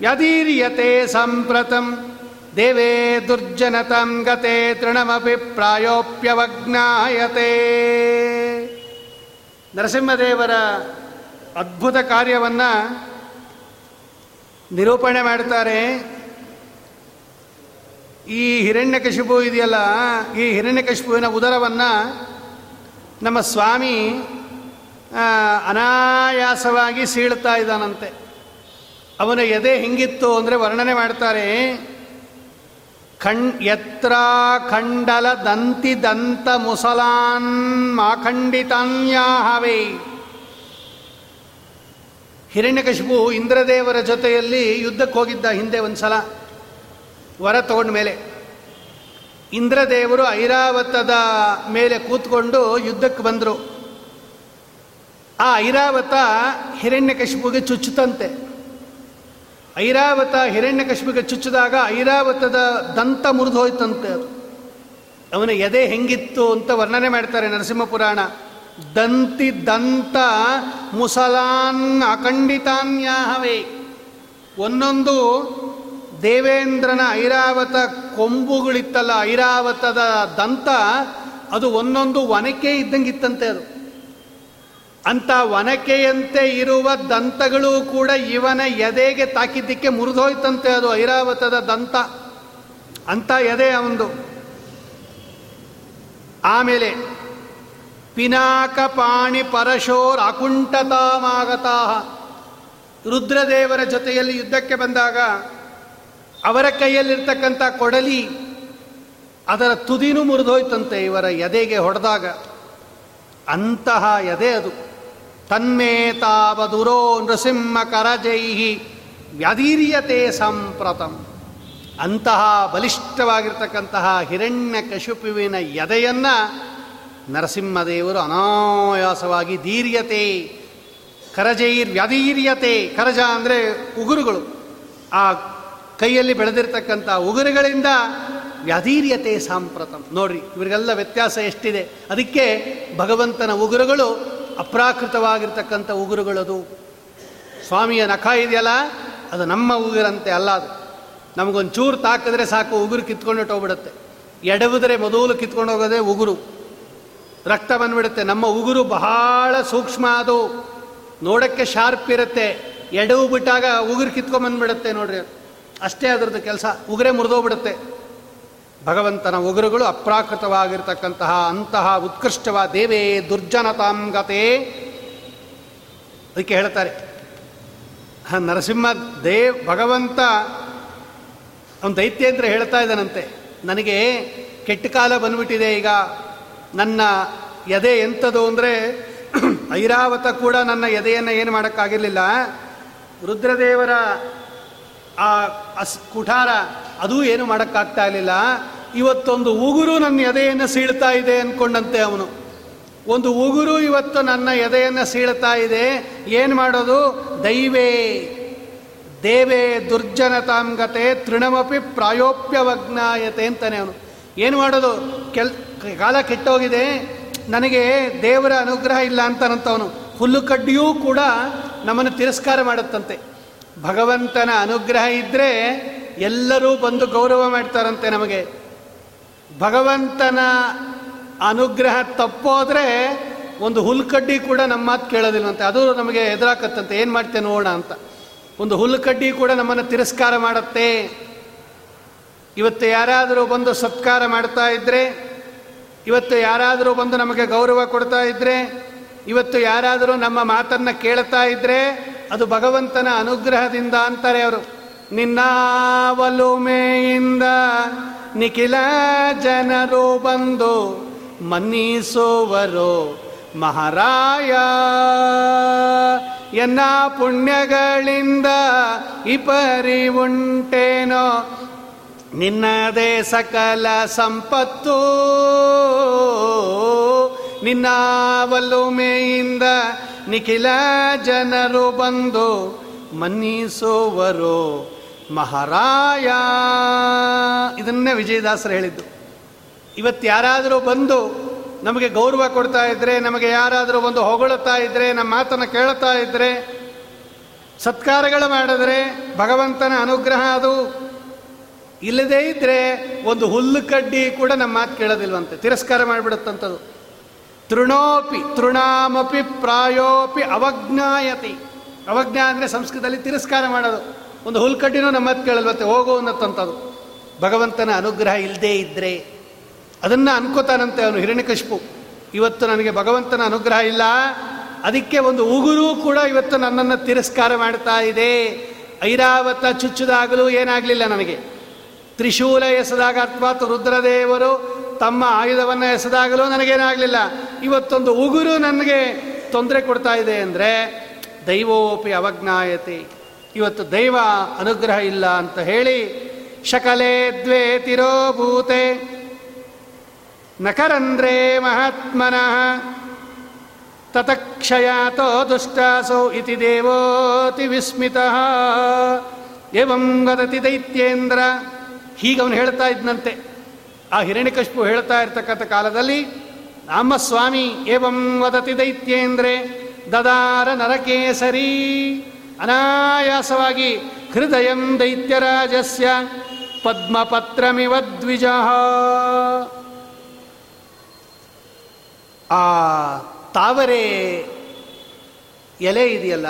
ವ್ಯದೀರ್ಯತೆ ಸಂಪ್ರತಂ ದೇವೇ ದುರ್ಜನತಂ ಗತೆ ತೃಣಮಪಿ ಪ್ರಾಯೋಪ್ಯವಜ್ಞಾಯತೆ. ನರಸಿಂಹದೇವರ ಅದ್ಭುತ ಕಾರ್ಯವನ್ನು ನಿರೂಪಣೆ ಮಾಡ್ತಾರೆ ಈ ಹಿರಣ್ಯಕಶಿಪು ಇದೆಯಲ್ಲ, ಈ ಹಿರಣ್ಯಕಶಿಪುವಿನ ಉದರವನ್ನು ನಮ್ಮ ಸ್ವಾಮಿ ಅನಾಯಾಸವಾಗಿ ಸೀಳ್ತಾ ಇದ್ದಾನಂತೆ. ಅವನ ಎದೆ ಹಿಂಗಿತ್ತು ಅಂದರೆ ವರ್ಣನೆ ಮಾಡ್ತಾರೆ ಖಂಡ್ ಯತ್ರ ಖಂಡಲ ದಂತಿ ದಂತ ಮುಸಲಾನ್ ಮಾಖಂಡಿತಾನ್ಯಾಹವೇ ಹಿರಣ್ಯಕಶಿಪು ಇಂದ್ರದೇವರ ಜೊತೆಯಲ್ಲಿ ಯುದ್ಧಕ್ಕೆ ಹೋಗಿದ್ದ ಹಿಂದೆ ಒಂದ್ಸಲ, ವರ ತಗೊಂಡ ಮೇಲೆ. ಇಂದ್ರದೇವರು ಐರಾವತದ ಮೇಲೆ ಕೂತ್ಕೊಂಡು ಯುದ್ಧಕ್ಕೆ ಬಂದರು. ಆ ಐರಾವತ ಹಿರಣ್ಯಕಶಿಪುಗೆ ಚುಚ್ಚುತ್ತಂತೆ. ಐರಾವತ ಹಿರಣ್ಯಕಶಿಪುಗೆ ಚುಚ್ಚಿದಾಗ ಐರಾವತದ ದಂತ ಮುರಿದು ಹೋಯ್ತಂತೆ ಅದು. ಅವನ ಎದೆ ಹೆಂಗಿತ್ತು ಅಂತ ವರ್ಣನೆ ಮಾಡ್ತಾರೆ ನರಸಿಂಹ ಪುರಾಣ. ದಂತಿ ದಂತ ಮುಸಲಾನ್ ಅಖಂಡಿತಾನ್ಯಾಹವೇ. ಒಂದೊಂದು ದೇವೇಂದ್ರನ ಐರಾವತ ಕೊಂಬುಗಳಿತ್ತಲ್ಲ, ಐರಾವತದ ದಂತ ಅದು ಒಂದೊಂದು ಒನಕೆ ಇದ್ದಂಗಿತ್ತಂತೆ ಅದು. ಅಂತ ಒನಕೆಯಂತೆ ಇರುವ ದಂತಗಳು ಕೂಡ ಇವನ ಎದೆಗೆ ತಾಕಿದ್ದಕ್ಕೆ ಮುರಿದೋಯ್ತಂತೆ ಅದು ಐರಾವತದ ದಂತ. ಅಂತ ಎದೆ ಅವಂದು. ಆಮೇಲೆ, ಪಿನಾಕ ಪಾಣಿ ಪರಶೋರ್ ಅಕುಂಠತಾಮಾಗತಾ ರುದ್ರದೇವರ ಜೊತೆಯಲ್ಲಿ ಯುದ್ಧಕ್ಕೆ ಬಂದಾಗ ಅವರ ಕೈಯಲ್ಲಿರ್ತಕ್ಕಂಥ ಕೊಡಲಿ ಅದರ ತುದಿನೂ ಮುರಿದೋಯ್ತಂತೆ ಇವರ ಎದೆಗೆ ಹೊಡೆದಾಗ. ಅಂತಹ ಎದೆ ಅದು. ತನ್ಮೇ ತಾವದುರೋ ನೃಸಿಂಹ ಕರಜೈಹಿ ವ್ಯಧೀರ್ಯತೆ ಸಂಪ್ರತಂ. ಅಂತಹ ಬಲಿಷ್ಠವಾಗಿರ್ತಕ್ಕಂತಹ ಹಿರಣ್ಯ ಕಶುಪುವಿನ ಎದೆಯನ್ನು ನರಸಿಂಹದೇವರು ಅನಾಯಾಸವಾಗಿ ದೀರ್ಯತೆ, ಕರಜೈರ್ ವ್ಯಧೀರ್ಯತೆ, ಕರಜ ಅಂದರೆ ಉಗುರುಗಳು. ಆ ಕೈಯಲ್ಲಿ ಬೆಳೆದಿರ್ತಕ್ಕಂಥ ಉಗುರುಗಳಿಂದ ವ್ಯಧೀರ್ಯತೆ ಸಾಂಪ್ರತಂ. ನೋಡ್ರಿ, ಇವರಿಗೆಲ್ಲ ವ್ಯತ್ಯಾಸ ಎಷ್ಟಿದೆ? ಅದಕ್ಕೆ ಭಗವಂತನ ಉಗುರುಗಳು ಅಪ್ರಾಕೃತವಾಗಿರ್ತಕ್ಕಂಥ ಉಗುರುಗಳದು. ಸ್ವಾಮಿಯ ನಖ ಇದೆಯಲ್ಲ, ಅದು ನಮ್ಮ ಉಗುರಂತೆ ಅಲ್ಲ ಅದು. ನಮಗೊಂದು ಚೂರು ತಾಕಿದ್ರೆ ಸಾಕು, ಉಗುರು ಕಿತ್ಕೊಂಡು ಹೋಗ್ಬಿಡುತ್ತೆ. ಎಡವಿದ್ರೆ ಮೊದಲು ಕಿತ್ಕೊಂಡು ಹೋಗೋದೇ ಉಗುರು. ರಕ್ತ ಬಂದ್ಬಿಡುತ್ತೆ. ನಮ್ಮ ಉಗುರು ಬಹಳ ಸೂಕ್ಷ್ಮ ಅದು. ನೋಡೋಕ್ಕೆ ಶಾರ್ಪ್ ಇರುತ್ತೆ. ಎಡವು ಬಿಟ್ಟಾಗ ಉಗುರು ಕಿತ್ಕೊಂಡ್ಬಂದ್ಬಿಡುತ್ತೆ ನೋಡ್ರಿ. ಅಷ್ಟೇ ಅದರದ್ದು ಕೆಲಸ. ಉಗುರೇ ಮುರಿದೋಗ್ಬಿಡುತ್ತೆ. ಭಗವಂತನ ಉಗುರುಗಳು ಅಪ್ರಾಕೃತವಾಗಿರ್ತಕ್ಕಂತಹ ಅಂತಹ ಉತ್ಕೃಷ್ಟವಾದ ದೇವೇ ದುರ್ಜನತಾಂಗತೆ ಅದಕ್ಕೆ ಹೇಳ್ತಾರೆ ನರಸಿಂಹ ದೇವ್ ಭಗವಂತ ಅವನು ದೈತ್ಯೇಂದ್ರ ಹೇಳ್ತಾ ಇದ್ದಾನಂತೆ. ನನಗೆ ಕೆಟ್ಟ ಕಾಲ ಬಂದ್ಬಿಟ್ಟಿದೆ ಈಗ. ನನ್ನ ಎದೆ ಎಂಥದ್ದು ಅಂದರೆ ಐರಾವತ ಕೂಡ ನನ್ನ ಎದೆಯನ್ನು ಏನು ಮಾಡೋಕ್ಕಾಗಿರಲಿಲ್ಲ. ರುದ್ರದೇವರ ಆ ಅಸ್ ಕುಠಾರ ಅದೂ ಏನು ಮಾಡೋಕ್ಕಾಗ್ತಾ ಇರಲಿಲ್ಲ. ಇವತ್ತೊಂದು ಉಗುರು ನನ್ನ ಎದೆಯನ್ನು ಸೀಳ್ತಾ ಇದೆ ಅಂದ್ಕೊಂಡಂತೆ ಅವನು. ಒಂದು ಉಗುರು ಇವತ್ತು ನನ್ನ ಎದೆಯನ್ನು ಸೀಳ್ತಾ ಇದೆ. ಏನು ಮಾಡೋದು? ದೈವೇ, ದೇವೇ ದುರ್ಜನತಾಂಗತೆ ತೃಣಮಪಿ ಪ್ರಾಯೋಪ್ಯವಜ್ಞಾಯತೆ ಅಂತಾನೆ ಅವನು. ಏನು ಮಾಡೋದು? ಕೆಲ್ ಕಾಲ ಕೆಟ್ಟೋಗಿದೆ. ನನಗೆ ದೇವರ ಅನುಗ್ರಹ ಇಲ್ಲ ಅಂತಾನಂತವನು ಹುಲ್ಲು ಕಡ್ಡಿಯೂ ಕೂಡ ನಮ್ಮನ್ನು ತಿರಸ್ಕಾರ ಮಾಡುತ್ತಂತೆ. ಭಗವಂತನ ಅನುಗ್ರಹ ಇದ್ದರೆ ಎಲ್ಲರೂ ಬಂದು ಗೌರವ ಮಾಡ್ತಾರಂತೆ ನಮಗೆ. ಭಗವಂತನ ಅನುಗ್ರಹ ತಪ್ಪೋದ್ರೆ ಒಂದು ಹುಲ್ಕಡ್ಡಿ ಕೂಡ ನಮ್ಮ ಮಾತು ಕೇಳೋದಿಲ್ಲಂತೆ ಅದು ನಮಗೆ ಎದುರಾಕತ್ತಂತೆ ಏನು ಮಾಡ್ತೇನೆ ನೋಡೋಣ ಅಂತ. ಒಂದು ಹುಲ್ಕಡ್ಡಿ ಕೂಡ ನಮ್ಮನ್ನು ತಿರಸ್ಕಾರ ಮಾಡುತ್ತೆ. ಇವತ್ತು ಯಾರಾದರೂ ಬಂದು ಸತ್ಕಾರ ಮಾಡ್ತಾ ಇದ್ದರೆ ಇವತ್ತು ಯಾರಾದರೂ ಬಂದು ನಮಗೆ ಗೌರವ ಕೊಡ್ತಾ ಇದ್ರೆ ಇವತ್ತು ಯಾರಾದರೂ ನಮ್ಮ ಮಾತನ್ನು ಕೇಳ್ತಾ ಇದ್ರೆ ಅದು ಭಗವಂತನ ಅನುಗ್ರಹದಿಂದ ಅಂತಾರೆ ಅವರು ನಿನ್ನ ಒಲುಮೆಯಿಂದ ನಿಖಿಲ ಜನರು ಬಂದು ಮನ್ನಿಸುವರು, ಮಹಾರಾಯ. ಎನ್ನ ಪುಣ್ಯಗಳಿಂದ ಇಪರಿ ಉಂಟೇನೋ, ನಿನ್ನದೇ ಸಕಲ ಸಂಪತ್ತು. ನಿನ್ನ ಒಲುಮೆಯಿಂದ ನಿಖಿಲ ಜನರು ಬಂದು ಮನ್ನಿಸುವರು. ಮಹಾರಾಯ. ಇದನ್ನೇ ವಿಜಯದಾಸರು ಹೇಳಿದ್ದು. ಇವತ್ತು ಯಾರಾದರೂ ಬಂದು ನಮಗೆ ಗೌರವ ಕೊಡ್ತಾ ಇದ್ರೆ, ನಮಗೆ ಯಾರಾದರೂ ಬಂದು ಹೊಗಳುತ್ತಾ ಇದ್ರೆ, ನಮ್ಮ ಮಾತನ್ನು ಕೇಳ್ತಾ ಇದ್ರೆ, ಸತ್ಕಾರಗಳು ಮಾಡಿದ್ರೆ, ಭಗವಂತನ ಅನುಗ್ರಹ ಅದು ಇಲ್ಲದೇ ಇದ್ರೆ ಒಂದು ಹುಲ್ಲು ಕಡ್ಡಿ ಕೂಡ ನಮ್ಮ ಮಾತು ಕೇಳೋದಿಲ್ವಂತೆ, ತಿರಸ್ಕಾರ ಮಾಡಿಬಿಡುತ್ತಂಥದ್ದು. ತೃಣೋಪಿ ತೃಣಾಮಪಿ ಪ್ರಾಯೋಪಿ ಅವಜ್ಞಾಯತಿ. ಅವಜ್ಞ ಅಂದರೆ ಸಂಸ್ಕೃತದಲ್ಲಿ ತಿರಸ್ಕಾರ ಮಾಡೋದು. ಒಂದು ಹುಲ್ಕಡ್ಡಿನೂ ನಮ್ಮ ಹತ್ತು ಕೇಳಲ್ವಂತೆ ಹೋಗು ಅನ್ನತ್ತಂಥದ್ದು. ಭಗವಂತನ ಅನುಗ್ರಹ ಇಲ್ಲದೇ ಇದ್ದರೆ ಅದನ್ನು ಅನ್ಕೋತಾನಂತೆ ಅವನು ಹಿರಣ್ಯಕಶಿಪು ಇವತ್ತು ನನಗೆ ಭಗವಂತನ ಅನುಗ್ರಹ ಇಲ್ಲ. ಅದಕ್ಕೆ ಒಂದು ಉಗುರು ಕೂಡ ಇವತ್ತು ನನ್ನನ್ನು ತಿರಸ್ಕಾರ ಮಾಡ್ತಾ ಇದೆ. ಐರಾವತ ಚುಚ್ಚುದಾಗಲೂ ಏನಾಗಲಿಲ್ಲ ನನಗೆ. ತ್ರಿಶೂಲ ಎಸೆದಾಗ ಅಥವಾ ರುದ್ರದೇವರು ತಮ್ಮ ಆಯುಧವನ್ನು ಎಸೆದಾಗಲೂ ನನಗೇನಾಗಲಿಲ್ಲ. ಇವತ್ತೊಂದು ಉಗುರು ನನಗೆ ತೊಂದರೆ ಕೊಡ್ತಾ ಇದೆ ಅಂದರೆ ದೈವೋಪಿ ಅವಜ್ಞಾಯತಿ. ಇವತ್ತು ದೈವ ಅನುಗ್ರಹ ಇಲ್ಲ ಅಂತ ಹೇಳಿ ಶಕಲೆ ದ್ವೇ ತಿರೋಭೂತೆ. ನಕರಂದ್ರೇ ಮಹಾತ್ಮನಃ. ತತಕ್ಷಯಾತೋ ದುಷ್ಟಾಸೋ ಇತಿ ದೇವೋತಿ ವಿಸ್ಮಿತ. ಏವಂ ವದತಿ ದೈತ್ಯೇಂದ್ರ. ಹೀಗೆ ಅವನು ಹೇಳ್ತಾ ಇದ್ನಂತೆ. ಆ ಹಿರಣ್ಯಕಶ್ಪು ಹೇಳ್ತಾ ಇರ್ತಕ್ಕಂಥ ಕಾಲದಲ್ಲಿ ನಮ್ಮ ಸ್ವಾಮಿ ಏವಂ ವದತಿ ದೈತ್ಯೇಂದ್ರೆ, ದದಾರ ನರಕೇಸರಿ. ಅನಾಯಾಸವಾಗಿ ಹೃದಯಂ ದೈತ್ಯರಾಜಸ್ಯ, ಪದ್ಮಪತ್ರಮಿವ ದ್ವಿಜ. ಆ ತಾವರೆ ಎಲೆ ಇದೆಯಲ್ಲ,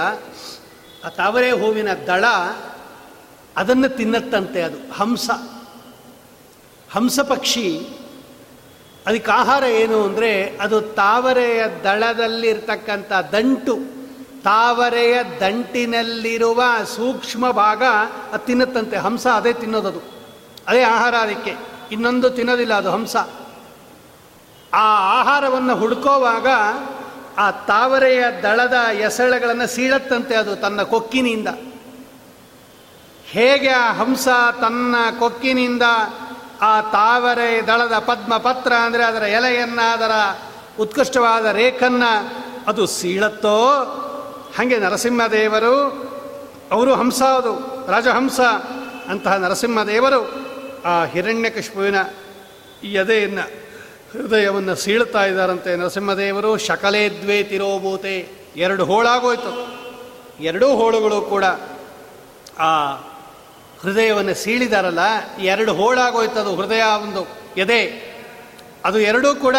ಆ ತಾವರೆ ಹೂವಿನ ದಳ ಅದನ್ನು ತಿನ್ನತ್ತಂತೆ ಅದು, ಹಂಸ. ಹಂಸ ಪಕ್ಷಿ ಅದಕ್ಕೆ ಆಹಾರ ಏನು ಅಂದರೆ ಅದು ತಾವರೆಯ ದಳದಲ್ಲಿರ್ತಕ್ಕಂಥ ದಂಟು. ತಾವರೆಯ ದಂಟಿನಲ್ಲಿರುವ ಸೂಕ್ಷ್ಮ ಭಾಗ ಅದು ತಿನ್ನುತ್ತಂತೆ, ಹಂಸ ಅದೇ ತಿನ್ನೋದದು. ಅದೇ ಆಹಾರ ಅದಕ್ಕೆ. ಇನ್ನೊಂದು ತಿನ್ನೋದಿಲ್ಲ ಅದು ಹಂಸ. ಆ ಆಹಾರವನ್ನು ಹುಡ್ಕೋವಾಗ ಆ ತಾವರೆಯ ದಳದ ಎಸಳೆಗಳನ್ನು ಸೀಳತ್ತಂತೆ ಅದು ತನ್ನ ಕೊಕ್ಕಿನಿಂದ. ಹೇಗೆ ಆ ಹಂಸ ತನ್ನ ಕೊಕ್ಕಿನಿಂದ ಆ ತಾವರೆ ದಳದ ಪದ್ಮ ಪತ್ರ ಅಂದರೆ ಅದರ ಎಲೆಯನ್ನ ಅದರ ಉತ್ಕೃಷ್ಟವಾದ ರೇಖನ್ನ ಅದು ಸೀಳತ್ತೋ? ಹಾಗೆ ನರಸಿಂಹದೇವರು, ಅವರು ಹಂಸ ಅದು, ರಾಜಹಂಸ ಅಂತಹ ನರಸಿಂಹದೇವರು ಆ ಹಿರಣ್ಯಕಶ್ಮುವಿನ ಎದೆಯನ್ನು, ಹೃದಯವನ್ನು ಸೀಳ್ತಾ ಇದ್ದಾರಂತೆ ನರಸಿಂಹದೇವರು. ಶಕಲೇ ದ್ವೇ ತಿರೋಭೂತೆ. ಎರಡು ಹೋಳಾಗೋಯ್ತು. ಎರಡೂ ಹೋಳುಗಳು ಕೂಡ ಆ ಹೃದಯವನ್ನು ಸೀಳಿದಾರಲ್ಲ ಎರಡು ಹೋಳಾಗೋಯ್ತದು ಹೃದಯ ಒಂದು ಎದೆ. ಅದು ಎರಡೂ ಕೂಡ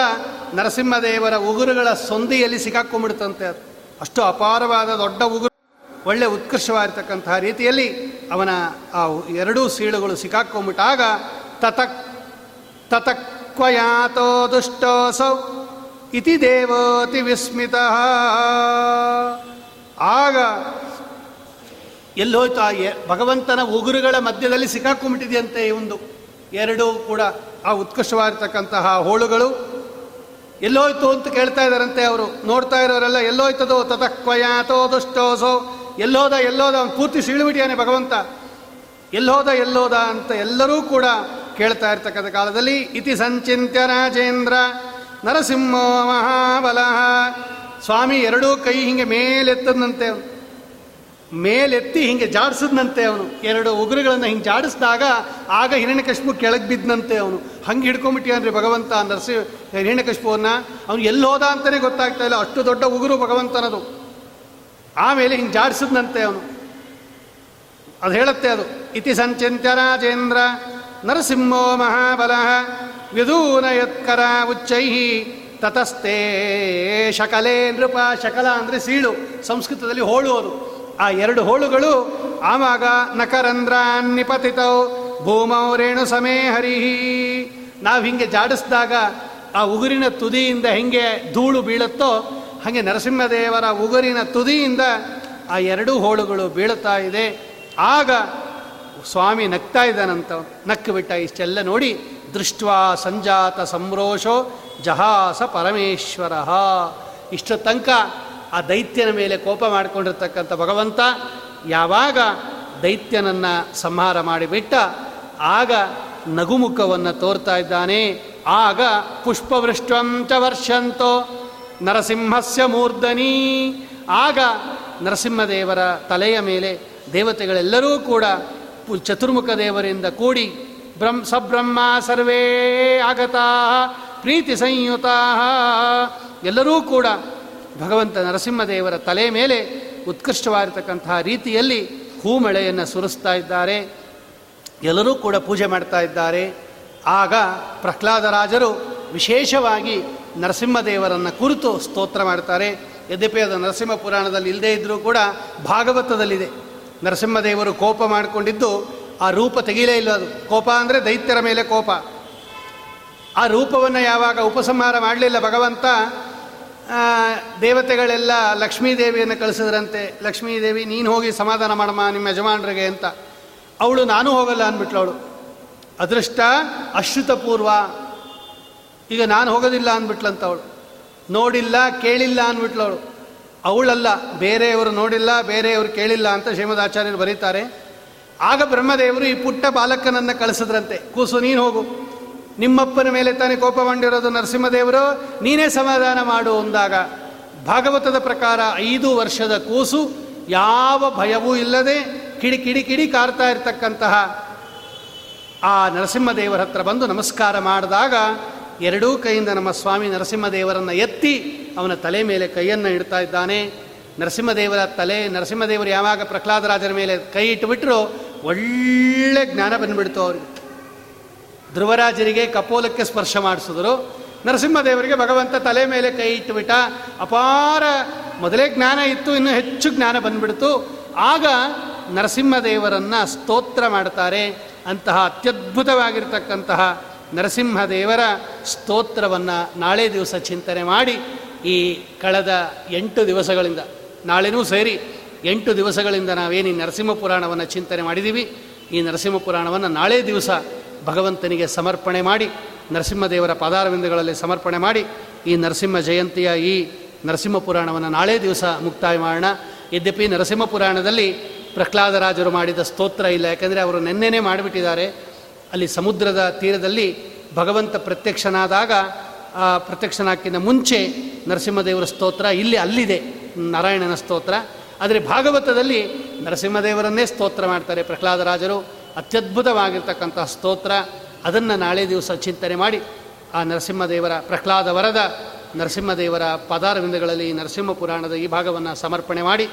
ನರಸಿಂಹದೇವರ ಉಗುರುಗಳ ಸೊಂದಿಯಲ್ಲಿ ಸಿಕ್ಕಾಕೊಂಡ್ಬಿಡ್ತಂತೆ ಅದು. ಅಷ್ಟು ಅಪಾರವಾದ ದೊಡ್ಡ ಉಗುರು, ಒಳ್ಳೆ ಉತ್ಕೃಷ್ಟವಾಗಿರ್ತಕ್ಕಂತಹ ರೀತಿಯಲ್ಲಿ ಅವನ ಆ ಎರಡೂ ಸೀಳುಗಳು ಸಿಕ್ಕಾಕೊಂಡ್ಬಿಟ್ಟಾಗ ತತಕ್ ತತಕ್ವಯಾತೋ ದುಷ್ಟೋಸೌ ಇತಿ ದೇವೋತಿ ವಿಸ್ಮಿತ. ಆಗ ಎಲ್ಲೋಯ್ತು ಆ ಭಗವಂತನ ಉಗುರುಗಳ ಮಧ್ಯದಲ್ಲಿ ಸಿಕ್ಕಾಕೊಂಡ್ಬಿಟ್ಟಿದೆಯಂತೆ ಈ ಒಂದು ಎರಡು ಕೂಡ ಆ ಉತ್ಕೃಷ್ಟವಾಗಿರ್ತಕ್ಕಂತಹ ಹೋಳುಗಳು. ಎಲ್ಲೋಯ್ತು ಅಂತ ಕೇಳ್ತಾ ಇದ್ದಾರಂತೆ ಅವರು. ನೋಡ್ತಾ ಇರೋರೆಲ್ಲ, ಎಲ್ಲೋಯ್ತದೋ, ತತಕ್ವಯಾತೋ ದುಷ್ಟೋಸೋ, ಎಲ್ಲೋದ ಎಲ್ಲೋದ, ಅವ್ನು ಪೂರ್ತಿ ಸೀಳುಬಿಟ್ಟಿಯಾನೆ ಭಗವಂತ. ಎಲ್ಲೋದ ಎಲ್ಲೋದ ಅಂತ ಎಲ್ಲರೂ ಕೂಡ ಕೇಳ್ತಾ ಇರ್ತಕ್ಕಂಥ ಕಾಲದಲ್ಲಿ, ಇತಿ ಸಂಚಿಂತ್ಯ ರಾಜೇಂದ್ರ ನರಸಿಂಹ ಮಹಾಬಲ. ಸ್ವಾಮಿ ಎರಡೂ ಕೈ ಹಿಂಗೆ ಮೇಲೆತ್ತದಂತೆ ಮೇಲೆತ್ತಿ ಹಿಂಗೆ ಜಾಡಿಸಿದ್ನಂತೆ ಅವನು. ಎರಡು ಉಗುರುಗಳನ್ನು ಹಿಂಗೆ ಜಾಡಿಸಿದಾಗ ಆಗ ಹಿರಣ್ಯಕಶ್ಮು ಕೆಳಗೆ ಬಿದ್ದನಂತೆ ಅವನು. ಹಂಗೆ ಹಿಡ್ಕೊಂಬಿಟ್ಟಿಯನ್ರಿ ಭಗವಂತ ನರಸಿಂಹ ಹಿರಣ್ಯಕಶ್ಮುವನ್ನು ಅವನು ಎಲ್ಲಿ ಹೋದ ಅಂತಲೇ ಗೊತ್ತಾಗ್ತಾ ಇಲ್ಲ. ಅಷ್ಟು ದೊಡ್ಡ ಉಗುರು ಭಗವಂತನದು. ಆಮೇಲೆ ಹಿಂಗೆ ಜಾಡಿಸಿದ್ನಂತೆ ಅವನು. ಅದು ಹೇಳುತ್ತೆ ಅದು. ಇತಿ ಸಂಚಿತ್ಯ ರಾಜೇಂದ್ರ ನರಸಿಂಹೋ ಮಹಾಬಲ ಯತ್ಕರ ಉಚ್ಚೈ ತತಸ್ತೆ ಶಕಲೇ ನೃಪ ಶಕಲ ಅಂದರೆ ಸೀಳು. ಸಂಸ್ಕೃತದಲ್ಲಿ ಹೋಳು ಅದು. ಆ ಎರಡು ಹೋಳುಗಳು ಆವಾಗ ನಕರಂದ್ರ ನಿಪತಿತೌ, ಭೂಮೌ ರೇಣು ಸಮೇ ಹರಿಹಿ. ನಾವು ಹಿಂಗೆ ಜಾಡಿಸಿದಾಗ ಆ ಉಗುರಿನ ತುದಿಯಿಂದ ಹೆಂಗೆ ಧೂಳು ಬೀಳುತ್ತೋ, ಹಾಗೆ ನರಸಿಂಹದೇವರ ಉಗುರಿನ ತುದಿಯಿಂದ ಆ ಎರಡೂ ಹೋಳುಗಳು ಬೀಳುತ್ತಾ ಇದೆ. ಆಗ ಸ್ವಾಮಿ ನಗ್ತಾ ಇದ್ದಾನಂತ ನಕ್ಕು ಬಿಟ್ಟ ಇಷ್ಟೆಲ್ಲ ನೋಡಿ ದೃಷ್ಟ್ವಾ ಸಂಜಾತ ಸಂರೋಷೋ ಜಹಾಸ ಪರಮೇಶ್ವರ. ಇಷ್ಟು ತನಕ ಆ ದೈತ್ಯನ ಮೇಲೆ ಕೋಪ ಮಾಡಿಕೊಂಡಿರ್ತಕ್ಕಂಥ ಭಗವಂತ ಯಾವಾಗ ದೈತ್ಯನನ್ನು ಸಂಹಾರ ಮಾಡಿಬಿಟ್ಟ, ಆಗ ನಗುಮುಖವನ್ನು ತೋರ್ತಾ ಇದ್ದಾನೆ. ಆಗ ಪುಷ್ಪವೃಷ್ಟಂಚ ವರ್ಷಂತೋ, ನರಸಿಂಹಸ್ಯ ಮೂರ್ಧನಿ. ಆಗ ನರಸಿಂಹದೇವರ ತಲೆಯ ಮೇಲೆ ದೇವತೆಗಳೆಲ್ಲರೂ ಕೂಡ ಚತುರ್ಮುಖ ದೇವರಿಂದ ಕೂಡಿ ಬ್ರಹ್ಮ, ಸಬ್ರಹ್ಮ ಸರ್ವೇ ಆಗತಾ, ಪ್ರೀತಿ ಸಂಯುತಾ. ಎಲ್ಲರೂ ಕೂಡ ಭಗವಂತ ನರಸಿಂಹದೇವರ ತಲೆ ಮೇಲೆ ಉತ್ಕೃಷ್ಟವಾಗಿರ್ತಕ್ಕಂತಹ ರೀತಿಯಲ್ಲಿ ಹೂಮಳೆಯನ್ನು ಸುರಿಸ್ತಾ ಇದ್ದಾರೆ. ಎಲ್ಲರೂ ಕೂಡ ಪೂಜೆ ಮಾಡ್ತಾ ಇದ್ದಾರೆ. ಆಗ ಪ್ರಹ್ಲಾದರಾಜರು ವಿಶೇಷವಾಗಿ ನರಸಿಂಹದೇವರನ್ನು ಕುರಿತು ಸ್ತೋತ್ರ ಮಾಡ್ತಾರೆ. ಯದ್ಯಪಿ ಅದು ನರಸಿಂಹ ಪುರಾಣದಲ್ಲಿ ಇಲ್ಲದೇ ಇದ್ದರೂ ಕೂಡ ಭಾಗವತದಲ್ಲಿದೆ. ನರಸಿಂಹದೇವರು ಕೋಪ ಮಾಡಿಕೊಂಡಿದ್ದು ಆ ರೂಪ ತೆಗೀಲೇ ಇಲ್ಲ ಅದು. ಕೋಪ ಅಂದರೆ ದೈತ್ಯರ ಮೇಲೆ ಕೋಪ. ಆ ರೂಪವನ್ನು ಯಾವಾಗ ಉಪಸಂಹಾರ ಮಾಡಲಿಲ್ಲ ಭಗವಂತ ದೇವತೆಗಳೆಲ್ಲ ಲಕ್ಷ್ಮೀದೇವಿಯನ್ನು ಕಳಿಸಿದ್ರಂತೆ, ಲಕ್ಷ್ಮೀದೇವಿ, ನೀನು ಹೋಗಿ ಸಮಾಧಾನ ಮಾಡಮ್ಮ ನಿಮ್ಮ ಯಜಮಾನರಿಗೆ ಅಂತ. ಅವಳು, ನಾನು ಹೋಗಲ್ಲ ಅಂದ್ಬಿಟ್ಲು ಅವಳು. ಅದೃಷ್ಟ ಅಶ್ರುತಪೂರ್ವ. ಈಗ ನಾನು ಹೋಗೋದಿಲ್ಲ ಅಂದ್ಬಿಟ್ಲಂತ ಅವಳು. ನೋಡಿಲ್ಲ, ಕೇಳಿಲ್ಲ ಅಂದ್ಬಿಟ್ಲು ಅವಳು. ಅವಳಲ್ಲ, ಬೇರೆಯವರು ನೋಡಿಲ್ಲ, ಬೇರೆಯವರು ಕೇಳಿಲ್ಲ ಅಂತ ಶ್ರೀಮದ್ ಆಚಾರ್ಯರು ಬರೀತಾರೆ. ಆಗ ಬ್ರಹ್ಮದೇವರು ಈ ಪುಟ್ಟ ಬಾಲಕನನ್ನು ಕಳಿಸಿದ್ರಂತೆ. ಕೂಸು, ನೀನು ಹೋಗು. ನಿಮ್ಮಪ್ಪನ ಮೇಲೆ ತಾನೇ ಕೋಪ ಮಾಡಿರೋದು ನರಸಿಂಹದೇವರು, ನೀನೇ ಸಮಾಧಾನ ಮಾಡು ಅಂದಾಗ ಭಾಗವತದ ಪ್ರಕಾರ ಐದು ವರ್ಷದ ಕೂಸು, ಯಾವ ಭಯವೂ ಇಲ್ಲದೆ ಕಿಡಿ ಕಿಡಿ ಕಿಡಿ ಕಾರ್ತಾ ಇರತಕ್ಕಂತಹ ಆ ನರಸಿಂಹದೇವರ ಹತ್ರ ಬಂದು ನಮಸ್ಕಾರ ಮಾಡಿದಾಗ ಎರಡೂ ಕೈಯಿಂದ ನಮ್ಮ ಸ್ವಾಮಿ ನರಸಿಂಹದೇವರನ್ನು ಎತ್ತಿ ಅವನ ತಲೆ ಮೇಲೆ ಕೈಯನ್ನು ಇಡ್ತಾ ಇದ್ದಾನೆ. ನರಸಿಂಹದೇವರ ತಲೆ, ನರಸಿಂಹದೇವರು ಯಾವಾಗ ಪ್ರಹ್ಲಾದರಾಜರ ಮೇಲೆ ಕೈ ಇಟ್ಟುಬಿಟ್ರು ಒಳ್ಳೆ ಜ್ಞಾನ ಬಂದುಬಿಡ್ತು ಅವ್ರಿಗೆ. ಧ್ರುವರಾಜರಿಗೆ ಕಪೋಲಕ್ಕೆ ಸ್ಪರ್ಶ ಮಾಡಿಸಿದ್ರು. ನರಸಿಂಹದೇವರಿಗೆ ಭಗವಂತ ತಲೆ ಮೇಲೆ ಕೈ ಇಟ್ಟುಬಿಟ್ಟ. ಅಪಾರ ಮೊದಲೇ ಜ್ಞಾನ ಇತ್ತು, ಇನ್ನೂ ಹೆಚ್ಚು ಜ್ಞಾನ ಬಂದ್ಬಿಡ್ತು. ಆಗ ನರಸಿಂಹದೇವರನ್ನು ಸ್ತೋತ್ರ ಮಾಡ್ತಾರೆ. ಅಂತಹ ಅತ್ಯದ್ಭುತವಾಗಿರ್ತಕ್ಕಂತಹ ನರಸಿಂಹದೇವರ ಸ್ತೋತ್ರವನ್ನು ನಾಳೆ ದಿವಸ ಚಿಂತನೆ ಮಾಡಿ ಈ ಕಳೆದ ಎಂಟು ದಿವಸಗಳಿಂದ, ನಾಳೆನೂ ಸೇರಿ ಎಂಟು ದಿವಸಗಳಿಂದ ನಾವೇನು ಈ ನರಸಿಂಹ ಪುರಾಣವನ್ನು ಚಿಂತನೆ ಮಾಡಿದ್ದೀವಿ ಈ ನರಸಿಂಹ ಪುರಾಣವನ್ನು ನಾಳೆ ದಿವಸ ಭಗವಂತನಿಗೆ ಸಮರ್ಪಣೆ ಮಾಡಿ, ನರಸಿಂಹದೇವರ ಪಾದಾರವಿಂದಗಳಲ್ಲಿ ಸಮರ್ಪಣೆ ಮಾಡಿ, ಈ ನರಸಿಂಹ ಜಯಂತಿಯ ಈ ನರಸಿಂಹ ಪುರಾಣವನ್ನು ನಾಳೆ ದಿವಸ ಮುಕ್ತಾಯ ಮಾಡೋಣ. ಯದ್ಯಪಿ ನರಸಿಂಹ ಪುರಾಣದಲ್ಲಿ ಪ್ರಹ್ಲಾದರಾಜರು ಮಾಡಿದ ಸ್ತೋತ್ರ ಇಲ್ಲ, ಯಾಕೆಂದರೆ ಅವರು ನೆನ್ನೆನೇ ಮಾಡಿಬಿಟ್ಟಿದ್ದಾರೆ. ಅಲ್ಲಿ ಸಮುದ್ರದ ತೀರದಲ್ಲಿ ಭಗವಂತ ಪ್ರತ್ಯಕ್ಷನಾದಾಗ ಪ್ರತ್ಯಕ್ಷನಾಕಿನ ಮುಂಚೆ ನರಸಿಂಹದೇವರ ಸ್ತೋತ್ರ ಇಲ್ಲಿ ಅಲ್ಲಿದೆ, ನಾರಾಯಣನ ಸ್ತೋತ್ರ. ಆದರೆ ಭಾಗವತದಲ್ಲಿ ನರಸಿಂಹದೇವರನ್ನೇ ಸ್ತೋತ್ರ ಮಾಡ್ತಾರೆ ಪ್ರಹ್ಲಾದರಾಜರು ಅತ್ಯದ್ಭುತವಾಗಿರ್ತಕ್ಕಂಥ ಸ್ತೋತ್ರ. ಅದನ್ನು ನಾಳೆ ದಿವಸ ಚಿಂತನೆ ಮಾಡಿ, ಆ ನರಸಿಂಹದೇವರ ಪ್ರಹ್ಲಾದ ವರದ, ನರಸಿಂಹದೇವರ ಪದಾರವಿಂದಗಳಲ್ಲಿ ನರಸಿಂಹ ಪುರಾಣದ ಈ ಭಾಗವನ್ನು ಸಮರ್ಪಣೆ ಮಾಡಿ,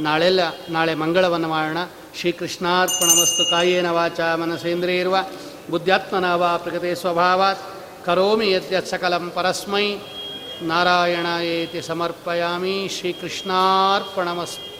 ನಾಳೆಲ್ಲ, ನಾಳೆ ಮಂಗಳವನ್ನು ಮಾಡೋಣ. ಶ್ರೀಕೃಷ್ಣಾರ್ಪಣಮಸ್ತು ಕಾಯೇನ ವಾಚ ಮನಸೇಂದ್ರಿಯಿರುವ ವಾ ಪ್ರಕೃತಿ ಸ್ವಭಾವಾತ್. ಕರೋಮಿ ಯದ್ಯ ಸಕಲಂ ಪರಸ್ಮೈ. ಏತಿ ಸಮರ್ಪಯಾಮಿ. ಶ್ರೀಕೃಷ್ಣಾರ್ಪಣಮಸ್ತು.